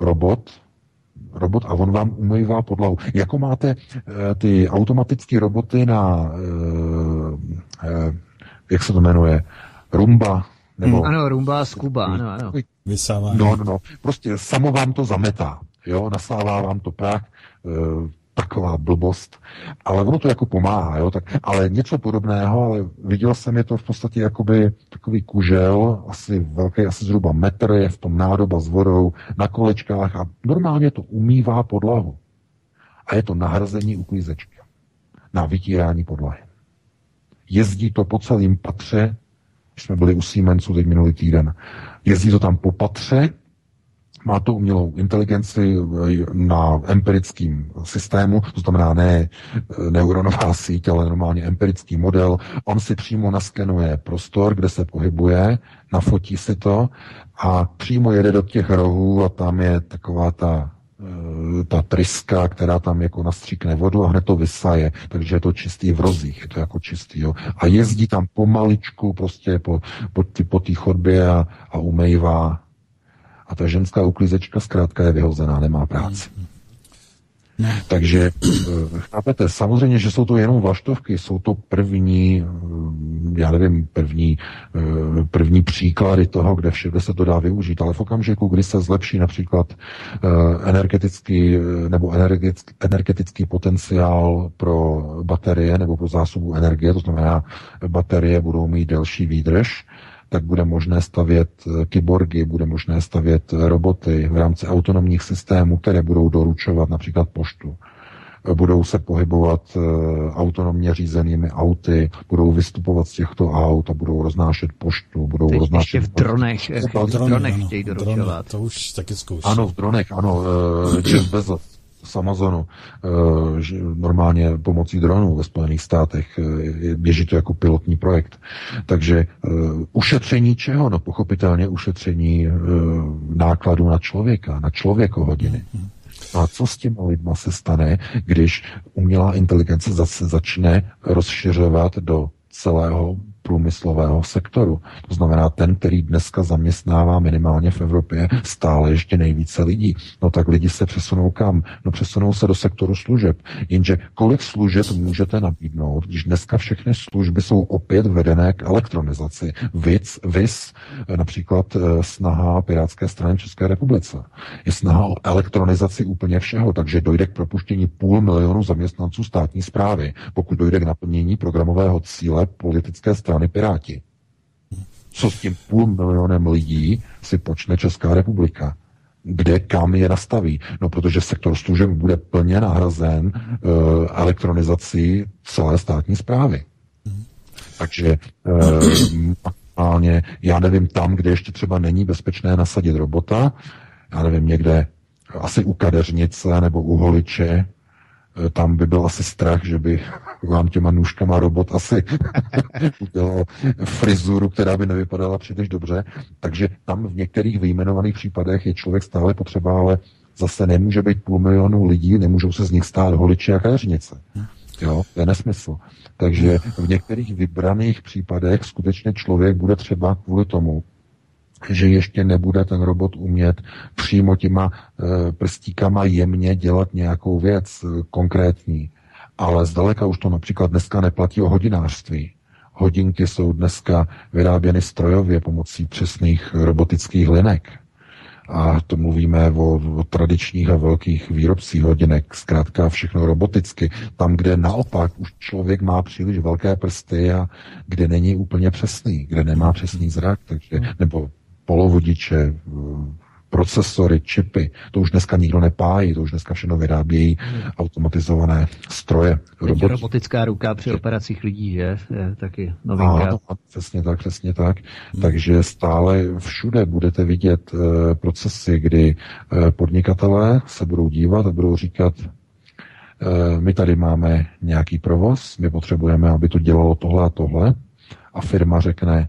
robot, robot a on vám umývá podlahu. Jako máte e, ty automatické roboty na, e, e, jak se to jmenuje, Rumba, nebo... Hmm, ano, Rumba z Kuba, ano, ano. No, no, no. Prostě samo vám to zametá, jo, nasává vám to prach, e, taková blbost, ale ono to jako pomáhá, jo, tak, ale něco podobného, ale viděl jsem je to v podstatě jakoby takový kužel, asi velký, asi zhruba metr, je v tom nádoba s vodou, na kolečkách a normálně to umývá podlahu. A je to nahrazení uklízečky na vytírání podlahy. Jezdí to po celém patře, když jsme byli u Siemensu teď minulý týden, jezdí to tam po patře, má to umělou inteligenci eh, na empirickém systému, to znamená ne eh, neuronová síť, ale normálně empirický model. On si přímo naskenuje prostor, kde se pohybuje, nafotí si to a přímo jede do těch rohů a tam je taková ta eh, ta tryska, která tam jako nastříkne vodu a hned to vysaje, takže je to čistý v rozích, je to jako čistý, jo. A jezdí tam pomaličku prostě po, po, po té chodbě a, a umývá a ta ženská uklízečka zkrátka je vyhozená, nemá práci. Ne. Takže eh, chápete, samozřejmě, že jsou to jenom vlaštovky, jsou to první, eh, já nevím, první, eh, první příklady toho, kde všude se to dá využít, ale v okamžiku, kdy se zlepší například energetický nebo energetický, energetický potenciál pro baterie nebo pro zásobu energie, to znamená, baterie budou mít delší výdrž, tak bude možné stavět eh, kyborgy, bude možné stavět eh, roboty v rámci autonomních systémů, které budou doručovat například poštu. Eh, budou se pohybovat autonomně řízenými auty, budou vystupovat z těchto aut a budou roznášet poštu, budou Teď roznášet... Ještě v dronech, v dronech chtějí doručovat. Drony, to už taky zkouší. Ano, v dronech, ano. Jeff Bezos z Amazonu, eh, normálně pomocí dronů ve Spojených státech, eh, běží to jako pilotní projekt. Takže eh, ušetření čeho? No pochopitelně ušetření nákladů na člověka, na člověkohodiny. A co s těmi lidma se stane, když umělá inteligence zase začne rozšiřovat do celého průmyslového sektoru. To znamená ten, který dneska zaměstnává minimálně v Evropě stále ještě nejvíce lidí. No tak lidi se přesunou kam? No přesunou se do sektoru služeb. Jenže kolik služeb můžete nabídnout, když dneska všechny služby jsou opět vedené k elektronizaci? Vic, VIS, například eh, snaha Pirátské strany České republice. Je snaha o elektronizaci úplně všeho, takže dojde k propuštění půl milionu zaměstnanců státní zprávy, pokud dojde k naplnění programového cíle politické strany strany Piráti. Co s tím půl milionem lidí si počne Česká republika? Kde, kam je nastaví? No, protože sektor služeb bude plně nahrazen uh, elektronizací celé státní zprávy. Takže uh, já nevím, tam, kde ještě třeba není bezpečné nasadit robota, já nevím, někde asi u kadeřnice nebo u holiče, tam by byl asi strach, že by vám těma nůžkama robot asi udělal frizuru, která by nevypadala příliš dobře. Takže tam v některých vyjmenovaných případech je člověk stále potřeba, ale zase nemůže být půl milionu lidí, nemůžou se z nich stát holiči a kadeřnice. Jo, to je nesmysl. Takže v některých vybraných případech skutečně člověk bude třeba kvůli tomu, že ještě nebude ten robot umět přímo těma e, prstíkama jemně dělat nějakou věc e, konkrétní. Ale zdaleka už to například dneska neplatí o hodinářství. Hodinky jsou dneska vyráběny strojově pomocí přesných robotických linek. A to mluvíme o, o tradičních a velkých výrobcích hodinek, zkrátka všechno roboticky. Tam, kde naopak už člověk má příliš velké prsty a kde není úplně přesný, kde nemá přesný zrak, takže, nebo polovodiče, procesory, čipy, to už dneska nikdo nepájí, to už dneska všechno vyrábějí automatizované stroje. Roboti. Robotická ruka při operacích lidí, že? Je taky novinka. Ano, přesně tak, přesně tak. Hmm. Takže stále všude budete vidět uh, procesy, kdy uh, podnikatelé se budou dívat a budou říkat, my tady máme nějaký provoz, my potřebujeme, aby to dělalo tohle a tohle. A firma řekne,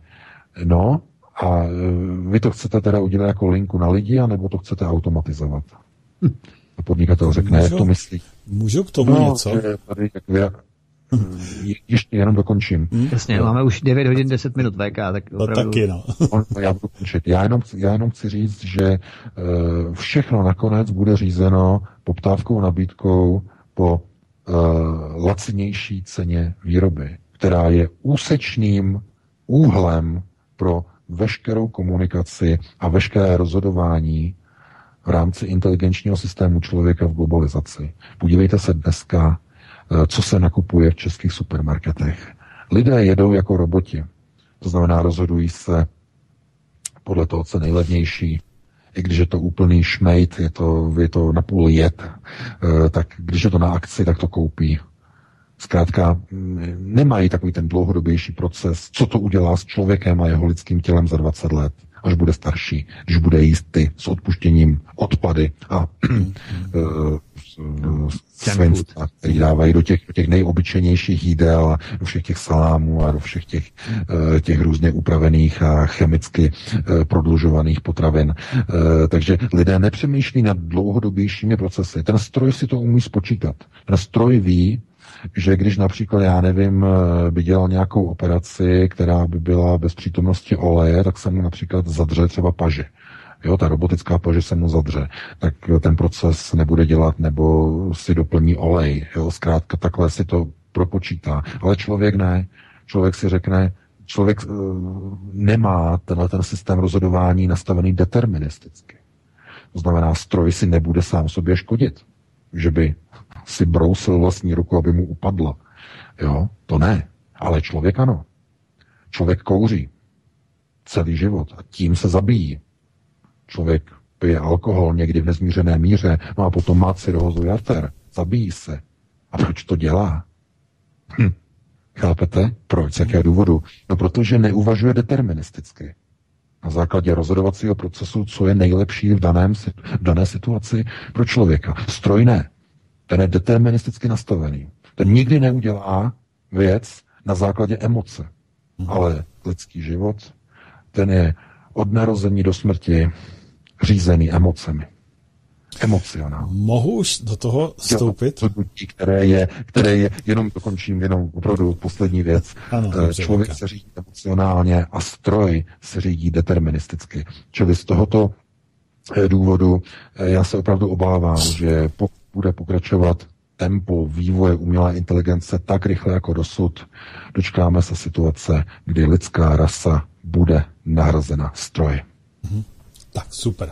no, a e, vy to chcete teda udělat jako linku na lidi, anebo to chcete automatizovat? A podnikatel řekne, můžu, jak to myslí. Můžu k tomu no, něco? Tady, jak vy, ještě jenom dokončím. Hmm? Jasně, no. máme už 9 hodin 10 minut VK, tak no, opravdu... taky, no. On, já budu končit. Já jenom, já jenom chci říct, že uh, všechno nakonec bude řízeno poptávkou, nabídkou po uh, lacinější ceně výroby, která je úsečným úhlem pro veškerou komunikaci a veškeré rozhodování v rámci inteligenčního systému člověka v globalizaci. Podívejte se dneska, eh, co se nakupuje v českých supermarketech. Lidé jedou jako roboti. To znamená, rozhodují se podle toho, co nejlevnější. I když je to úplný šmejt, je to, je to napůl jed, eh, tak když je to na akci, tak to koupí. Zkrátka nemají takový ten dlouhodobější proces, co to udělá s člověkem a jeho lidským tělem za 20 let, až bude starší, když bude jíst ty s odpuštěním odpady a eh, svinstva, který dávají do těch, do těch nejobyčejnějších jídel a do všech těch salámů a do všech těch, eh, těch různě upravených a chemicky eh, prodlužovaných potravin. Takže lidé nepřemýšlí nad dlouhodobějšími procesy. Ten stroj si to umí spočítat. Ten stroj ví, že když například, já nevím, eh, by dělal nějakou operaci, která by byla bez přítomnosti oleje, tak se mu například zadře třeba paže. Jo, ta robotická paže se mu zadře, tak ten proces nebude dělat nebo si doplní olej. Jo, zkrátka takhle si to propočítá. Ale člověk ne. Člověk si řekne, člověk uh, nemá tenhle ten systém rozhodování nastavený deterministicky. To znamená, stroj si nebude sám sobě škodit. Že by si brousil vlastní ruku, aby mu upadla. Jo, to ne. Ale člověk ano. Člověk kouří celý život a tím se zabíjí. Člověk pije alkohol někdy v nezmířené míře, no a potom má cirhózu jater, zabíjí se. A proč to dělá? Hm. Chápete? Proč? Z jakého důvodu? No protože neuvažuje deterministicky. Na základě rozhodovacího procesu, co je nejlepší v, daném, v dané situaci pro člověka. Stroj ne. Ten je deterministicky nastavený. Ten nikdy neudělá věc na základě emoce. Mhm. Ale lidský život, ten je od narození do smrti řízený emocemi. Emocionální. Mohu už do toho vstoupit? Které je, které je, jenom dokončím, jenom opravdu poslední věc. Ano, eh, Člověk se řídí emocionálně a stroj se řídí deterministicky. Čili z tohoto eh, důvodu eh, já se opravdu obávám, že pokud bude pokračovat tempo vývoje umělé inteligence tak rychle jako dosud, dočkáme se situace, kdy lidská rasa bude nahrazena stroji. Mhm. Tak, super.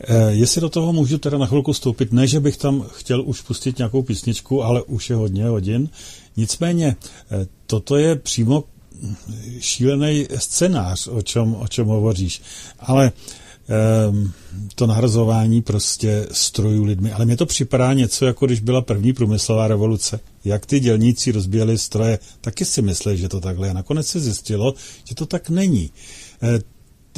E, jestli do toho můžu teda na chvilku stoupit, ne, že bych tam chtěl už pustit nějakou písničku, ale už je hodně hodin. Nicméně, e, toto je přímo šílený scénář, o čem, o čem hovoříš. Ale Ehm, to nahrazování prostě strojů lidmi. Ale mně to připadá něco, jako když byla první průmyslová revoluce. Jak ty dělníci rozbíjeli stroje, taky si mysleli, že to takhle je. Nakonec se zjistilo, že to tak není. Eh,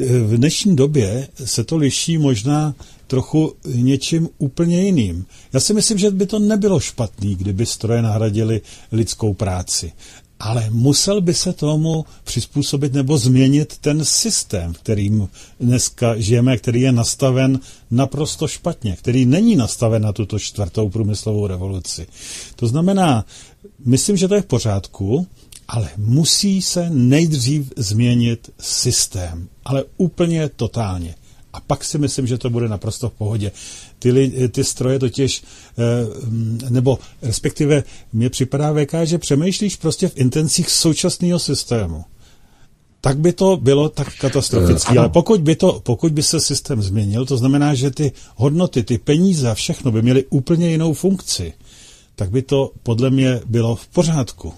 v dnešní době se to liší možná trochu něčím úplně jiným. Já si myslím, že by to nebylo špatný, kdyby stroje nahradili lidskou práci ale musel by se tomu přizpůsobit nebo změnit ten systém, kterým dneska žijeme, který je nastaven naprosto špatně, který není nastaven na tuto čtvrtou průmyslovou revoluci. To znamená, myslím, že to je v pořádku, ale musí se nejdřív změnit systém, ale úplně totálně. A pak si myslím, že to bude naprosto v pohodě. Ty, ty stroje totiž, eh, nebo respektive mě připadá VK, že přemýšlíš prostě v intencích současného systému. Tak by to bylo tak katastrofické. Uh, ale pokud by, to, pokud by se systém změnil, to znamená, že ty hodnoty, ty peníze a všechno by měly úplně jinou funkci, tak by to podle mě bylo v pořádku.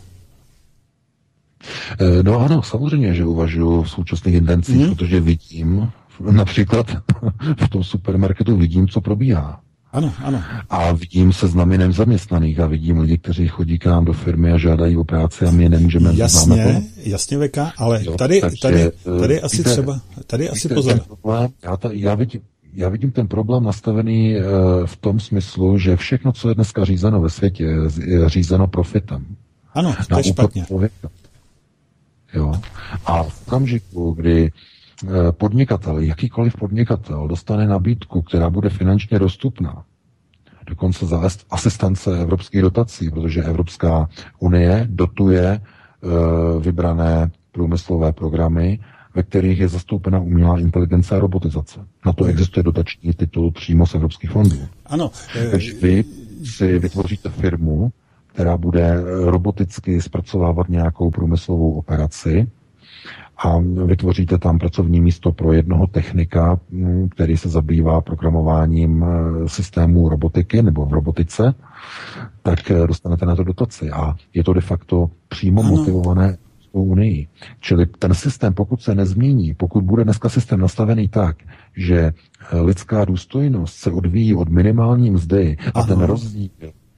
Eh, no ano, samozřejmě, že uvažuji v současných intencích, hmm. protože vidím, například v tom supermarketu vidím, co probíhá. Ano, ano. A vidím se znamy nezaměstnaných a vidím lidi, kteří chodí k nám do firmy a žádají o práci a my je nemůžeme Jasně, jasně Veka, ale jo, tady, takže, tady, tady asi víte, třeba, tady víte, asi pozor. Problém, já, ta, já, vidím, já vidím ten problém nastavený uh, v tom smyslu, že všechno, co je dneska řízeno ve světě, je řízeno profitem. Ano, to je špatně. Člověka. Jo. A v okamžiku, kdy Eh, podnikatel, jakýkoliv podnikatel dostane nabídku, která bude finančně dostupná, dokonce za asistence evropských dotací, protože Evropská unie dotuje e, vybrané průmyslové programy, ve kterých je zastoupena umělá inteligence a robotizace. Na to existuje dotační titul přímo z evropských fondů. Ano. E... Takže vy si vytvoříte firmu, která bude roboticky zpracovávat nějakou průmyslovou operaci, a vytvoříte tam pracovní místo pro jednoho technika, mm, který se zabývá programováním eh, systémů robotiky nebo v robotice, tak eh, dostanete na to dotaci. A je to de facto přímo ano. motivované unii. Čili ten systém, pokud se nezmění, pokud bude dneska systém nastavený tak, že eh, lidská důstojnost se odvíjí od minimální mzdy a ano. ten rozdíl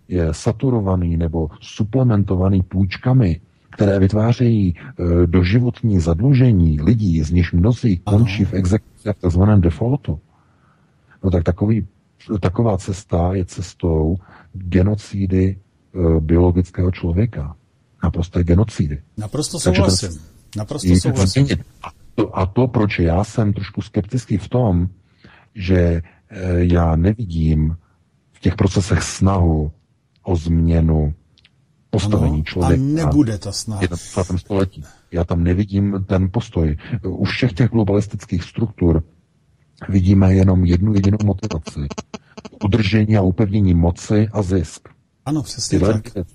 je saturovaný nebo suplementovaný půjčkami které vytvářejí e, doživotní zadlužení lidí, z nich mnozí končí v exekuci v tzv. defaultu, no tak takový, taková cesta je cestou genocídy e, biologického člověka. Naprosté genocidy. Naprosto souhlasím. Ten, Naprosto souhlasím. A to, a to, proč já jsem trošku skeptický v tom, že e, já nevidím v těch procesech snahu o změnu postavení ano, člověka. A nebude ta snaha. V století. Já tam nevidím ten postoj. U všech těch globalistických struktur vidíme jenom jednu jedinou motivaci. Udržení a upevnění moci a zisk. Ano, přesně Tyhle tak.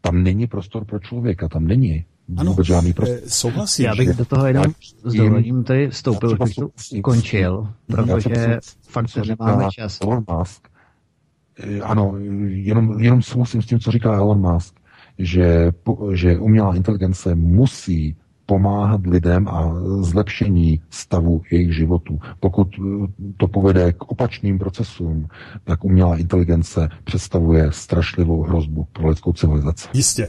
Tam není prostor pro člověka, tam není ano, vůbec žádný prostor. Eh, souhlasím. Já bych do toho jenom s dovolením tady vstoupil, bych to ukončil, protože fakt nemáme čas. Elon Musk ano, jenom, jenom souhlasím s tím, co říká Elon Musk, že, že umělá inteligence musí pomáhat lidem a zlepšení stavu jejich životů. Pokud eh, to povede k opačným procesům, tak umělá inteligence představuje strašlivou hrozbu pro lidskou civilizaci. Jistě.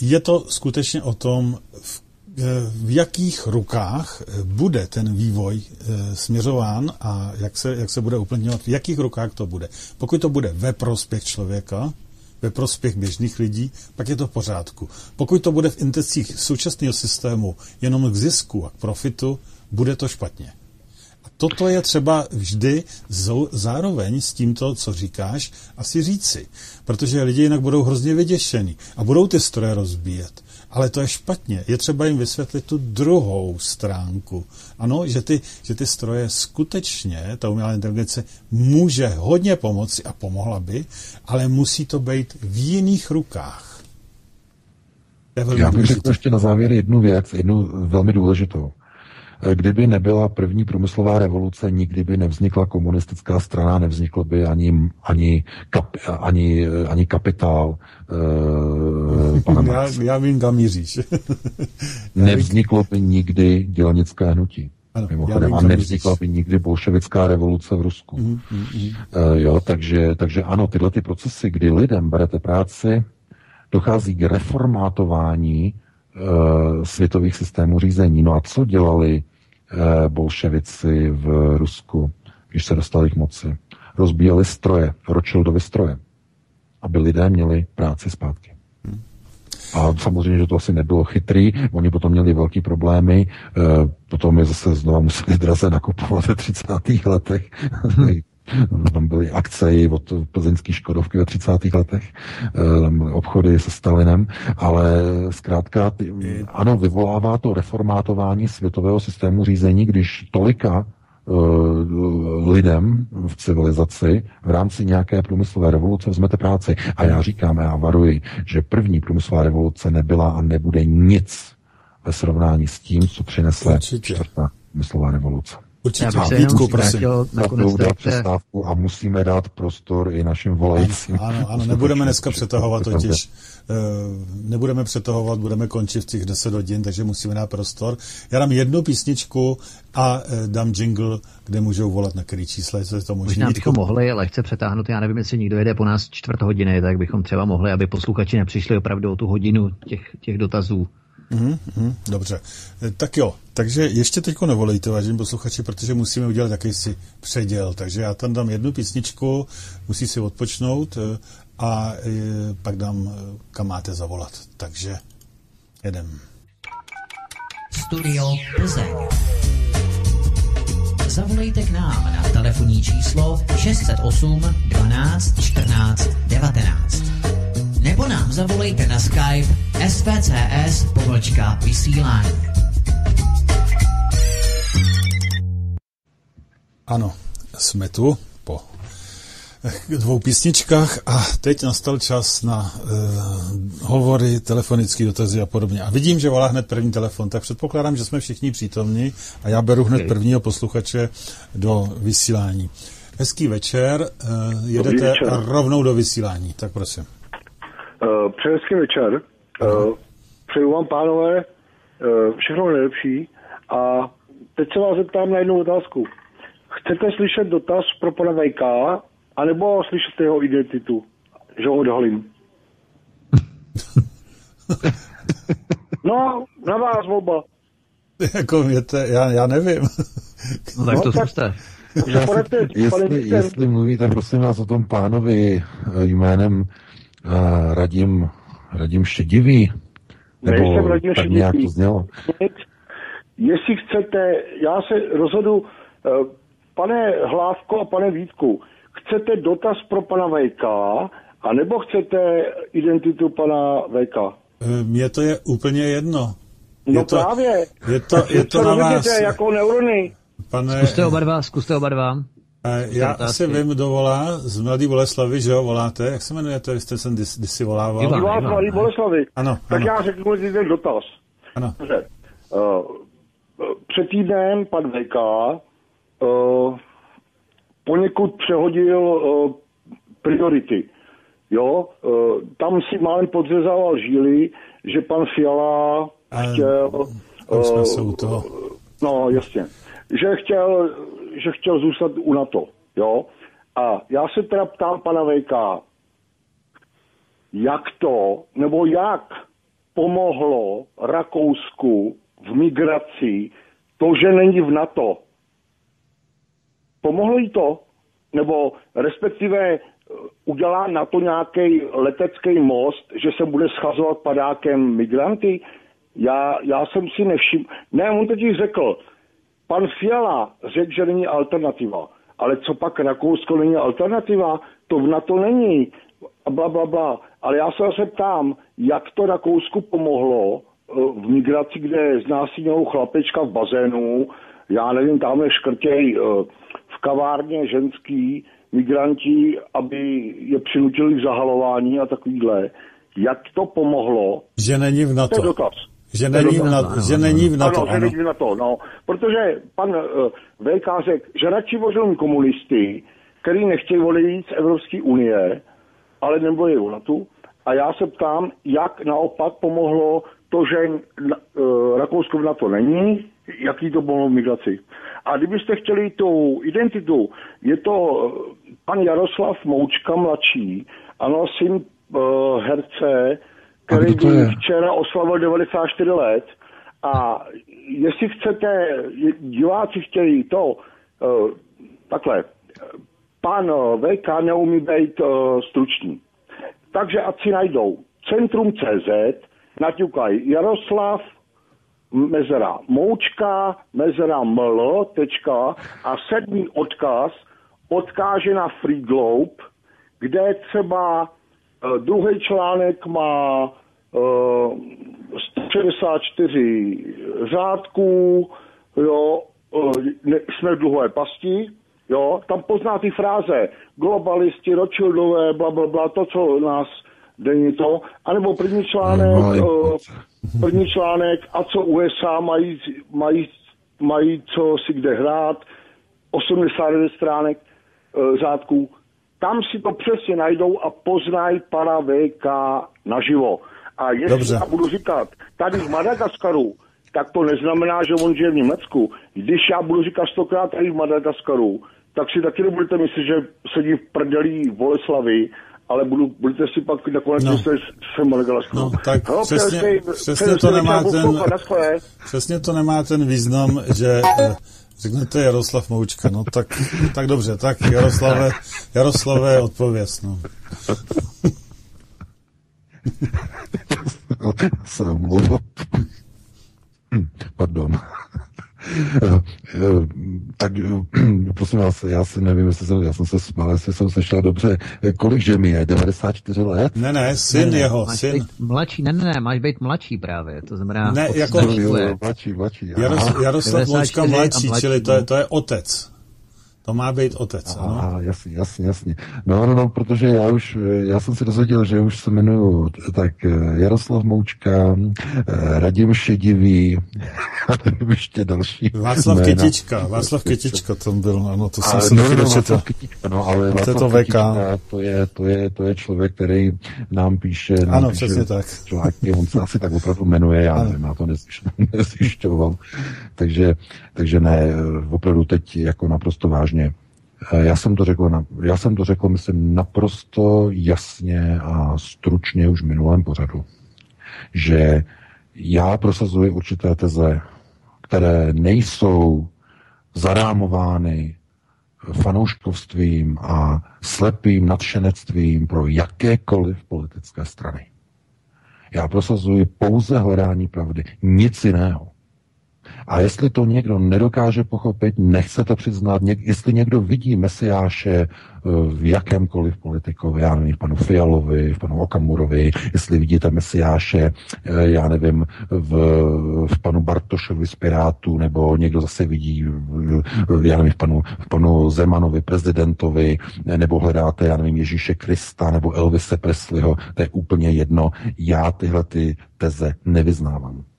Je to skutečně o tom, v v jakých rukách bude ten vývoj eh, směřován a jak se, jak se bude uplatňovat, v jakých rukách to bude. Pokud to bude ve prospěch člověka, ve prospěch běžných lidí, pak je to v pořádku. Pokud to bude v intencích současného systému jenom k zisku a k profitu, bude to špatně. A toto je třeba vždy zároveň s tímto, co říkáš, asi říci. Protože lidi jinak budou hrozně vyděšený a budou ty stroje rozbíjet. Ale to je špatně. Je třeba jim vysvětlit tu druhou stránku. Ano, že ty, že ty stroje skutečně, ta umělá inteligence může hodně pomoci a pomohla by, ale musí to být v jiných rukách. Já bych řekl ještě na závěr jednu věc, jednu velmi důležitou. Kdyby nebyla první průmyslová revoluce, nikdy by nevznikla komunistická strana, nevznikl by ani, ani, kap, ani, ani kapitál. Uh, pana já, já vím, kam míříš. nevzniklo by nikdy dělnické hnutí. Ano, Mimochodem, a nevznikla by nikdy bolševická revoluce v Rusku. Mm, mm, mm. Uh, jo, takže, takže ano, tyhle ty procesy, kdy lidem berete práci, dochází k reformátování uh, světových systémů řízení. No a co dělali bolševici v Rusku, když se dostali k moci? Rozbíjeli stroje, Rothschildovy stroje, aby lidé měli práci zpátky. Hmm. A samozřejmě, že to asi nebylo chytrý, oni potom měli velký problémy, uh, potom je zase znova museli draze nakupovat ve 30. letech, tam byly akce i od plzeňské Škodovky ve 30. letech, eh, obchody se Stalinem, ale zkrátka, ty, ano, vyvolává to reformátování světového systému řízení, když tolika eh, lidem v civilizaci v rámci nějaké průmyslové revoluce vezmete práci. A já říkám, já varuji, že první průmyslová revoluce nebyla a nebude nic ve srovnání s tím, co přinesla čtvrtá průmyslová revoluce. Určitě. Já bych se Vítku, prosím. přestávku a musíme dát prostor i našim volajícím. Ano, ano, ano nebudeme dneska přetahovat totiž. Eh, nebudeme přetahovat, budeme končit v těch 10 hodin, takže musíme dát prostor. Já dám jednu písničku a eh, dám jingle, kde můžou volat na který čísle, jestli to možná. Možná bychom mohli lehce přetáhnout, já nevím, jestli někdo jede po nás čtvrt hodiny, tak bychom třeba mohli, aby posluchači nepřišli opravdu o tu hodinu těch, těch dotazů. Mm, mm, dobře. Eh, tak jo, takže ještě teďko nevolejte, vážení posluchači, protože musíme udělat jakýsi předěl. Takže já tam dám jednu písničku, musí si odpočnout eh, a eh, pak dám, kam máte zavolat. Takže jedem. Studio Plzeň. Zavolejte k nám na telefonní číslo 608 12 14 19 nebo nám zavolejte na Skype svcs pobočka vysílání. Ano, jsme tu po dvou písničkách a teď nastal čas na uh, hovory, telefonické dotazy a podobně. A vidím, že volá hned první telefon, tak předpokládám, že jsme všichni přítomní a já beru hned prvního posluchače do vysílání. Hezký večer, uh, jedete večer. rovnou do vysílání, tak prosím. Uh, přeji hezký večer. Uh, přeju vám, pánové, uh, všechno nejlepší. A teď se vás zeptám na jednu otázku. Chcete slyšet dotaz pro pana Vejka, anebo slyšet jeho identitu, že ho odhalím? No, na vás volba. jako měte, já, já nevím. no tak no, to zkuste. jestli, jestli mluvíte, prosím vás o tom pánovi jménem uh, Radim, Radim Šedivý? Nebo Nejsem Radim tak nějak to znělo? Jestli chcete, já se rozhodu, uh, pane Hlávko a pane Vítku, chcete dotaz pro pana VK, anebo chcete identitu pana VK? Eh, mně to je úplně jedno. No je to, právě. Je to, je to na vás. jako neurony. Pane... Zkuste oba dva, zkuste oba dva. Já asi vím, kdo volá z Mladý Boleslavy, že jo, voláte? Jak se jmenujete? Vy jste sem kdysi volával. Ivan, Ivan. Mladý Boleslavy. Ano, Tak ano. já řeknu ten dotaz. Ano. Dobře. Uh, před týdnem pan VK uh, poněkud přehodil uh, priority. Jo, uh, tam si málem podřezával žíly, že pan Fiala chtěl... Uh, jsme se u toho. No, jasně. Že chtěl že chtěl zůstat u NATO. Jo? A já se teda ptám pana Vejka, jak to, nebo jak pomohlo Rakousku v migraci to, že není v NATO? Pomohlo jí to? Nebo respektive eh, udělá na to nějaký letecký most, že se bude schazovat padákem migranty? Já, já jsem si nevšiml. Ne, on teď řekl, pan Fiala řekl, že není alternativa. Ale co pak Rakousko není alternativa? To v NATO není. A bla, bla, bla. Ale já se zase ptám, jak to Rakousku pomohlo eh, v migraci, kde znásilňují chlapečka v bazénu, já nevím, tamhle škrtěj eh, v kavárně ženský migranti, aby je přinutili k zahalování a takovýhle. Jak to pomohlo? Že není v NATO. To je dotaz. Že není, v NATO, že není v NATO, ano. Ano, že není v NATO, no. Protože pan uh, VK řekl, že radši volil komunisty, který nechtějí volit z Evropské unie, ale nebojí o NATO. A já se ptám, jak naopak pomohlo to, že uh, Rakousko v NATO není, jaký to bylo v migraci. A kdybyste chtěli tu identitu, je to uh, pan Jaroslav Moučka mladší, ano, syn uh, herce, který včera oslavil 94 let. A jestli chcete, diváci chtějí to, uh, takhle, pan VK neumí být uh, stručný. Takže ať si najdou Centrum CZ, naťukají Jaroslav, mezera Moučka, mezera ML, tečka, a sedmý odkaz odkáže na Free Globe, kde třeba uh, druhý článek má 164 řádků, jo, ne, jsme v dluhové pasti, jo, tam pozná ty fráze, globalisti, Rothschildové, bla, bla, bla, to, co nás denní to, anebo první článek, no, první článek, a co USA mají, mají, mají co si kde hrát, 89 stránek e, řádků, tam si to přesně najdou a poznají para VK naživo. A jestli Dobře. já budu říkat tady v Madagaskaru, tak to neznamená, že on žije v Německu. Když já budu říkat stokrát tady v Madagaskaru, tak si taky nebudete myslet, že sedí v prdelí Voleslavy, ale budu, budete si pak nakonec no. myslet, že jsem Madagaskaru. No, tak no, přesně, přesně, přesně, to nemá ten, přesně to nemá ten význam, že eh, řeknete Jaroslav Moučka, no tak, tak dobře, tak Jaroslave, Jaroslave odpověz, no. Se omlouvám. Pardon. tak prosím vás, já si nevím, jestli jsem, já jsem se smál, jestli jsem sešla dobře. Kolik že mi je? 94 let? Ne, ne, syn ne, ne, jeho, máš syn. Být mladší, ne, ne, ne, máš být mladší právě, to znamená... Ne, jako... Mladší, mladší. Jaros, Jaroslav Moučka mladší, čili to je, to je otec. To má být otec, a, ano? Jasně, jasně, jasně. No, no, no, protože já už, já jsem si dozvěděl, že už se jmenuju tak eh, Jaroslav Moučka, eh, Radim Šedivý, a nevím ještě další Václav jména. Kytička, Václav Kytička tam byl, ano, to jsem se no, taky no, dočetl. Kytička, no, ale Václav to, VK. Kytička, to, je, to, je, to je člověk, který nám píše, nám ano, píše přesně tak. Články, on se asi tak opravdu jmenuje, já ano. nevím, já to nezjišťoval. takže, takže ne, opravdu teď jako naprosto vážně Eh, já jsem to řekl, já jsem to řekl, myslím, naprosto jasně a stručně už v minulém pořadu, že já prosazuji určité teze, které nejsou zarámovány fanouškovstvím a slepým nadšenectvím pro jakékoliv politické strany. Já prosazuji pouze hledání pravdy, nic jiného. A jestli to někdo nedokáže pochopit, nechce to přiznat, něk, jestli někdo vidí Mesiáše eh, v jakémkoliv politikovi, já nevím, v panu Fialovi, v panu Okamurovi, jestli vidíte Mesiáše, eh, já nevím, v, v panu Bartošovi z Pirátu, nebo někdo zase vidí, já nevím, v panu, v panu Zemanovi, prezidentovi, nebo hledáte, já nevím, Ježíše Krista, nebo Elvise Presleyho, to je úplně jedno. Já tyhle ty teze nevyznávám.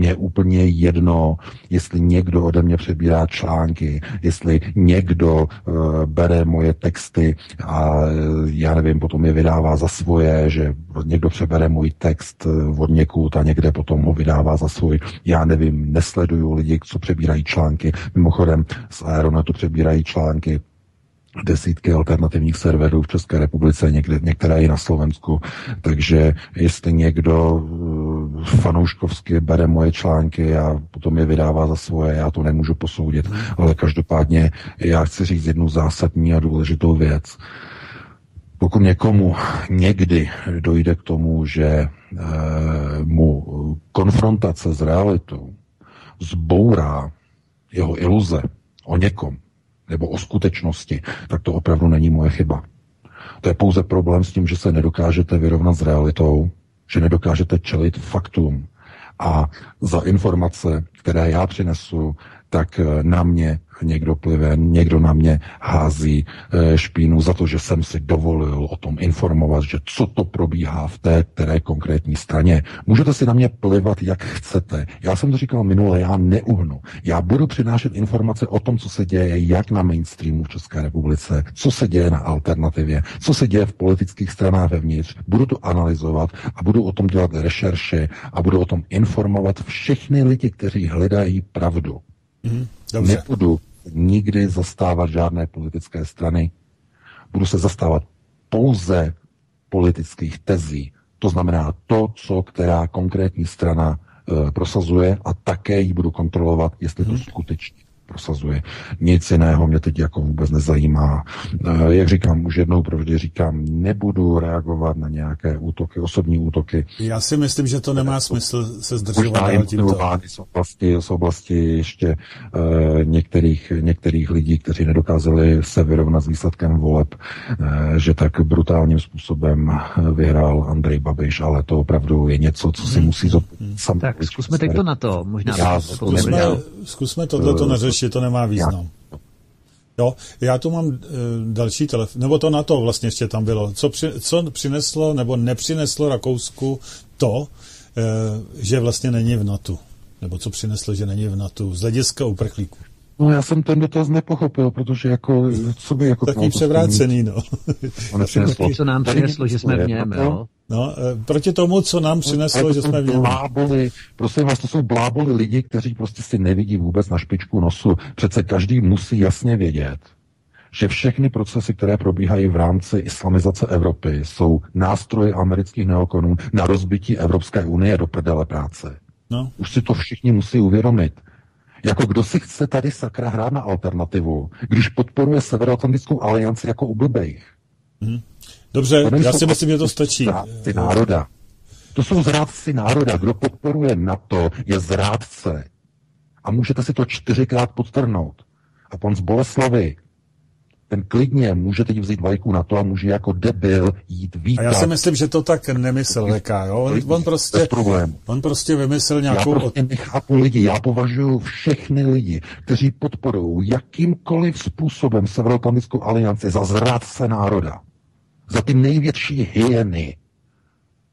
Mně je úplně jedno, jestli někdo ode mě přebírá články, jestli někdo uh, bere moje texty a já nevím, potom je vydává za svoje, že někdo přebere můj text eh, od někud a někde potom ho vydává za svůj. Já nevím, nesleduju lidi, co přebírají články. Mimochodem z Aeronetu přebírají články desítky alternativních serverů v České republice, někde, některé i na Slovensku. Takže jestli někdo uh, fanouškovsky bere moje články a potom je vydává za svoje, já to nemůžu posoudit. Ale každopádně já chci říct jednu zásadní a důležitou věc. Pokud někomu někdy dojde k tomu, že e, mu konfrontace s realitou zbourá jeho iluze o někom nebo o skutečnosti, tak to opravdu není moje chyba. To je pouze problém s tím, že se nedokážete vyrovnat s realitou, že nedokážete čelit faktům. A za informace, které já přinesu, tak na mě někdo plive, někdo na mě hází eh, špínu za to, že jsem si dovolil o tom informovat, že co to probíhá v té které konkrétní straně. Můžete si na mě plivat, jak chcete. Já jsem to říkal minule, já neuhnu. Já budu přinášet informace o tom, co se děje jak na mainstreamu v České republice, co se děje na alternativě, co se děje v politických stranách vevnitř. Budu to analyzovat a budu o tom dělat rešerše a budu o tom informovat všechny lidi, kteří hledají pravdu. Mm, dobře. Nebudu nikdy zastávat žádné politické strany. Budu se zastávat pouze politických tezí. To znamená to, co která konkrétní strana e, prosazuje a také ji budu kontrolovat, jestli to hmm. skutečně prosazuje. Nic jiného mě teď jako vůbec nezajímá. Eh, jak říkám, už jednou provždy říkám, nebudu reagovat na nějaké útoky, osobní útoky. Já si myslím, že to nemá smysl se zdržovat dál tímto. Z oblasti, z oblasti ještě uh, některých, některých lidí, kteří nedokázali se vyrovnat s výsledkem voleb, uh, že tak brutálním způsobem vyhrál Andrej Babiš, ale to opravdu je něco, co si hmm. musí zodpovědět. Hmm. Tak zkusme teď to na to. Možná Já, zkusme, zkusme tohle neřešit že to nemá význam. Jo, já tu mám e, další telefon, nebo to na to vlastně ještě tam bylo. Co, při, co přineslo nebo nepřineslo Rakousku to, e, že vlastně není v NATO? Nebo co přineslo, že není v NATO z hlediska uprchlíků? No já jsem ten dotaz nepochopil, protože jako, co by jako... Taký převrácený, no. Co nám přineslo, že jsme v něm, jo? No, e, proti tomu, co nám přineslo, to že jsme v něm. Bláboli, prosím vás, to jsou bláboli lidi, kteří prostě si nevidí vůbec na špičku nosu. Přece každý musí jasně vědět, že všechny procesy, které probíhají v rámci islamizace Evropy, jsou nástroje amerických neokonů na rozbití Evropské unie do prdele práce. No. Už si to všichni musí uvědomit. Jako kdo si chce tady sakra hrát na alternativu, když podporuje Severoatlantickou alianci jako u blbejch. Hmm. Dobře, já si myslím, že to stačí. Zrádci národa. To jsou zrádci národa. Kdo podporuje NATO, je zrádce. A můžete si to čtyřikrát podtrhnout. A pan z Boleslavy, ten klidně může teď vzít vajku na to a může jako debil jít vítat. A já si myslím, že to tak nemyslel VK, jo? On, on prostě, on prostě vymyslel nějakou... Já prostě nechápu lidi, já považuji všechny lidi, kteří podporují jakýmkoliv způsobem Severoatlantickou alianci za zrádce národa, za ty největší hyeny,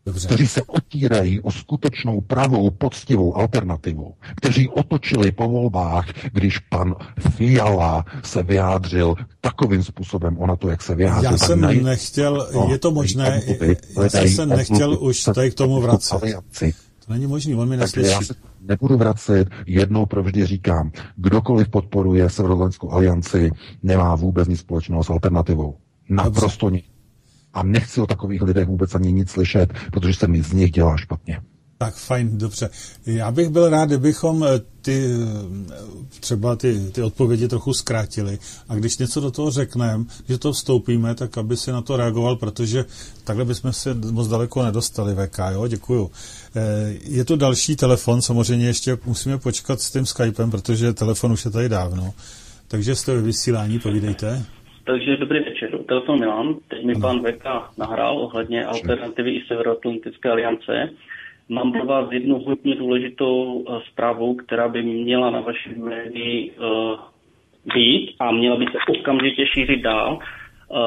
Dobře. kteří se otírají o skutečnou pravou, poctivou alternativu, kteří otočili po volbách, když pan Fiala se vyjádřil takovým způsobem ona to, jak se vyjádřil. Já jsem naj... nechtěl, no, je to možné, já jsem se nechtěl už tady k tomu vracet. To není možné, on mi neslyší. Já se nebudu vracet, jednou provždy říkám, kdokoliv podporuje Severoatlantickou alianci, nemá vůbec nic společného s alternativou. Naprosto nic. A nechci o takových lidech vůbec ani nic slyšet, protože se mi z nich dělá špatně. Tak fajn, dobře. Já bych byl rád, kdybychom eh, ty, eh, třeba ty, ty odpovědi trochu zkrátili a když něco do toho řekneme, že to vstoupíme, tak aby si na to reagoval, protože takhle bychom se moc daleko nedostali, VK, jo, děkuju. Eh, je tu další telefon, samozřejmě ještě musíme počkat s tím Skypem, protože telefon už je tady dávno. Takže jste ve vysílání, povídejte. Takže dobrý večer, telefon Milan. Teď mi pan VK nahrál ohledně alternativy i Severoatlantické aliance. Mám pro vás jednu hodně důležitou uh, zprávu, která by měla na vašem médii uh, být a měla by se okamžitě šířit dál. Uh,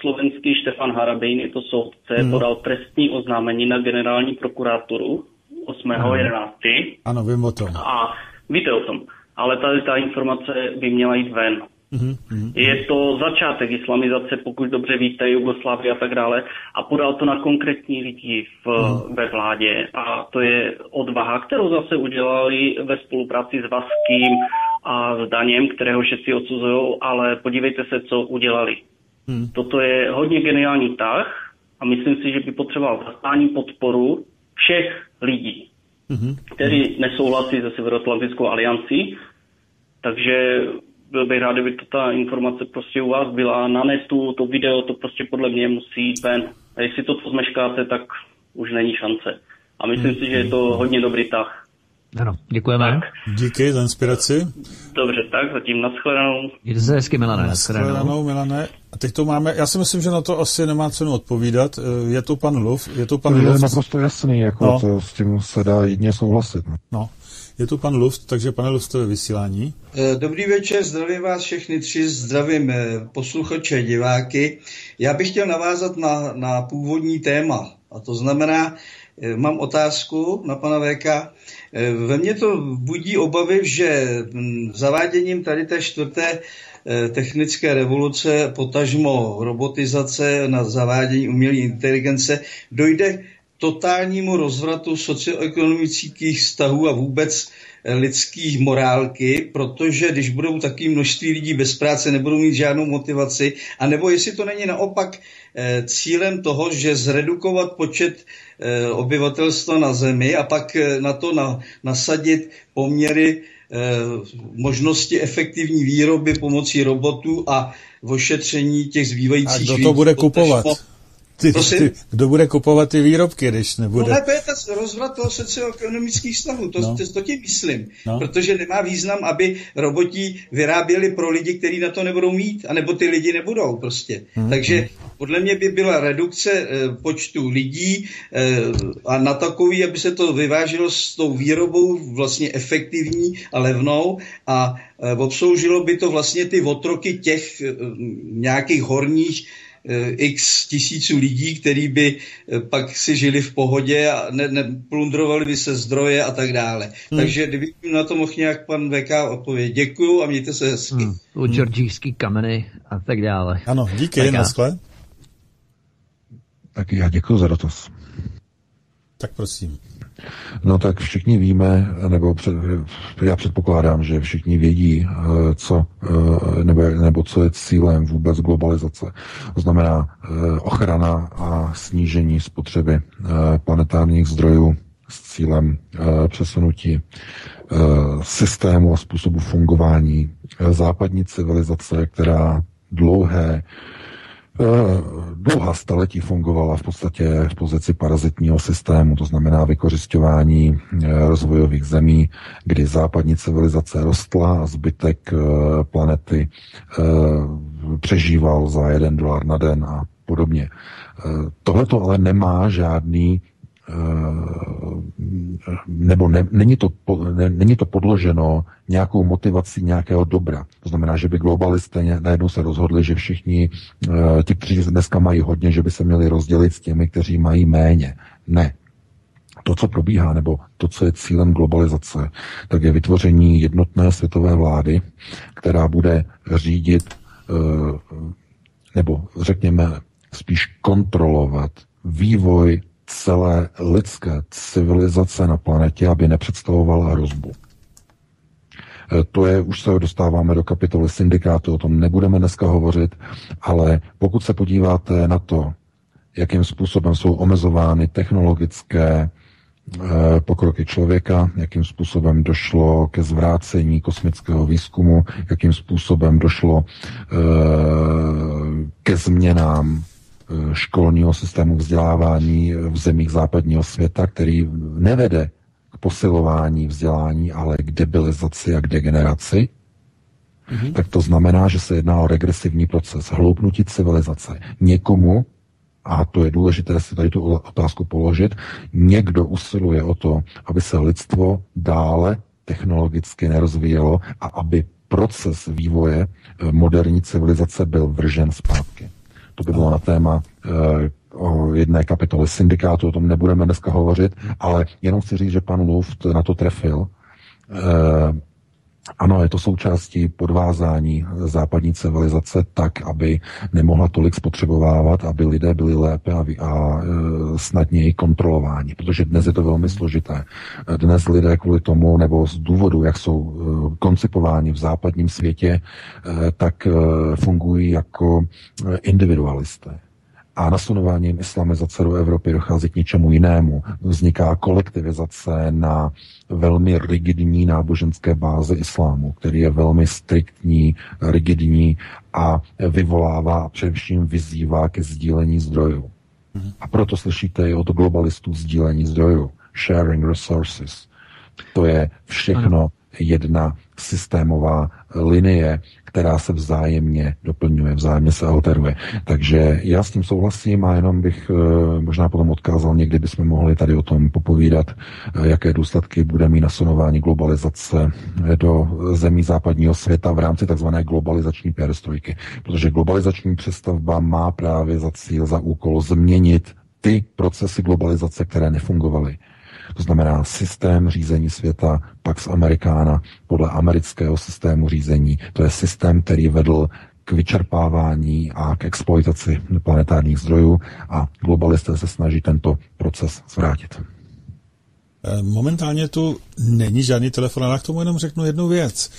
slovenský Štefan Harabejn, je to soudce, hmm. podal trestní oznámení na generální prokuraturu 8.11. Ano, vím o tom. A víte o tom. Ale tady ta informace by měla jít ven. Mm-hmm. Je to začátek islamizace, pokud dobře víte, Jugoslávie a tak dále. A podal to na konkrétní lidi v, mm. ve vládě. A to je odvaha, kterou zase udělali ve spolupráci s Vaským a s Daněm, kterého všetci odsuzují, ale podívejte se, co udělali. Mm. Toto je hodně geniální tah a myslím si, že by potřeboval zastání podporu všech lidí, mm-hmm. kteří nesouhlasí se Severoatlantickou aliancí. Takže byl bych rád, kdyby to ta informace prostě u vás byla na netu, to video, to prostě podle mě musí jít ven. A jestli to zmeškáte, tak už není šance. A myslím hmm. si, že je to hodně dobrý tah. Ano, děkujeme. Tak. Díky za inspiraci. Dobře, tak zatím nashledanou. Mějte se hezky, Milane. Nashledanou, Milane. A teď to máme, já si myslím, že na to asi nemá cenu odpovídat. Eh, je tu pan Luf, je tu pan To je Luft. naprosto jasný, jako No. to, s tím se dá jedině souhlasit. No. Je tu pan Luft, takže pane Luft, je vysílání. Eh, Dobrý večer, zdravím vás všechny tři, zdravím eh, posluchače, diváky. Já bych chtěl navázat na, na původní téma, a to znamená, eh, mám otázku na pana. Eh, Ve mně to budí obavy, že hm, zaváděním tady té čtvrté technické revoluce, potažmo robotizace na zavádění umělé inteligence, dojde totálnímu rozvratu socioekonomických vztahů a vůbec eh, lidských morálky, protože když budou takové množství lidí bez práce, nebudou mít žádnou motivaci, anebo jestli to není naopak eh, cílem toho, že zredukovat počet eh, obyvatelstva na zemi a pak na to na, nasadit poměry možnosti efektivní výroby pomocí robotů a ošetření těch A zbývajících kdo to bude kupovat? Potažmo- Ty, Prosím? ty, kdo bude kupovat ty výrobky, když No nebude? ne, to je ten rozvrat toho socioekonomických vztahů, to, No. no. to, to tím myslím. No. No. Protože nemá význam, aby roboti vyráběli pro lidi, kteří na to nebudou mít, anebo ty lidi nebudou prostě. Hmm. Takže podle mě by byla redukce e, počtu lidí e, a na takový, aby se to vyvážilo s tou výrobou vlastně efektivní a levnou a e, obsloužilo by to vlastně ty otroky těch e, nějakých horních x tisíců lidí, který by eh, pak si žili v pohodě a ne, ne, plundrovali by se zdroje a tak dále. Hmm. Takže kdyby na to mohl nějak pan VK odpovědět. Děkuju a mějte se hezky. Hmm. U georgijský kameny a tak dále. Ano, díky, Tak a- naschle. Tak já děkuji za dotaz. Tak prosím. No tak všichni víme, nebo před, já předpokládám, že všichni vědí, eh, co, eh, nebo, nebo co je cílem vůbec globalizace. To znamená eh, ochrana a snížení spotřeby planetárních zdrojů s cílem přesunutí systému a způsobu fungování západní civilizace, která dlouhé dlouhá staletí fungovala v podstatě v pozici parazitního systému, to znamená vykořišťování eh, rozvojových zemí, kdy západní civilizace rostla a zbytek eh, planety eh, přežíval za jeden dolar na den a podobně. Tohle to ale nemá žádný eh, nebo ne, není, to, ne, není to podloženo nějakou motivací nějakého dobra. To znamená, že by globalisté najednou se rozhodli, že všichni eh, ti, kteří dneska mají hodně, že by se měli rozdělit s těmi, kteří mají méně. Ne. To, co probíhá, nebo to, co je cílem globalizace, tak je vytvoření jednotné světové vlády, která bude řídit, eh, nebo řekněme spíš kontrolovat vývoj celé lidské civilizace na planetě, aby nepředstavovala hrozbu. E, To je, už se dostáváme do kapitoly syndikátu, o tom nebudeme dneska hovořit, ale pokud se podíváte na to, jakým způsobem jsou omezovány technologické eh, pokroky člověka, jakým způsobem došlo ke zvrácení kosmického výzkumu, jakým způsobem došlo eh, ke změnám školního systému vzdělávání v zemích západního světa, který nevede k posilování vzdělání, ale k debilizaci a k degeneraci, mm-hmm. tak to znamená, že se jedná o regresivní proces, hloupnutí civilizace. Někomu, a to je důležité si tady tu otázku položit, někdo usiluje o to, aby se lidstvo dále technologicky nerozvíjelo a aby proces vývoje eh, moderní civilizace byl vržen zpátky. To by bylo na téma eh, o jedné kapitoly syndikátu, o tom nebudeme dneska hovořit, ale jenom chci říct, že pan Luft na to trefil. Ano, je to součástí podvázání západní civilizace tak, aby nemohla tolik spotřebovávat, aby lidé byli lépe a, a e, snadněji kontrolováni, protože dnes je to velmi složité. Dnes lidé kvůli tomu, nebo z důvodu, jak jsou e, koncipováni v západním světě, e, tak fungují jako individualisté a nasunováním islamizace do Evropy dochází k něčemu jinému. Vzniká kolektivizace na velmi rigidní náboženské bázi islámu, který je velmi striktní, rigidní a vyvolává a především vyzývá ke sdílení zdrojů. A proto slyšíte i od globalistů sdílení zdrojů, sharing resources. To je všechno jedna systémová linie, která se vzájemně doplňuje, vzájemně se alteruje. Takže já s tím souhlasím a jenom bych eh, možná potom odkázal, někdy bychom mohli tady o tom popovídat, eh, jaké důsledky bude mít nasunování globalizace do zemí západního světa v rámci tzv. globalizační perestrojky. Protože globalizační přestavba má právě za cíl, za úkol změnit ty procesy globalizace, které nefungovaly. To znamená systém řízení světa Pax Americana podle amerického systému řízení. To je systém, který vedl k vyčerpávání a k exploitaci planetárních zdrojů a globalisté se snaží tento proces zvrátit. Eh, momentálně tu není žádný telefon, ale k tomu jenom řeknu jednu věc.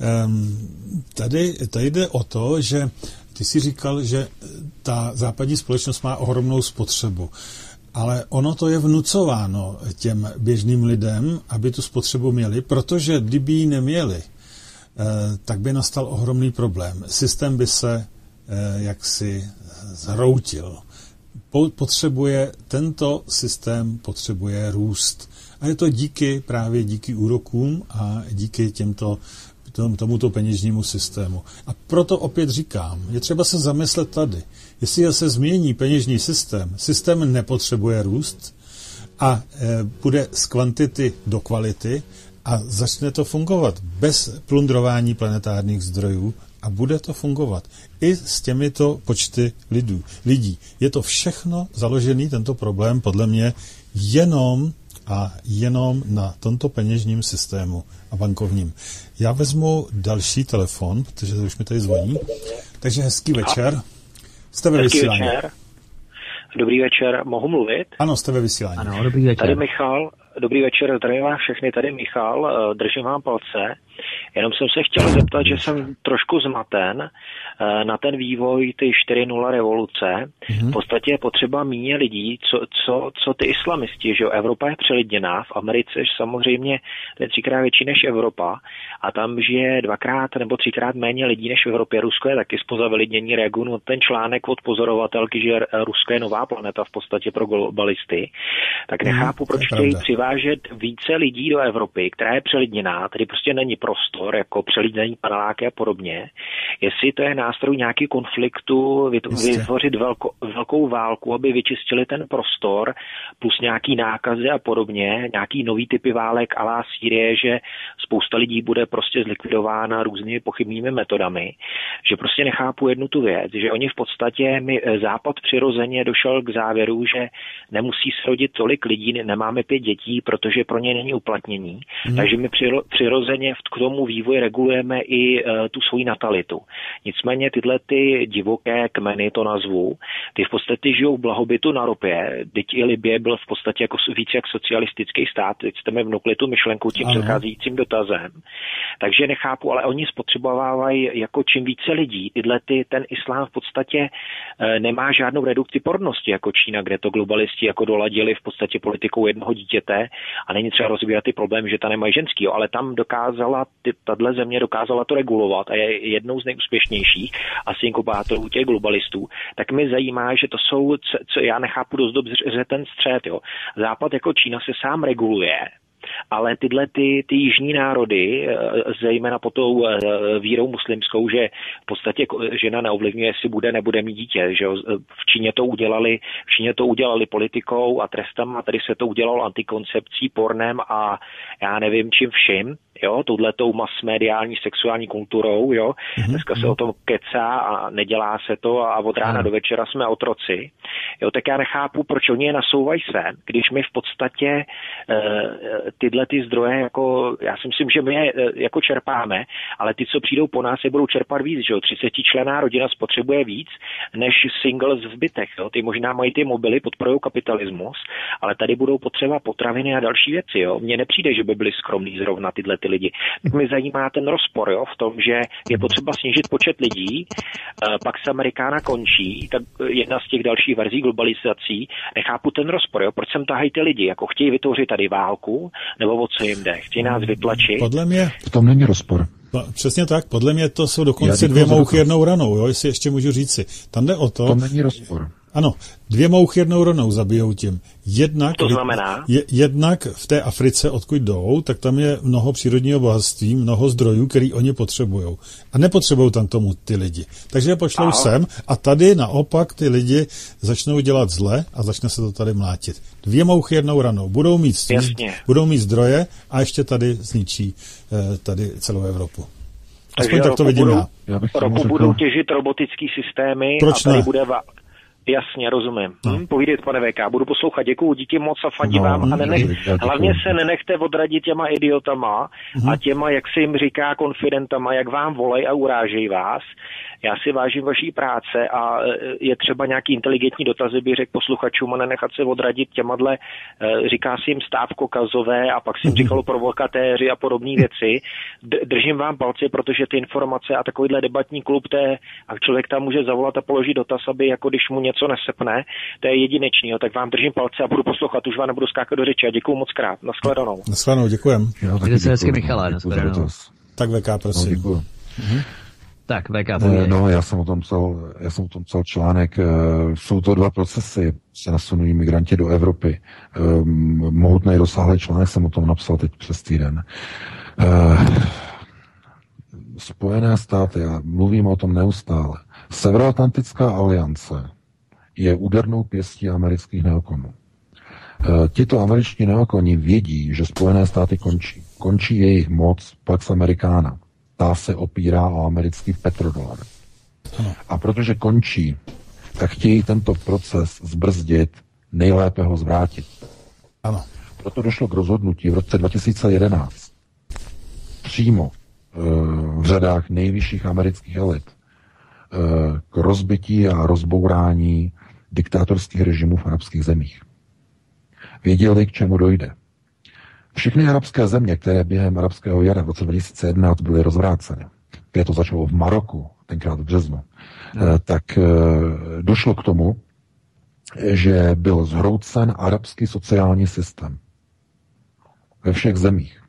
Ehm, tady, tady jde o to, že ty si říkal, že ta západní společnost má ohromnou spotřebu ale ono to je vnucováno těm běžným lidem, aby tu spotřebu měli, protože kdyby ji neměli, eh, tak by nastal ohromný problém. Systém by se eh, jaksi zhroutil. Potřebuje, tento systém potřebuje růst. A je to díky právě díky úrokům a díky těmto tomuto peněžnímu systému. A proto opět říkám, je třeba se zamyslet tady. Jestli se změní peněžní systém, systém nepotřebuje růst a e, bude z kvantity do kvality a začne to fungovat bez plundrování planetárních zdrojů a bude to fungovat i s těmito počty lidů, lidí. Je to všechno založený, tento problém, podle mě, jenom a jenom na tomto peněžním systému a bankovním. Já vezmu další telefon, protože to už mi tady zvoní. Takže hezký večer. Jste ve vysílání. večer. Dobrý večer, mohu mluvit? Ano, jste ve vysílání. Ano, dobrý večer. Tady Michal, dobrý večer, zdravím vás všechny, tady Michal, eh, držím vám palce. Jenom jsem se chtěl zeptat, že jsem trošku zmaten na ten vývoj ty 4.0 revoluce. Mm-hmm. V podstatě je potřeba méně lidí, co, co, co ty islamisti, že jo, Evropa je přelidněná, v Americe samozřejmě to je třikrát větší než Evropa a tam žije dvakrát nebo třikrát méně lidí než v Evropě. Rusko je taky spoza vylidnění no, ten článek od pozorovatelky, že Rusko je nová planeta v podstatě pro globalisty, tak mhm, nechápu, proč chtějí přivážet více lidí do Evropy, která je přelidněná, tedy prostě není prostor, jako přelídnení paneláky a podobně, jestli to je nástroj nějaký konfliktu, vytvořit velko, velkou válku, aby vyčistili ten prostor, plus nějaký nákazy a podobně, nějaký nový typy válek alá Sýrie, že spousta lidí bude prostě zlikvidována různými pochybnými metodami, že prostě nechápu jednu tu věc, že oni v podstatě, mi eh, Západ přirozeně došel k závěru, že nemusí srodit tolik lidí, nemáme pět dětí, protože pro ně není uplatnění, hmm. takže my přirozeně k tomu vývoji regulujeme i uh, tu svoji natalitu. Nicméně tyhle ty divoké kmeny, to nazvu, ty v podstatě žijou v blahobytu na ropě. Teď i Libie byl v podstatě jako víc jak socialistický stát. Teď jste mi vnukli tu myšlenku tím předcházejícím dotazem. Takže nechápu, ale oni spotřebovávají jako čím více lidí. Tyhle ty, ten islám v podstatě uh, nemá žádnou redukci pornosti jako Čína, kde to globalisti jako doladili v podstatě politikou jednoho dítěte a není třeba rozvíjet ty problémy, že ta nemají ženský, jo, ale tam dokázala ty, tahle země dokázala to regulovat a je jednou z nejúspěšnějších asi inkubátorů těch globalistů, tak mi zajímá, že to jsou, co já nechápu dost dobře ten střed. Jo. Západ jako Čína se sám reguluje, ale tyhle ty, ty jižní národy, eh, zejména po tou eh, vírou muslimskou, že v podstatě žena neovlivňuje, jestli bude, nebude mít dítě, že v Číně to udělali, v Číně to udělali politikou a trestem a tady se to udělalo antikoncepcí, pornem a já nevím čím vším, jo, touhletou masmediální sexuální kulturou, jo. Mm-hmm. Dneska se o tom kecá a nedělá se to a od rána mm. do večera jsme otroci. Jo, tak já nechápu, proč oni je nasouvají sen, když my v podstatě e, tyhle ty zdroje, jako, já si myslím, že my je e, jako čerpáme, ale ty, co přijdou po nás, je budou čerpat víc, že jo. 30 člená rodina spotřebuje víc, než singles v bytech, jo. Ty možná mají ty mobily, podporují kapitalismus, ale tady budou potřeba potraviny a další věci, jo. Mně nepřijde, že by byly skromný zrovna tyhle ty ty lidi. Tak mě zajímá ten rozpor jo, v tom, že je potřeba snížit počet lidí, eh, pak se Amerikána končí, tak jedna z těch dalších verzí globalizací, nechápu ten rozpor, jo, proč sem tahají ty lidi, jako chtějí vytvořit tady válku, nebo o co jim jde, chtějí nás vytlačit. Podle mě... V tom není rozpor. No, přesně tak, podle mě to jsou dokonce dvě mouchy jednou ranou, jo, jestli ještě můžu říci. Tam jde o to... To není rozpor. Ano, dvě mouchy jednou ronou zabijou tím. Jednak, to znamená? Je, jednak v té Africe, odkud jdou, tak tam je mnoho přírodního bohatství, mnoho zdrojů, který oni potřebují. A nepotřebují tam tomu ty lidi. Takže je pošlou Aha. sem a tady naopak ty lidi začnou dělat zle a začne se to tady mlátit. Dvě mouchy jednou ranou. Budou mít, budou mít zdroje a ještě tady zničí eh, tady celou Evropu. Aspoň tak to vidím budou, já. Roku budou těžit robotický systémy Proč a tady ne? bude Jasně, rozumím. No. Hm, povídejte, pane VK, budu poslouchat. Děkuji, díky moc a fandím no, vám. A nenech, hlavně se nenechte odradit těma idiotama uh-huh. a těma, jak se jim říká, konfidentama, jak vám volej a urážejí vás. Já si vážím vaší práce a e, je třeba nějaký inteligentní dotazy, by řekl posluchačům a nenechat se odradit těma dle, e, říká si jim stávko kazové a pak si jim mhm. říkalo provokatéři a podobné věci. Držím vám palce, protože ty informace a takovýhle debatní klub, té, a člověk tam může zavolat a položit dotaz, aby jako když mu něco nesepne, to je jedinečný, tak vám držím palce a budu poslouchat, už vám nebudu skákat do řeči a děkuji moc krát. Naschledanou. Naschledanou, děkujem. Mějte se hezky, Michale, Tak VK, prosím. No, děkuji. Mhm. Tak, VK, ne, No, já jsem o tom psal, já jsem o tom psal článek. Eh, jsou to dva procesy, se nasunují migranti do Evropy. Ehm, mohutný rozsáhlý článek jsem o tom napsal teď přes týden. Eh, Spojené státy, já mluvím o tom neustále, Severoatlantická aliance je údernou pěstí amerických neokonů. E, tito američtí neokoni vědí, že Spojené státy končí. Končí jejich moc Pax Americana. Ta se opírá o americký petrodolar. A protože končí, tak chtějí tento proces zbrzdit, nejlépe ho zvrátit. Ano. Proto došlo k rozhodnutí v roce 2011 přímo e, v řadách nejvyšších amerických elit e, k rozbití a rozbourání diktátorských režimů v arabských zemích. Věděli, k čemu dojde. Všechny arabské země, které během arabského jara v roce 2011 byly rozvráceny, které to začalo v Maroku, tenkrát v březnu, no. tak eh, došlo k tomu, že byl zhroucen arabský sociální systém ve všech zemích.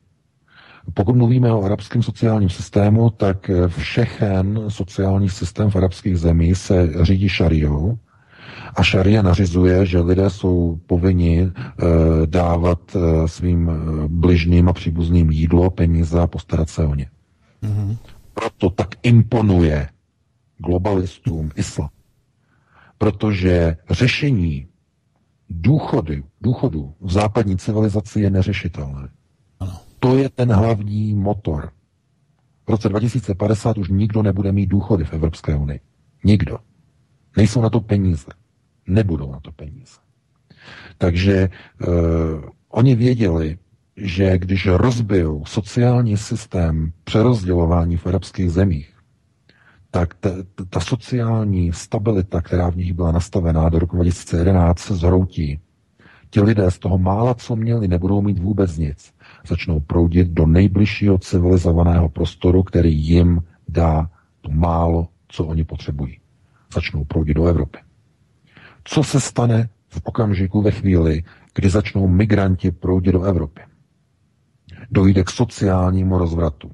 Pokud mluvíme o arabském sociálním systému, tak všechen sociální systém v arabských zemích se řídí šariou a šaria nařizuje, že lidé jsou povinni e, dávat e, svým eh, bližným a příbuzným jídlo, peníze a postarat se o ně. Mm-hmm. Proto tak imponuje globalistům islam. Protože řešení důchody, důchodu v západní civilizaci je neřešitelné. Ano. To je ten hlavní motor. V roce 2050 už nikdo nebude mít důchody v Evropské unii. Nikdo. Nejsou na to peníze nebudou na to peníze. Takže uh, oni věděli, že když rozbijou sociální systém přerozdělování v arabských zemích, tak ta, ta sociální stabilita, která v nich byla nastavená do roku 2011, se zhroutí. Ti lidé z toho mála, co měli, nebudou mít vůbec nic. Začnou proudit do nejbližšího civilizovaného prostoru, který jim dá to málo, co oni potřebují. Začnou proudit do Evropy. Co se stane v okamžiku ve chvíli, kdy začnou migranti proudit do Evropy? Dojde k sociálnímu rozvratu.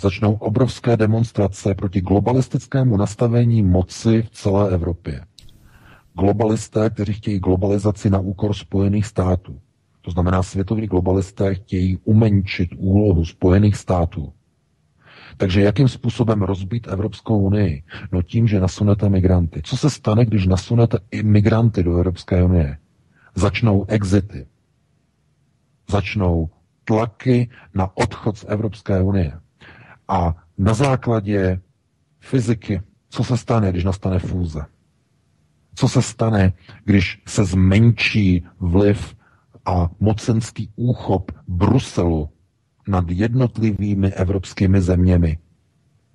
Začnou obrovské demonstrace proti globalistickému nastavení moci v celé Evropě. Globalisté, kteří chtějí globalizaci na úkor Spojených států. To znamená, světoví globalisté chtějí umenčit úlohu Spojených států takže jakým způsobem rozbít Evropskou unii? No tím, že nasunete migranty. Co se stane, když nasunete imigranty do Evropské unie? Začnou exity. Začnou tlaky na odchod z Evropské unie. A na základě fyziky, co se stane, když nastane fúze? Co se stane, když se zmenší vliv a mocenský úchop Bruselu nad jednotlivými evropskými zeměmi.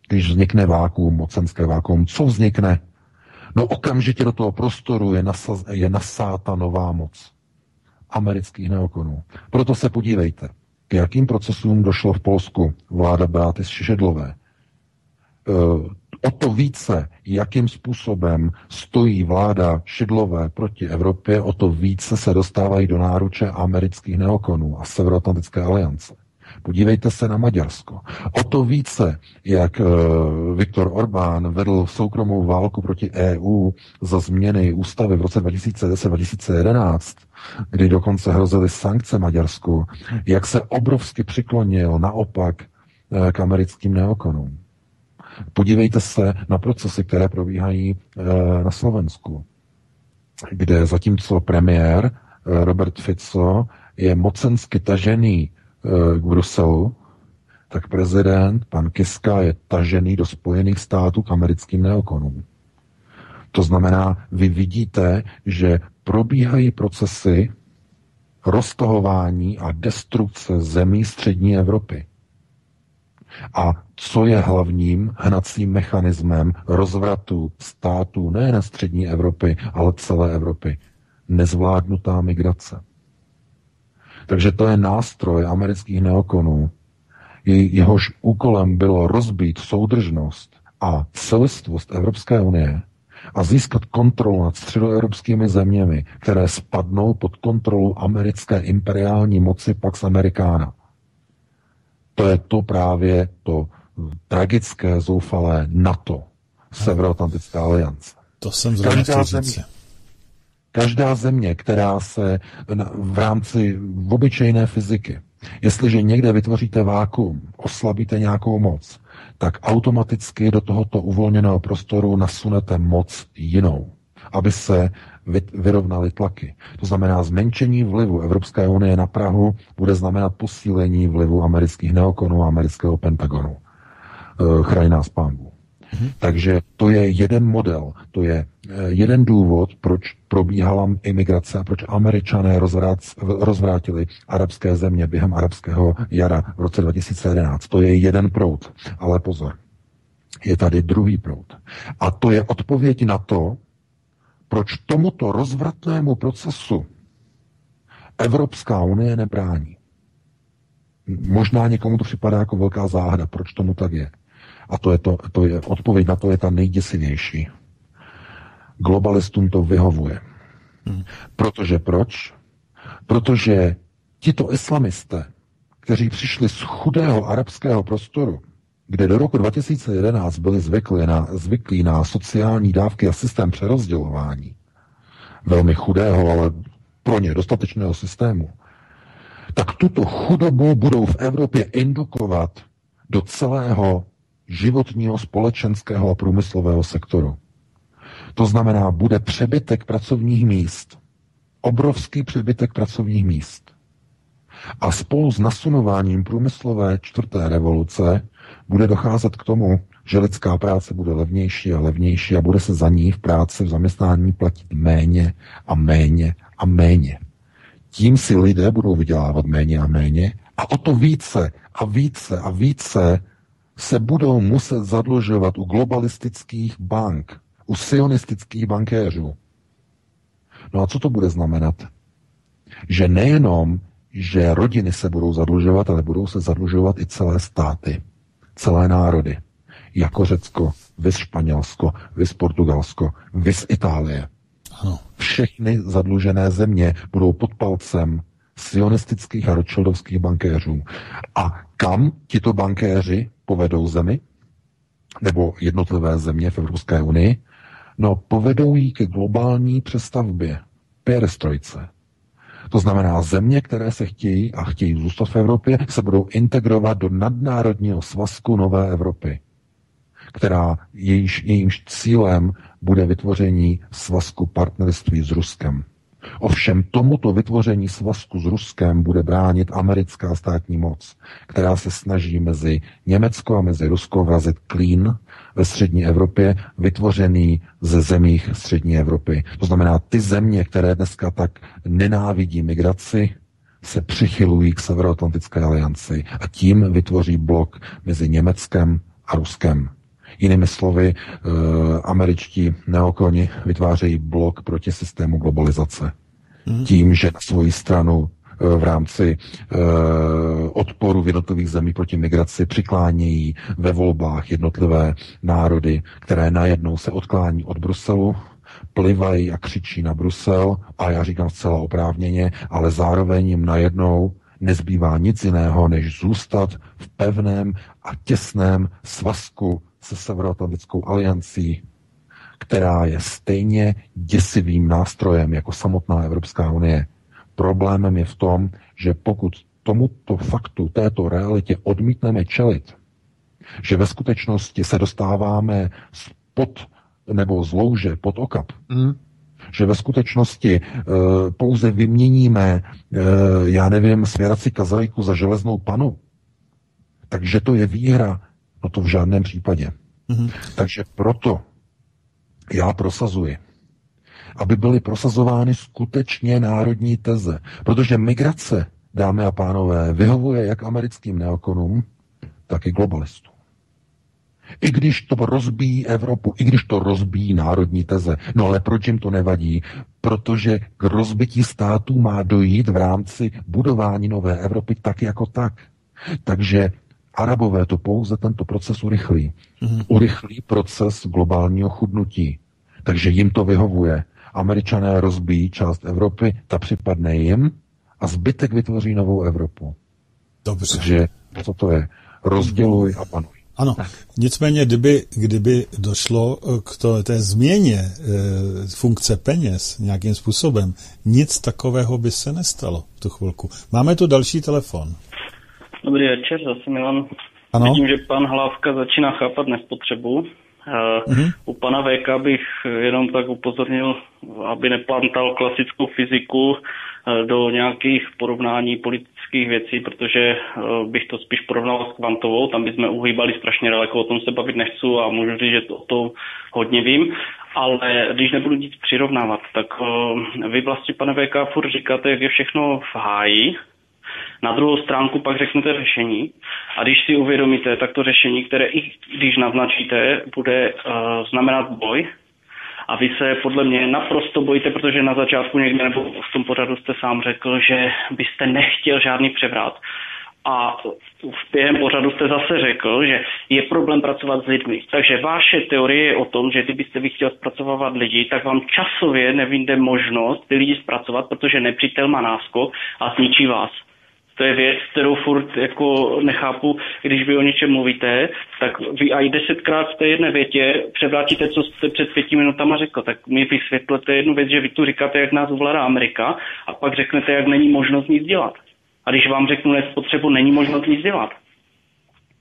Když vznikne vákuum, mocenské vákuum, co vznikne? No okamžitě do toho prostoru je, nasaz, je nasáta nová moc amerických neokonů. Proto se podívejte, k jakým procesům došlo v Polsku vláda Beaty Šešedlové. E, o to více, jakým způsobem stojí vláda Šidlové proti Evropě, o to více se dostávají do náruče amerických neokonů a Severoatlantické aliance. Podívejte se na Maďarsko. O to více, jak uh, Viktor Orbán vedl soukromou válku proti EU za změny ústavy v roce 2010-2011, kdy dokonce hrozily sankce Maďarsku, jak se obrovsky přiklonil naopak uh, k americkým neokonům. Podívejte se na procesy, které probíhají uh, na Slovensku, kde zatímco premiér Robert Fico je mocensky tažený Eh, k Bruselu, tak prezident, pan Kiska, je tažený do Spojených států k americkým neokonům. To znamená, vy vidíte, že probíhají procesy roztohování a destrukce zemí střední Evropy. A co je hlavním hnacím mechanismem rozvratu států nejen střední Evropy, ale celé Evropy? Nezvládnutá migrace. Takže to je nástroj amerických neokonů. Jehož úkolem bylo rozbít soudržnost a celistvost Evropské unie a získat kontrolu nad středoevropskými zeměmi, které spadnou pod kontrolu americké imperiální moci Pax Americana. To je to právě to tragické, zoufalé NATO, Severoatlantická aliance. To jsem zrovna chtěl říct. Každá země, která se v rámci obyčejné fyziky, jestliže někde vytvoříte vákuum, oslabíte nějakou moc, tak automaticky do tohoto uvolněného prostoru nasunete moc jinou, aby se vyrovnaly tlaky. To znamená, zmenšení vlivu Evropské unie na Prahu bude znamenat posílení vlivu amerických neokonů a amerického Pentagonu. Eh, chraň nás pán Mm-hmm. Takže to je jeden model, to je eh, jeden důvod, proč probíhala imigrace a proč američané rozvrát, rozvrátili arabské země během arabského jara v roce 2011. To je jeden proud. Ale pozor, je tady druhý proud. A to je odpověď na to, proč tomuto rozvratnému procesu Evropská unie nebrání. Možná někomu to připadá jako velká záhada, proč tomu tak je. A to je, to, to je odpověď na to je ta nejděsivější. Globalistům to vyhovuje. Hmm. Protože proč? Protože tito islamisté, kteří přišli z chudého arabského prostoru, kde do roku 2011 byli zvyklí na, zvyklí na sociální dávky a systém přerozdělování, velmi chudého, ale pro ně dostatečného systému, tak tuto chudobu budou v Evropě indukovat do celého životního, společenského a průmyslového sektoru. To znamená, bude přebytek pracovních míst. Obrovský přebytek pracovních míst. A spolu s nasunováním průmyslové čtvrté revoluce bude docházet k tomu, že lidská práce bude levnější a levnější a bude se za ní v práci, v zaměstnání platit méně a méně a méně. Tím si lidé budou vydělávat méně a méně a o to více a více a více se budou muset zadlužovat u globalistických bank, u sionistických bankéřů. No a co to bude znamenat? Že nejenom, že rodiny se budou zadlužovat, ale budou se zadlužovat i celé státy, celé národy, jako Řecko, vys Španělsko, vys Portugalsko, vys Itálie. Ano. Všechny zadlužené země budou pod palcem sionistických a rothschildovských bankéřů. A kam tito bankéři povedou zemi, nebo jednotlivé země v Evropské unii, no povedou ji ke globální přestavbě, perestrojce. To znamená, země, které se chtějí a chtějí zůstat v Evropě, se budou integrovat do nadnárodního svazku Nové Evropy, která jejíž, jejímž cílem bude vytvoření svazku partnerství s Ruskem. Ovšem tomuto vytvoření svazku s Ruskem bude bránit americká státní moc, která se snaží mezi Německo a mezi Rusko vrazit klín ve střední Evropě, vytvořený ze zemích střední Evropy. To znamená, ty země, které dneska tak nenávidí migraci, se přichylují k Severoatlantické alianci a tím vytvoří blok mezi Německem a Ruskem. Jinými slovy, eh, američtí neokoni vytvářejí blok proti systému globalizace. Hmm. Tím, že na svoji stranu eh, v rámci uh, odporu v jednotlivých zemí proti migraci přiklánějí ve volbách jednotlivé národy, které najednou se odklání od Bruselu, plivají a křičí na Brusel, a já říkám zcela oprávněně, ale zároveň jim najednou nezbývá nic jiného, než zůstat v pevném a těsném svazku se Severoatlantickou aliancí, která je stejně děsivým nástrojem jako samotná Evropská unie. Problémem je v tom, že pokud tomuto faktu, této realitě odmítneme čelit, že ve skutečnosti se dostáváme pod nebo z louže pod okap, mm. že ve e, pouze vyměníme, e, já nevím, svěrací kazajku za železnou panu, takže to je výhra, no to v žádném případě. Mm. Takže proto já prosazuji, aby byly prosazovány skutečně národní teze, protože migrace, dámy a pánové, vyhovuje jak americkým neokonům, tak i globalistům. I když to rozbíjí Evropu, i když to rozbíjí národní teze. No ale proč jim to nevadí? Protože k rozbití států má dojít v rámci budování nové Evropy tak jako tak. Takže Arabové to pouze tento proces urychlí. Mm-hmm. Urychlí proces globálního chudnutí. Takže jim to vyhovuje. Američané rozbíjí část Evropy, ta připadne jim a zbytek vytvoří novou Evropu. Dobře. Takže co to je? Rozděluj a panuj. Ano, nicméně, kdyby, kdyby došlo eh, k to, té změně e, funkce peněz nějakým způsobem, nic takového by se nestalo v tu chvilku. Máme tu další telefon. Dobrý večer, zase Milan. Ano? Vidím, že pan Hlávka začíná chápat nespotřebu. Uh-huh. U pana VK bych jenom tak upozornil, aby neplantal klasickou fyziku eh, do nějakých porovnání politických věcí, protože eh, bych to spíš porovnal s kvantovou, tam bychom uhýbali strašně daleko, o tom se bavit nechci a můžu říct, že to, o tom hodně vím, ale když nebudu nic přirovnávat, tak vy vlastně, pane VK, furt říkáte, jak je všechno v háji, na druhou stránku pak řeknete řešení a když si uvědomíte, tak to řešení, které i když naznačíte, bude uh, znamenat boj, a vy se podle mě naprosto bojíte, protože na začátku někde nebo v tom pořadu jste sám řekl, že byste nechtěl žádný převrat. A v během pořadu jste zase řekl, že je problém pracovat s lidmi. Takže vaše teorie je o tom, že kdybyste vy chtěl zpracovávat lidi, tak vám časově nevíde možnost ty lidi zpracovat, protože nepřítel má náskok a zničí vás. To je věc, kterou furt jako nechápu, když vy o něčem mluvíte, tak vy i desetkrát v té jedné větě převrátíte, co jste před pěti minutama řekl. Tak mi vysvětlete jednu věc, že vy tu říkáte, jak nás ovládá Amerika a pak řeknete, jak není možnost nic dělat. A když vám řeknu nespotřebu, není možnost nic dělat.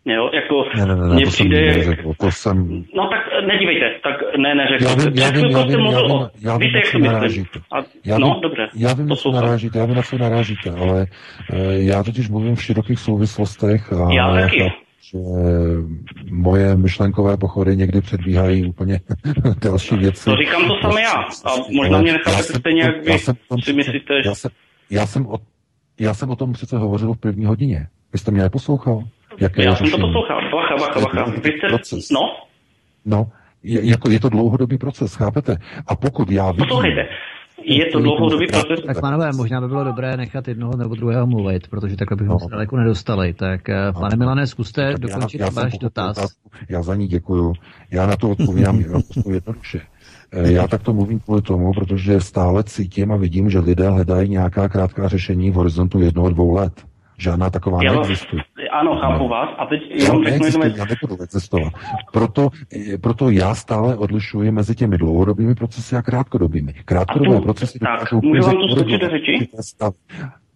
Jo, jako ne, ne, ne, to přijde... jsem neřekl, to jsem... No tak nedívejte, tak ne, neřekl. Já vím, já vím, já vím, já vím, já vím, jak co narážíte. A, já vím, no, dobře. Já vím, na co narážíte, já vím, na co narážíte, ale uh, já totiž mluvím v širokých souvislostech a já taky. že moje myšlenkové pochody někdy předbíhají úplně další věci. To říkám to samé já. A možná mě nechápete stejně, jak vy si myslíte. Já jsem, já, jsem o, já jsem o tom přece hovořil v první hodině. Vy jste mě neposlouchal? Jaké Já jsem to poslouchal. Bacha, bacha, bacha. Vy jste... Proces. No? No, je, jako je to dlouhodobý proces, chápete? A pokud já vidím... Poslouchejte, je to dlouhodobý proces. Tak pánové, možná by bylo dobré nechat jednoho nebo druhého mluvit, protože takhle bychom no. se daleko nedostali. Tak eh, no. pane Milane, zkuste tak dokončit já, já váš dotaz. Otázku, já za ní děkuju. Já na to odpovídám jednoduše. Eh, já tak to mluvím kvůli tomu, protože stále cítím a vidím, že lidé hledají nějaká krátká řešení v horizontu jednoho, dvou let. Žádná taková já neexistuje. Ano, chápu vás. A teď jenom řeknu jednu Já nebudu existovat. Proto, eh, proto já stále odlišuji mezi těmi dlouhodobými procesy a krátkodobými. Krátkodobé tu, procesy tak, můžu vám to skočit řeči?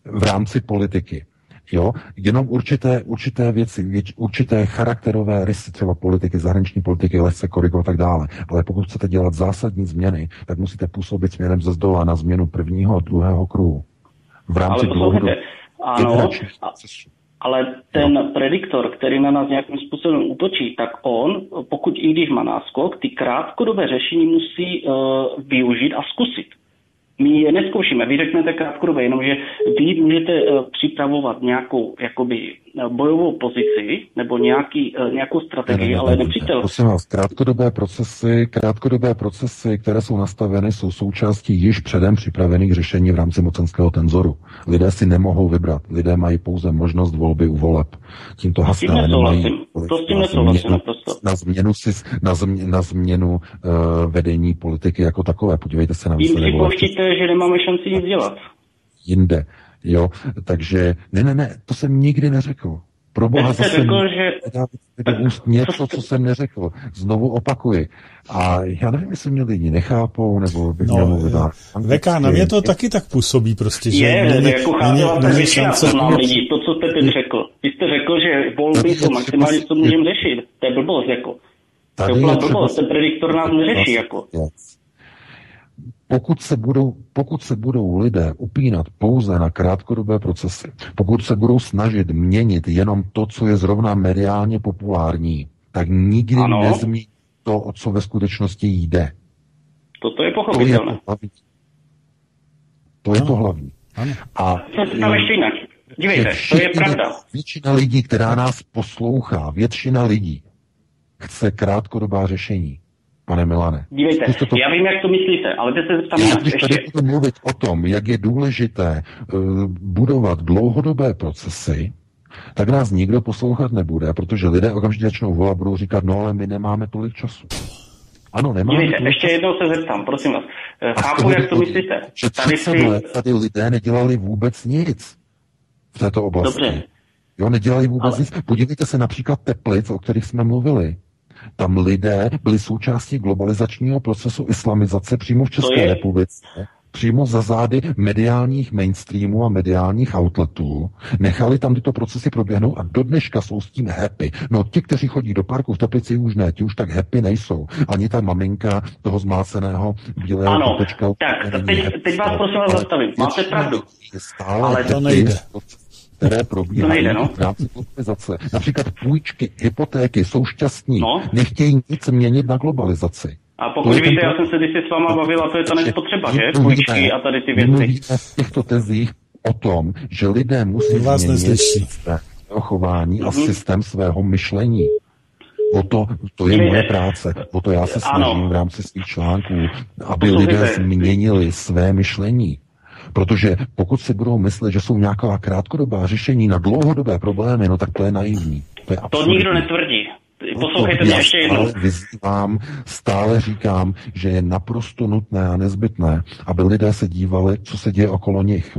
v rámci politiky. Jo, jenom určité, určité věci, určité charakterové rysy třeba politiky, zahraniční politiky, lehce korigovat a tak dále. Ale pokud chcete dělat zásadní změny, tak musíte působit směrem ze zdola na změnu prvního a druhého kruhu. V rámci dlouhodobé ano, ale ten prediktor, který na nás nějakým způsobem útočí, tak on, pokud i když má náskok, ty krátkodobé řešení musí uh, využít a zkusit my je neskoušíme. Vy řeknete krátkodobě, jenomže vy můžete uh, připravovat nějakou jakoby bojovou pozici nebo nějaký, uh, nějakou strategii, ne, ne, ne, ale nepřítel... Prosím vás, krátkodobé procesy, krátkodobé procesy, které jsou nastaveny, jsou součástí již předem připravených řešení v rámci mocenského tenzoru. Lidé si nemohou vybrat. Lidé mají pouze možnost volby u voleb. Tímto hasné nemají to s tím na, změnu, na změnu, na změnu, na změnu uh, vedení politiky jako takové. Podívejte se na výsledek. Vy že nemáme šanci nic dělat. Jinde. Jo, takže ne, ne, ne, to jsem nikdy neřekl. Pro boha zase řekl, že- úst něco, co jsem neřekl. Znovu opakuji. A já nevím, jestli mě lidi nechápou, nebo bych měl No, mluvit eh, anglicky. VK, na mě to taky tak působí prostě, že Je, není, jako není, chápala není většina šance... to nám lidí, to, co jste teď řekl. Vy jste řekl, že volby jsou maximálně, co můžeme řešit. To je blbost, jako. To Tady je úplná je blbost, ten prediktor nás neřeší, jako. Věc. Pokud se, budou, pokud se budou lidé upínat pouze na krátkodobé procesy, pokud se budou snažit měnit jenom to, co je zrovna mediálně populární, tak nikdy Ano. nezmí to, o co ve skutečnosti jde. Toto je To je pochopitelné. to hlavní. To je to hlavní. Ano. A Co se tam ještě jinak? Dívejte, to je pravda. Většina lidí, která nás poslouchá, většina lidí chce krátkodobá řešení. Pane Milane. Dívejte, to já vím, jak to myslíte, ale teď se zeptám Já tady Ještě, budu mluvit o tom, jak je důležité uh, budovat dlouhodobé procesy, tak nás nikdo poslouchat nebude, protože lidé okamžitě začnou volat, budou říkat, no ale my nemáme tolik času. Ano, nemáme dívejte, tolik ještě času. jednou se zeptám, prosím vás. Eh, A Chápu, jak to myslíte. Že Tady 30 si... let tady lidé nedělali vůbec nic v této oblasti. Dobře. Jo, nedělali vůbec Ale- nic. Podívejte se například Teplic, o kterých jsme mluvili. Tam lidé byli součástí globalizačního procesu islamizace přímo v České je- republice. Přímo za zády mediálních mainstreamů a mediálních outletů. Nechali tam tyto procesy proběhnout a do dneška jsou s tím happy. No ti, kteří chodí do parku v Teplici už ne, ti už tak happy nejsou. Ani ta maminka toho zmáceného bílého Ano, kopečka tak, teď- teď vás prosím vás zastavím. Máte pravdu. lidí je stále Ale to nejde. Které probíhají To nejde, no. v rámci globalizace. Například půjčky, hypotéky jsou šťastní, No. nechtějí nic měnit na globalizaci. A To pokud je ten víte, já jsem se kdysi s váma bavil, a to je ta nespotřeba, že? Půjčky a tady ty my věci. Mluvíme v těchto tezích o tom, že lidé musí Vás změnit svého chování a Mhm. systém svého myšlení. O to, to je moje práce, o to já se Ano. snažím v rámci svých článků, aby Poslouchejte. lidé změnili své myšlení. Protože pokud si budou myslet, že jsou nějaká krátkodobá řešení na dlouhodobé problémy, no tak to je naivní. To, je To nikdo netvrdí. Poslouchejte To mě ještě jednou. stále vyzývám, stále říkám, že je naprosto nutné a nezbytné, aby lidé se dívali, co se děje okolo nich.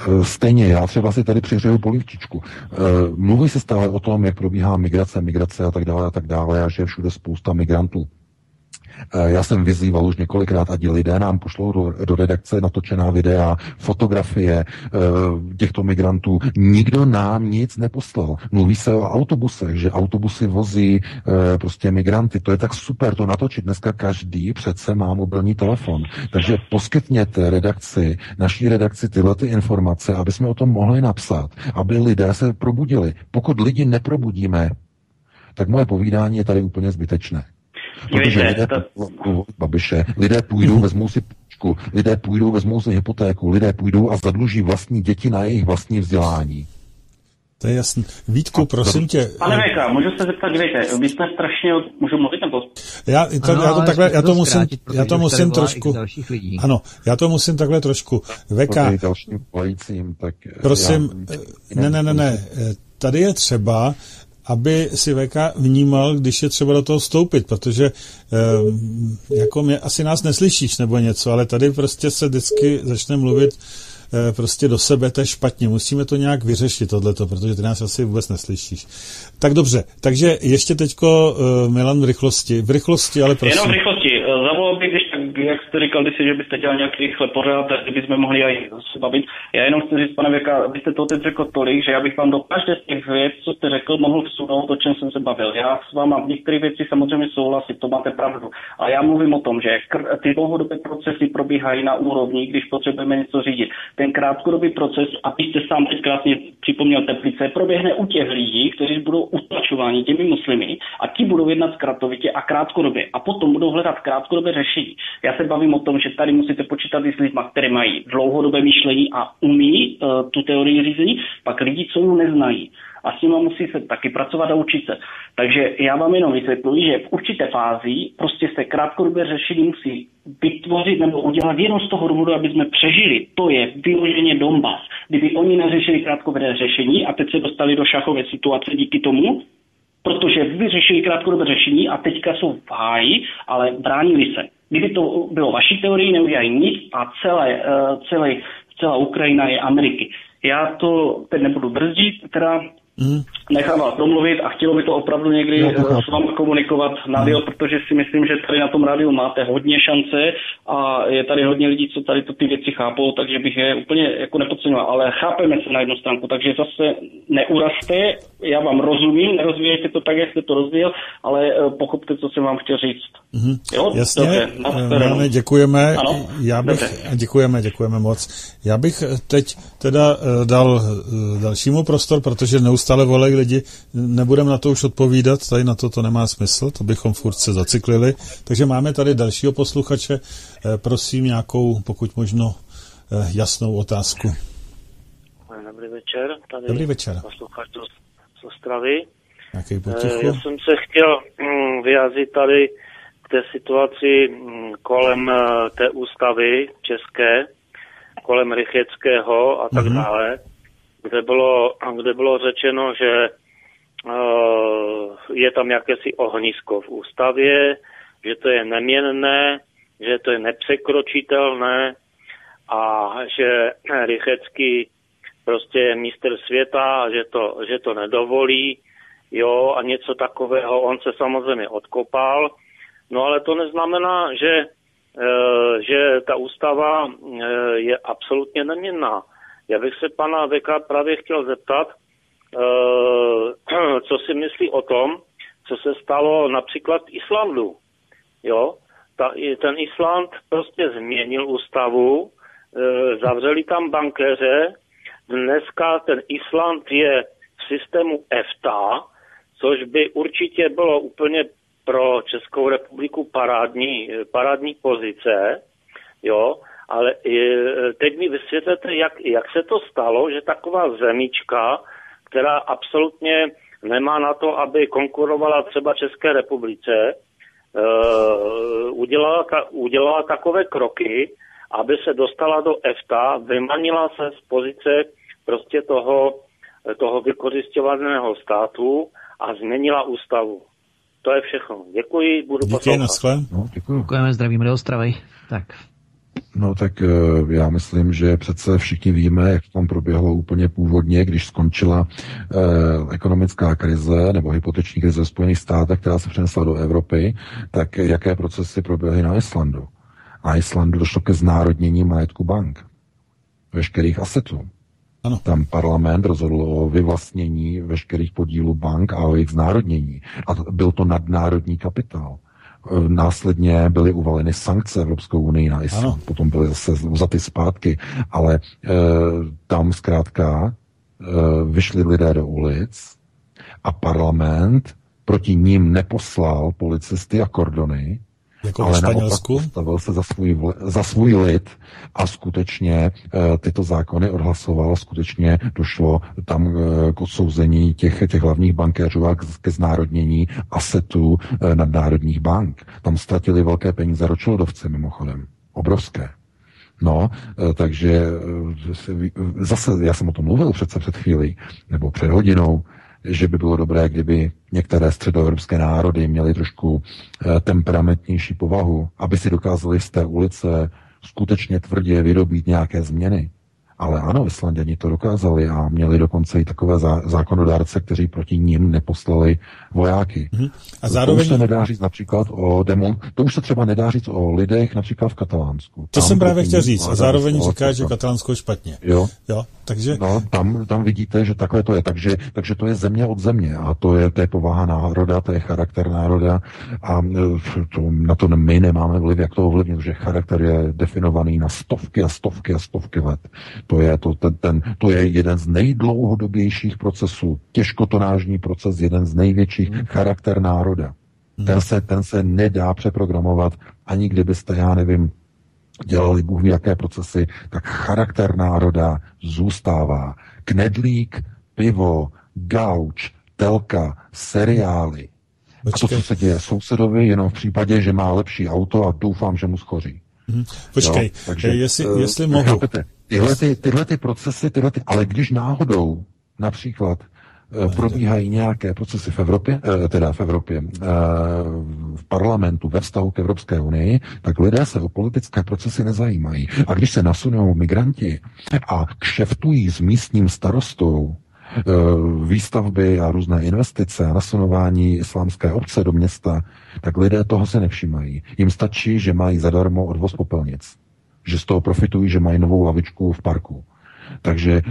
Eh, Stejně, já třeba si tady přihřeju polivčičku. Eh, Mluví se stále o tom, jak probíhá migrace, migrace a tak dále a tak dále a že je všude spousta migrantů. Eh, Já jsem vyzýval už několikrát, ať lidé nám pošlou do, do redakce natočená videa, fotografie e, těchto migrantů. Nikdo nám nic neposlal. Mluví se o autobusech, že autobusy vozí e, prostě migranty. To je tak super to natočit. Dneska každý přece má mobilní telefon. Takže poskytněte redakci, naší redakci tyhle ty informace, aby jsme o tom mohli napsat, aby lidé se probudili. Pokud lidi neprobudíme, tak moje povídání je tady úplně zbytečné. Protože lidé to- Babiše, lidé půjdou, vezmou si půjčku, lidé půjdou, vezmou si hypotéku, lidé půjdou a zadluží vlastní děti na jejich vlastní vzdělání. To je jasný. Vítku, prosím tě, Pane Veka, můžu se zeptat, dívejte, vy jste strašně, můžu mluvit nebo? já, to, Ano, já to takhle, já to musím, zkrátit, já to musím trošku, ano, já to musím takhle trošku. Veka, dalším volajícím, tak prosím, já, ne, ne, ne, ne, tady je třeba, aby si VK vnímal, když je třeba do toho vstoupit, protože eh, jako mě, asi nás neslyšíš nebo něco, ale tady prostě se vždycky začne mluvit eh, prostě do sebe, to je špatně. Musíme to nějak vyřešit, tohleto, protože ty nás asi vůbec neslyšíš. Tak dobře, takže ještě teďko eh, Milan v rychlosti. V rychlosti, ale prosím. Jenom v rychlosti, eh, zavolal bych, když jak jste říkal, když si, že byste dělal nějaký rychle pořád, tak bychom mohli aj se bavit. Já jenom chci říct, pane Věka, vy jste to teď řekl tolik, že já bych vám do každé z těch věc, co jste řekl, mohl vsunout, o čem jsem se bavil. Já s váma v některých věcí samozřejmě souhlasím, to máte pravdu. A já mluvím o tom, že ty dlouhodobé procesy probíhají na úrovni, když potřebujeme něco řídit. Ten krátkodobý proces, a vy jste sám teď krásně připomněl Teplice, proběhne u těch lidí, kteří budou utlačováni těmi muslimy a ti budou jednat zkratovitě a krátkodobě. A potom budou hledat krátkodobé řešení. Já se bavím o tom, že tady musíte počítat i s lidmi, kteří mají dlouhodobé myšlení a umí uh, tu teorii řízení, pak lidi, co ji neznají. A s nimi musí se taky pracovat a učit se. Takže já vám jenom vysvětluji, že v určité fázi prostě se krátkodobé řešení musí vytvořit nebo udělat jenom z toho důvodu, aby jsme přežili. To je vyloženě Donbass. Kdyby oni neřešili krátkodobé řešení a teď se dostali do šachové situace díky tomu, protože vyřešili krátkodobé řešení a teďka jsou v háji, ale bránili se. Kdyby to bylo vaší teorii, neudělají nic a celé, uh, celé, celá Ukrajina je Ameriky. Já to teď nebudu brzdit, teda Mm. Nechám vás domluvit a chtělo by to opravdu někdy no, s vámi komunikovat na mm. protože si myslím, že tady na tom rádiu máte hodně šance a je tady hodně lidí, co tady to ty věci chápou, takže bych je úplně jako nepodceňoval, ale chápeme se na jednu stránku, takže zase neurazte, já vám rozumím, nerozvíjejte to tak, jak jste to rozvíjel, ale eh, pochopte, co jsem vám chtěl říct. Mm-hmm. Jo? Jasně, Dobře, děkujeme. Ano? Já bych, děkujeme, děkujeme moc. Já bych teď teda eh, dal eh, dalšímu prostor, protože neustále volají lidi, nebudeme na to už odpovídat, tady na to to nemá smysl, to bychom furt se zaciklili. Takže máme tady dalšího posluchače, prosím nějakou, pokud možno, jasnou otázku. Dobrý večer, tady Dobrý večer. posluchač z Ostravy. Jaký Já jsem se chtěl mm, vyjádřit tady té situaci mm, kolem eh, té ústavy české, kolem Rycheckého a tak mm-hmm. dále, kde bylo, kde bylo řečeno, že uh, je tam jakési ohnisko v ústavě, že to je neměnné, že to je nepřekročitelné a že Rychecký prostě je mistr světa a že to, že to nedovolí, jo, a něco takového. On se samozřejmě odkopal, No ale to neznamená, že, eh, že ta ústava eh, je absolutně neměnná. Já bych se pana Veka právě chtěl zeptat, eh, co si myslí o tom, co se stalo například v Islandu. Jo? Ta, ten Island prostě změnil ústavu, zavřeli tam bankéře, dneska ten Island je v systému EFTA, což by určitě bylo úplně pro Českou republiku parádní, parádní pozice, jo, ale teď mi vysvětlete, jak, jak se to stalo, že taková zemička, která absolutně nemá na to, aby konkurovala třeba České republice, uh, udělala, ta, udělala takové kroky, aby se dostala do EFTA, vymanila se z pozice prostě toho, toho vykořišťovaného státu a změnila ústavu. To je všechno. Děkuji, budu Díky, poslouchat. No, děkuji. Děkujeme, zdravíme do Ostravy. Tak. No tak eh, já myslím, že přece všichni víme, jak tam proběhlo úplně původně, když skončila eh, ekonomická krize nebo hypoteční krize v Spojených státech, která se přenesla do Evropy, tak jaké procesy proběhly na Islandu. Na Islandu došlo ke znárodnění majetku bank, veškerých asetů. Ano. Tam parlament rozhodl o vyvlastnění veškerých podílů bank a o jejich znárodnění. A byl to nadnárodní kapitál. E, následně byly uvaleny sankce Evropskou unii na Island, ano. potom byly zase vzaty zpátky, ale e, tam zkrátka e, vyšli lidé do ulic a parlament proti ním neposlal policisty a kordony, jako ale naopak postavil se za svůj, za svůj lid a skutečně e, tyto zákony odhlasoval, skutečně došlo tam e, k odsouzení těch, těch hlavních bankéřů a ke znárodnění asetů e, nadnárodních bank. Tam ztratili velké peníze ročildovci mimochodem. Obrovské. No, takže zase, já jsem o tom mluvil přece před chvílí, nebo před hodinou, že by bylo dobré, kdyby některé středoevropské národy měly trošku eh, temperamentnější povahu, aby si dokázali z té ulice skutečně tvrdě vyrobit nějaké změny. Ale ano, Islanděni to dokázali a měli dokonce i takové zá, zákonodárce, kteří proti ním neposlali vojáky. Mm-hmm. A zároveň... To už se nedá říct například o demon, to už se třeba nedá říct o lidech například v Katalánsku. To tam jsem právě chtěl říct a zároveň říká, že Katalánsko je špatně. Jo. jo takže... No, tam, tam vidíte, že takhle to je. Takže, takže to je země od země a to je, to je povaha národa, to je charakter národa a e, to, na to my nemáme vliv, jak to ovlivnit, že charakter je definovaný na stovky a stovky a stovky let. To je, to, ten, ten, to je jeden z nejdlouhodobějších procesů, těžkotonážní proces, jeden z největších hmm. charakter národa. Hmm. Ten, se, ten se nedá přeprogramovat, ani kdybyste, já nevím, dělali Bůh jaké procesy, tak charakter národa zůstává. Knedlík, pivo, gauč, telka, seriály. Počkej. A to, co se děje sousedovi, jenom v případě, že má lepší auto a doufám, že mu schoří. Hmm. Počkej, jo? Takže, jestli, uh, jestli mohu. Chápete, tyhle, ty, tyhle ty procesy, tyhle ty, ale když náhodou například probíhají nějaké procesy v Evropě, teda v Evropě, v parlamentu ve vztahu k Evropské unii, tak lidé se o politické procesy nezajímají. A když se nasunou migranti a kšeftují s místním starostou, výstavby a různé investice a nasunování islámské obce do města, tak lidé toho se nevšimají. Jim stačí, že mají zadarmo odvoz popelnic. Že z toho profitují, že mají novou lavičku v parku. Takže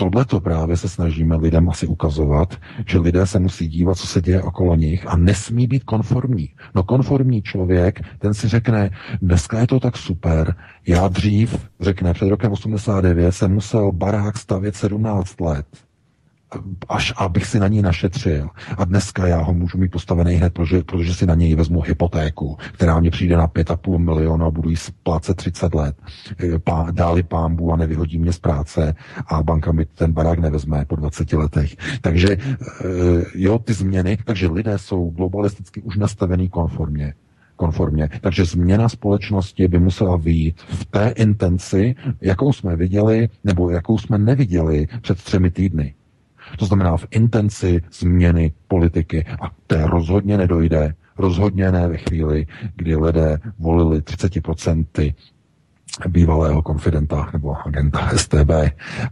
tohle to právě se snažíme lidem asi ukazovat, že lidé se musí dívat, co se děje okolo nich a nesmí být konformní. No konformní člověk, ten si řekne, dneska je to tak super, já dřív, řekne, před rokem 89 jsem musel barák stavět 17 let až abych si na něj našetřil. A dneska já ho můžu mít postavený hned, protože, protože si na něj vezmu hypotéku, která mě přijde na 5,5 milionu a budu jí splácet 30 let. E, pá, dáli pámbu a nevyhodí mě z práce a banka mi ten barák nevezme po 20 letech. Takže e, jo, ty změny, takže lidé jsou globalisticky už nastavený konformně konformně. Takže změna společnosti by musela být v té intenci, jakou jsme viděli, nebo jakou jsme neviděli před třemi týdny. To znamená v intenci změny politiky. A té rozhodně nedojde. Rozhodně ne ve chvíli, kdy lidé volili 30% bývalého konfidenta nebo agenta STB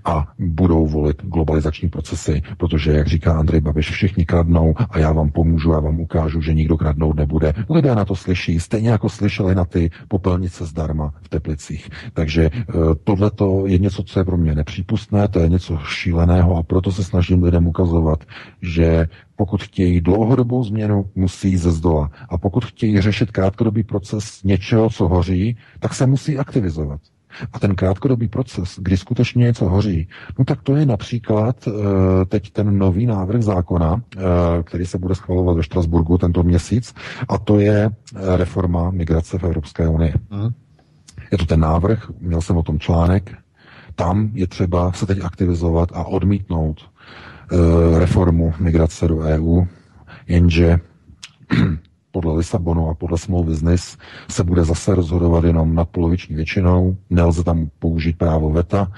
a budou volit globalizační procesy, protože, jak říká Andrej Babiš, všichni kradnou a já vám pomůžu, já vám ukážu, že nikdo kradnout nebude. Lidé na to slyší, stejně jako slyšeli na ty popelnice zdarma v Teplicích. Takže eh, tohle je něco, co je pro mě nepřípustné, to je něco šíleného a proto se snažím lidem ukazovat, že pokud chtějí dlouhodobou změnu, musí ze zdola. A pokud chtějí řešit krátkodobý proces něčeho, co hoří, tak se musí aktivizovat. A ten krátkodobý proces, kdy skutečně něco hoří, no tak to je například eh, teď ten nový návrh zákona, eh, který se bude schvalovat ve Štrasburgu tento měsíc, a to je eh, reforma migrace v Evropské unii. Mm. Je to ten návrh, měl jsem o tom článek, tam je třeba se teď aktivizovat a odmítnout reformu migrace do EU, jenže podle Lisabonu a podle smlouvy z NIS se bude zase rozhodovat jenom nad poloviční většinou, nelze tam použít právo VETA,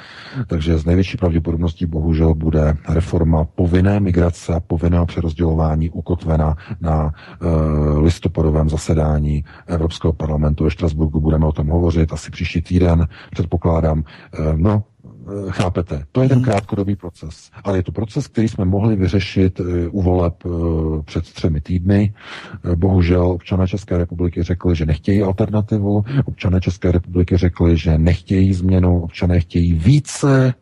takže z největší pravděpodobností bohužel bude reforma povinné migrace a povinného přerozdělování ukotvena na uh, listopadovém zasedání Evropského parlamentu ve Štrasburgu. Budeme o tom hovořit asi příští týden, předpokládám. Uh, no, Eh, chápete? To je ten mhm. krátkodobý proces. Ale je to proces, který jsme mohli vyřešit eh, u voleb eh, před třemi týdny. Bohužel občané České republiky řekli, že nechtějí alternativu. Občané České republiky řekli, že nechtějí změnu. Občané chtějí více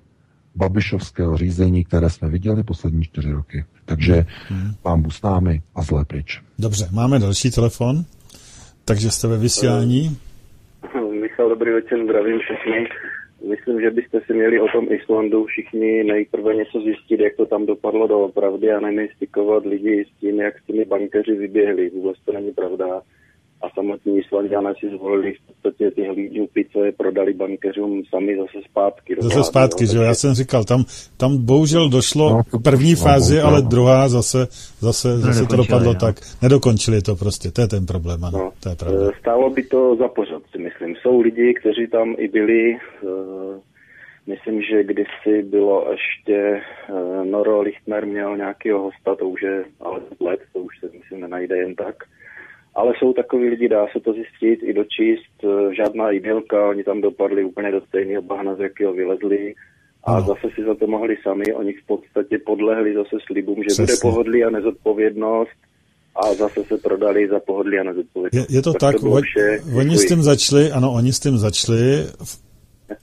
babišovského řízení, které jsme viděli poslední čtyři roky. Takže hmm. pán s námi a zlé pryč. Dobře, máme další telefon, takže jste ve vysílání. Michal, dobrý večer, zdravím všechny. Myslím, že byste si měli o tom Islandu všichni nejprve něco zjistit, jak to tam dopadlo doopravdy a nemystikovat lidi s tím, jak s těmi bankeři vyběhli. Vůbec to není pravda. A samotní Islandiané si zvolili v podstatě ty hlídňupy, co je prodali bankeřům sami zase zpátky. Zase zpátky, že jo? Já jsem říkal, tam, tam bohužel došlo no, k první fázi, no, ale druhá zase, zase, zase to dopadlo no. tak. Nedokončili to prostě, to je ten problém, ano. No, to je pravda. E, stálo by to za pořad, si myslím. Jsou lidi, kteří tam i byli, uh, myslím, že kdysi bylo ještě uh, Noro Lichtner měl nějakého hosta, to už je ale let, to už se myslím nenajde jen tak ale jsou takový lidi, dá se to zjistit i dočíst, eh, žádná idylka, oni tam dopadli úplně do stejného bahna, z jakého vylezli a no. zase si za to mohli sami, oni v podstatě podlehli zase slibům, že Přesně. bude pohodlí a nezodpovědnost a zase se prodali za pohodlí a nezodpovědnost. Je, je to tak, tak to vše. oni s tím začali, ano, oni s tím začali,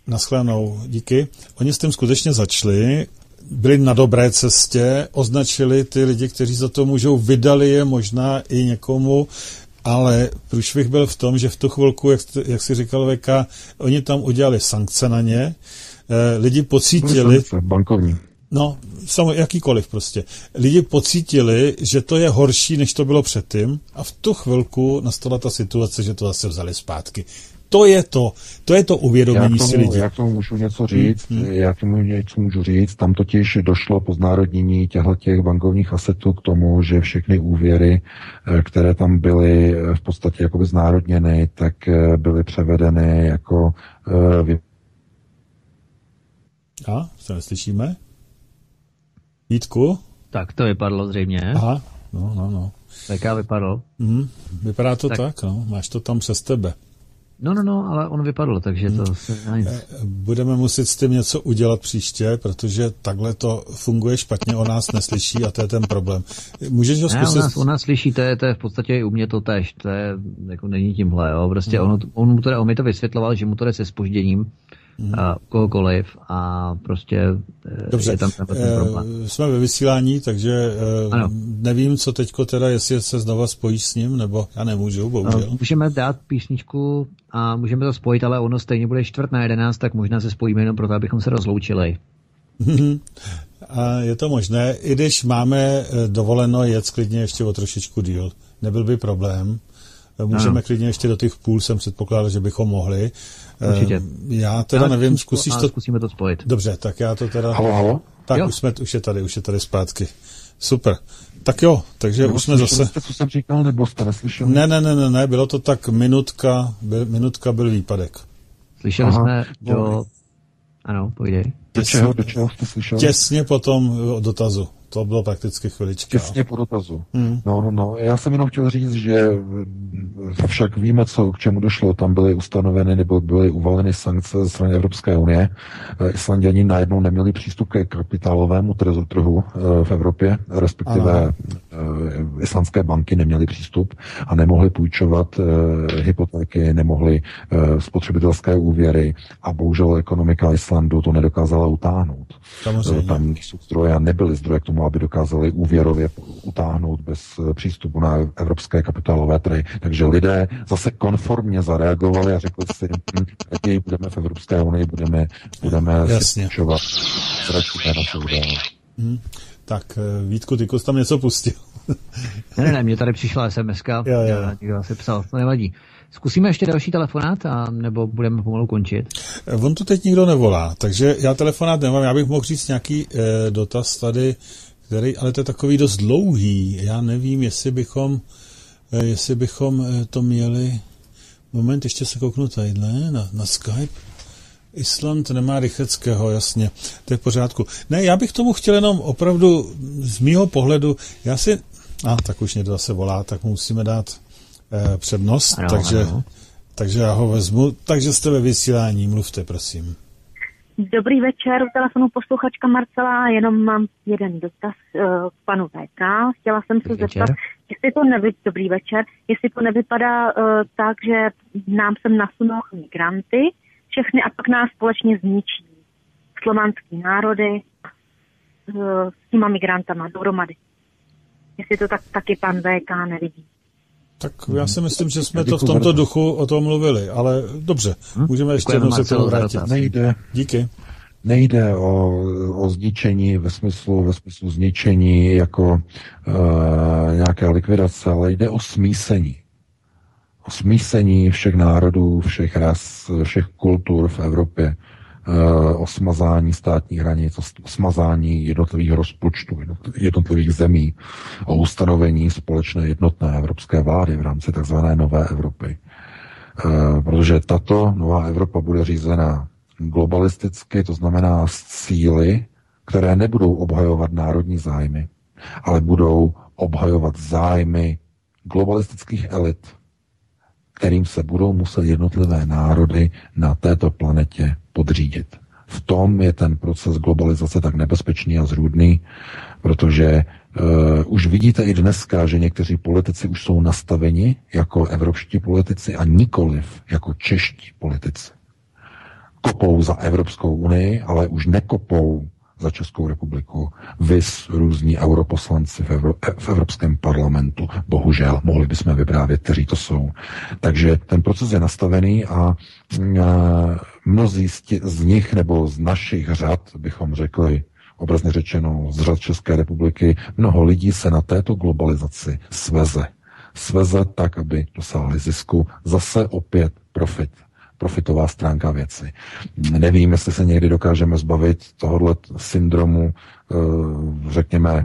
naschledanou, díky, oni s tím skutečně začali, byli na dobré cestě, označili ty lidi, kteří za to můžou, vydali je možná i někomu, ale průšvih byl v tom, že v tu chvilku, jak, jak si říkal VK, oni tam udělali sankce na ně, eh, lidi pocítili... Sankce, bankovní. No, samo, jakýkoliv prostě. Lidi pocítili, že to je horší, než to bylo předtím a v tu chvilku nastala ta situace, že to zase vzali zpátky. To je to, to je to uvědomění si lidí. Já k tomu můžu něco říct, hmm, já k tomu něco můžu říct. Tam totiž došlo po znárodnění těchto těch bankovních asetů k tomu, že všechny úvěry, eh, které tam byly eh, v podstatě jakoby znárodněny, tak eh, byly převedeny jako a, se neslyšíme? Jítku? Tak to vypadlo zřejmě. Aha, no, no, no. VK vypadl. Mm, vypadá to tak. Tak. tak, no. Máš to tam přes tebe. No, no, no, ale on vypadl, takže to se dá nic. Budeme muset s tím něco udělat příště, protože takhle to funguje špatně, o nás neslyší a to je ten problém. Můžeš ho Ne, on zkusit? nás, on nás slyší, to je, to je v podstatě i u mě to tež, to je, jako není tímhle, jo, prostě Mhm. on, on, mu to, on mi to vysvětloval, že mu to jde se spožděním, a kohokoliv a prostě eh, Dobře, je tam ten, ten problém. eh, jsme ve vysílání, takže eh, Ano. nevím, co teďko teda, jestli se znova spojíš s ním, nebo já nemůžu, bohužel. No, můžeme dát písničku a můžeme to spojit, ale ono stejně bude čtvrt na jedenáct, tak možná se spojíme jenom proto, abychom se rozloučili. A je to možné, i když máme eh, dovoleno jet klidně ještě o trošičku díl. Nebyl by problém. Můžeme Ano. klidně ještě do těch půl, jsem předpokládal, že bychom mohli. Eh, Určitě. Já teda Já nevím, zkusíš to... Zkusíme to spojit. Dobře, tak já to teda... Halo, halo? Tak Jo. už, jsme, už je tady, už je tady zpátky. Super. Tak jo, takže už jsme zase... Jste, co jsem říkal, nebo jste neslyšeli? Ne, ne, ne, ne, ne, bylo to tak minutka, byl, minutka byl výpadek. Slyšeli Aha. jsme do... Ano, pojdej. Do čeho, do čeho jste slyšeli? Těsně po tom eh, dotazu. To bylo prakticky chvilička. Těsně po dotazu. Hmm. No, no, no. Já jsem jenom chtěl říct, že však víme, co k čemu došlo. Tam byly ustanoveny nebo byly uvaleny sankce ze strany Evropské unie. Eh, Islanděni najednou neměli přístup ke kapitálovému trhu, eh, v Evropě, respektive Ano. eh, islandské banky neměly přístup a nemohly půjčovat hypotéky, nemohly spotřebitelské úvěry a bohužel ekonomika Islandu to nedokázala utáhnout. Samozřejmě. Tam nejsou zdroje a nebyly zdroje k tomu, aby dokázali úvěrově utáhnout bez eh, přístupu na evropské kapitálové trhy. Takže lidé zase konformně zareagovali a řekli si, hm, raději budeme v Evropské unii, budeme, budeme Jasně. si naše údaje. Tak eh, Vítku, ty tam něco pustil. Ne, ne, ne, mně tady přišla SMS, někdo asi psal, to nevadí. Zkusíme ještě další telefonát, a, nebo budeme pomalu končit? Eh, On tu teď nikdo nevolá, takže já telefonát nemám, já bych mohl říct nějaký eh, dotaz tady, který, ale to je takový dost dlouhý. Já nevím, jestli bychom, eh, jestli bychom eh, to měli... Moment, ještě se kouknu tadyhle na, na Skype. Island nemá Rycheckého, jasně, to je v pořádku. Ne, já bych tomu chtěl jenom opravdu z mýho pohledu, já si, a tak už někdo zase volá, tak mu musíme dát eh, přednost, Ano, takže, ano. takže já ho vezmu. Takže jste ve vysílání, mluvte, prosím. Dobrý večer, u telefonu posluchačka Marcela, jenom mám jeden dotaz uh, k panu VK. Chtěla jsem se Dobrý zeptat, večer. jestli to nevy, dobrý večer, jestli to nevypadá uh, tak, že nám sem nasunou migranty, všechny a pak nás společně zničí slovanský národy uh, s těma migrantama dohromady. Jestli to tak taky pan VK nevidí. Tak já si myslím, že jsme to v tomto duchu o tom mluvili, ale dobře, můžeme ještě jednou se k tomu Marcelo, za vrátit. Nejde, Díky. Nejde o, o zničení ve smyslu, ve smyslu zničení jako uh, nějaké likvidace, ale jde o smísení. O smísení všech národů, všech ras, všech kultur v Evropě, o smazání státních hranic, o smazání jednotlivých rozpočtů jednotl- jednotlivých zemí, o ustanovení společné jednotné evropské vlády v rámci tzv. nové Evropy. Uh, protože tato nová Evropa bude řízena globalisticky, to znamená s cíly, které nebudou obhajovat národní zájmy, ale budou obhajovat zájmy globalistických elit, kterým se budou muset jednotlivé národy na této planetě podřídit. V tom je ten proces globalizace tak nebezpečný a zrůdný, protože uh, už vidíte i dneska, že někteří politici už jsou nastaveni jako evropští politici a nikoliv jako čeští politici kopou za Evropskou unii, ale už nekopou za Českou republiku. Vys různí europoslanci v, Evro- eh, v Evropském parlamentu. Bohužel, mohli bychom vyprávět, kteří to jsou. Takže ten proces je nastavený a a mnozí z, tě, z nich nebo z našich řad, bychom řekli, obrazně řečeno z řad České republiky, mnoho lidí se na této globalizaci sveze. Sveze tak, aby dosáhli zisku. Zase opět profit profitová stránka věci. Nevím, jestli se někdy dokážeme zbavit tohohle syndromu, eh, řekněme,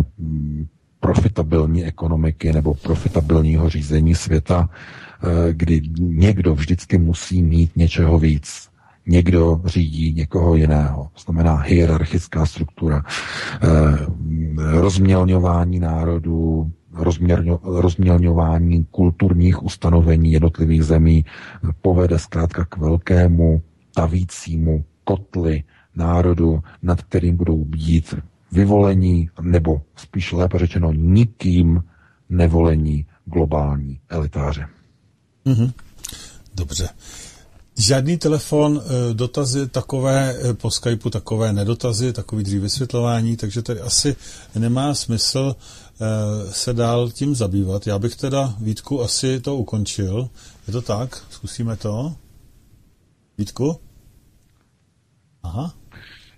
profitabilní ekonomiky nebo profitabilního řízení světa, eh, kdy někdo vždycky musí mít něčeho víc. někdo řídí někoho jiného. To znamená hierarchická struktura, eh, rozmělňování národů, rozmělňování kulturních ustanovení jednotlivých zemí povede zkrátka k velkému tavícímu kotli národu, nad kterým budou být vyvolení, nebo spíš lépe řečeno nikým nevolení globální elitáře. Mm-hmm. Dobře. Žádný telefon, eh, dotazy takové eh, po Skypeu, takové nedotazy, takový dřív vysvětlování, takže tady asi nemá smysl eh, se dál tím zabývat. Já bych teda, Vítku, asi to ukončil. Je to tak? Zkusíme to? Vítku? Aha.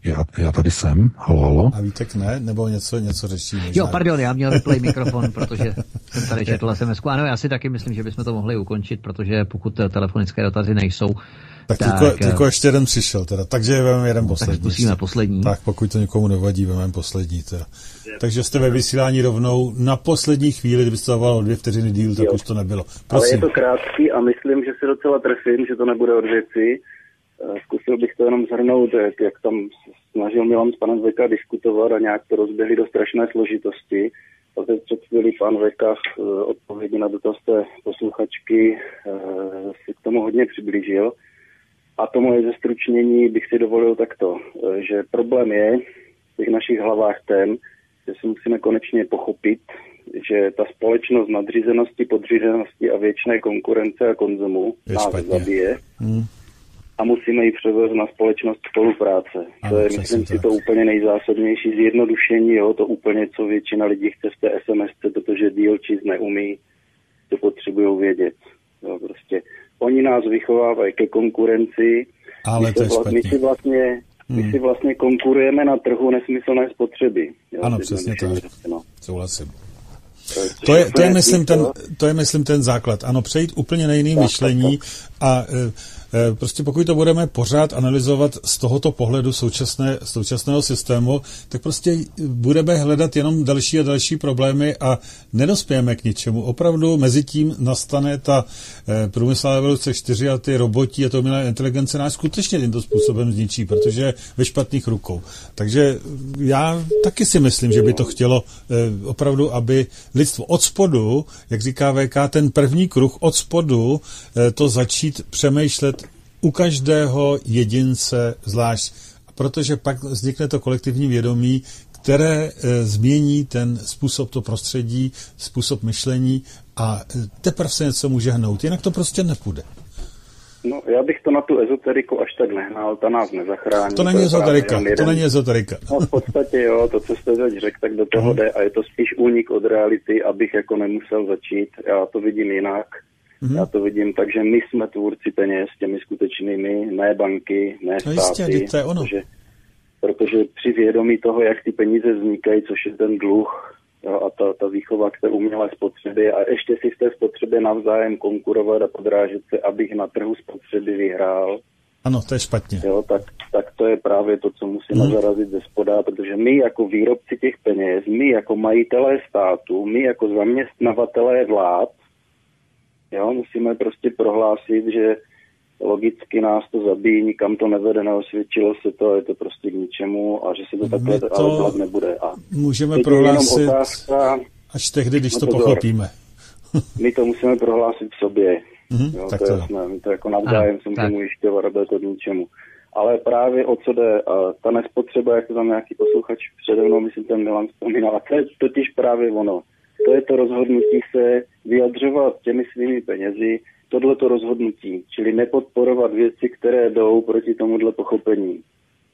Já, já tady jsem, halo, halo. A Vítek ne, nebo něco, něco řečí? Možná. Jo, pardon, já měl vyplay mikrofon, protože jsem tady četl sms Ano, já si taky myslím, že bychom to mohli ukončit, protože pokud telefonické dotazy nejsou, tak, tak teďko, teďko ještě jeden přišel teda, takže vezmeme jeden poslední. Tak zkusíme poslední. Tak pokud to někomu nevadí, vezmeme poslední teda. Takže jste ve vysílání rovnou na poslední chvíli, kdybyste to dvě vteřiny díl, tak jo. už to nebylo. Prosím. Ale je to krátký a myslím, že si docela trefím, že to nebude od věci. Eh, zkusil bych to jenom zhrnout, jak, jak tam snažil Milan s panem Veka diskutovat a nějak to rozběhli do strašné složitosti. A teď před chvíli pan Veka eh, odpovědi na dotaz té posluchačky eh, si k tomu hodně přiblížil. A to moje zestručnění bych si dovolil takto, že problém je v těch našich hlavách ten, že si musíme konečně pochopit, že ta společnost nadřízenosti, podřízenosti a věčné konkurence a konzumu nás zabije. Hmm a musíme ji převést na společnost spolupráce. Ano, to je, myslím si, to úplně nejzásadnější zjednodušení, jo, to úplně, co většina lidí chce v té SMS, protože díl číst neumí, to potřebují vědět. Jo, prostě oni nás vychovávají ke konkurenci, ale my, to je vla, my si vlastně my hmm. si vlastně konkurujeme na trhu nesmyslné spotřeby. Jo, ano, přesně tak. No. Souhlasím. To je, to, je, myslím, ten, to je, myslím, ten základ. Ano, přejít úplně na jiný myšlení a e, Eh, prostě pokud to budeme pořád analyzovat z tohoto pohledu současné, současného systému, tak prostě budeme hledat jenom další a další problémy a nedospějeme k ničemu. Opravdu mezi tím nastane ta eh, průmyslová evoluce 4 a ty roboti a to umělá inteligence nás skutečně tímto způsobem zničí, protože ve špatných rukou. Takže já taky si myslím, že by to chtělo eh, opravdu, aby lidstvo od spodu, jak říká VK, ten první kruh od spodu to začít přemýšlet u každého jedince zvlášť, protože pak vznikne to kolektivní vědomí, které e, změní ten způsob, to prostředí, způsob myšlení a e, teprve se něco může hnout, jinak to prostě nepůjde. No, já bych to na tu ezoteriku až tak nehnal, ta nás nezachrání. To není to ezoterika, jeden... to není ezoterika. No, v podstatě jo, to, co jste teď řekl, tak do toho uh-huh. jde a je to spíš únik od reality, abych jako nemusel začít. Já to vidím jinak. Mm-hmm. Já to vidím tak, že my jsme tvůrci peněz těmi skutečnými, ne banky, ne no státy. Jistě, to je ono. Protože, protože při vědomí toho, jak ty peníze vznikají, což je ten dluh jo, a ta, ta výchova k té umělé spotřeby a ještě si v té spotřebě navzájem konkurovat a podrážet se, abych na trhu spotřeby vyhrál, ano, to je špatně. Jo, tak, tak to je právě to, co musíme hmm. zarazit ze spoda, protože my jako výrobci těch peněz, my jako majitelé státu, my jako zaměstnavatelé vlád, Jo, musíme prostě prohlásit, že logicky nás to zabíjí, nikam to nevede, neosvědčilo se to, je to prostě k ničemu a že se to takhle to ale dělat nebude. A můžeme prohlásit otázka, až tehdy, když no to pozor, pochopíme. my to musíme prohlásit v sobě. Mm-hmm, jo, tak to je jasné, my to jako navzájem se můžeme ujišťovat a bude to k ničemu. Ale právě o co jde, a ta nespotřeba, jak to tam nějaký posluchač přede mnou, myslím, ten Milan vzpomínal, a to je totiž právě ono to je to rozhodnutí se vyjadřovat těmi svými penězi, tohleto rozhodnutí, čili nepodporovat věci, které jdou proti tomuhle pochopení.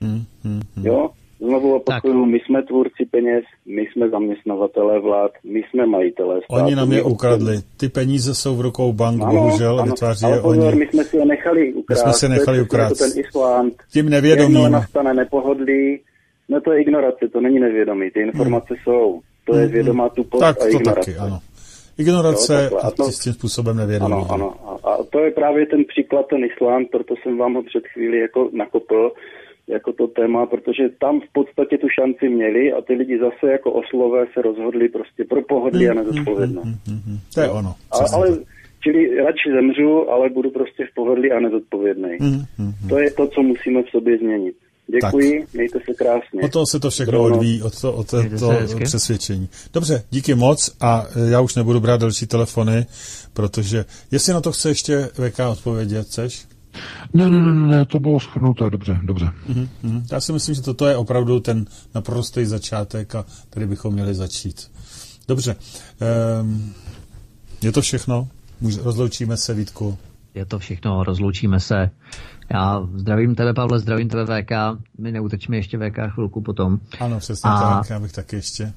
Hmm, hmm, hmm. Jo? Znovu opakuju, my jsme tvůrci peněz, my jsme zaměstnavatelé vlád, my jsme majitelé státu. Oni nám je ukradli. Ty peníze jsou v rukou bank, ano, bohužel, ano, vytváří ale je pozor, oni. my jsme si je nechali ukrást. My jsme si nechali ukrást. To ten Island. Tím nevědomím. Jakmile nastane nepohodlí, no to je ignorace, to není nevědomí, ty informace hmm. jsou. To je mhm. vědomá tupost tak, a ignorace. taky, ano. Ignorace jo, a to, tím způsobem nevědomí. Ano, ano. A, a to je právě ten příklad, ten Islám, proto jsem vám ho před chvíli jako nakopl jako to téma, protože tam v podstatě tu šanci měli a ty lidi zase jako oslové se rozhodli prostě pro pohodlí a mhm, nezodpovědnost. Mm, mm, mm, to je ono. A, ale Čili radši zemřu, ale budu prostě v pohodlí a nezodpovědný. Mm, mm, mm. To je to, co musíme v sobě změnit. Děkuji, tak. mějte se krásně. O toho se to všechno odvíjí, od, to, od to, přesvědčení. Dobře, díky moc a e, já už nebudu brát další telefony, protože jestli na to chce ještě VK odpovědět, chceš? Ne, ne, ne, ne, to bylo schrnuté, dobře, dobře. Mm, mm. Já si myslím, že toto je opravdu ten naprostý začátek a tady bychom měli začít. Dobře, ehm, je to všechno? rozloučíme se, Vítku. Je to všechno, rozloučíme se. Já zdravím tebe, Pavle, zdravím tebe, VK. My neutečíme ještě VK chvilku potom. Ano, přesně a tak, já bych taky ještě.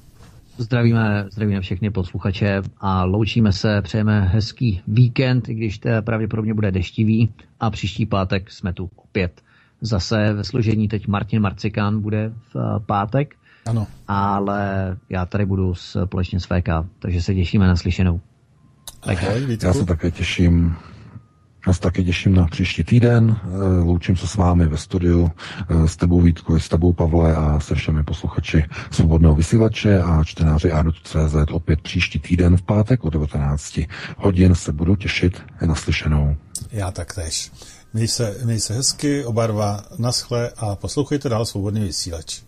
Zdravíme, zdravíme všechny posluchače a loučíme se, přejeme hezký víkend, i když to pravděpodobně bude deštivý a příští pátek jsme tu opět. Zase ve složení teď Martin Marcikán bude v eh, pátek, ano. ale já tady budu společně s VK, takže se těšíme na slyšenou. Ahoj, Já se také těším. Já se také těším na příští týden. Eh, loučím se s vámi ve studiu, eh, s tebou Vítku, s tebou Pavle a se všemi posluchači Svobodného vysílače a čtenáři Adotu.cz opět příští týden v pátek o 19 hodin se budu těšit na slyšenou. Já taktéž. Měj se, měj se hezky, oba dva naschle a poslouchejte dál Svobodný vysílač.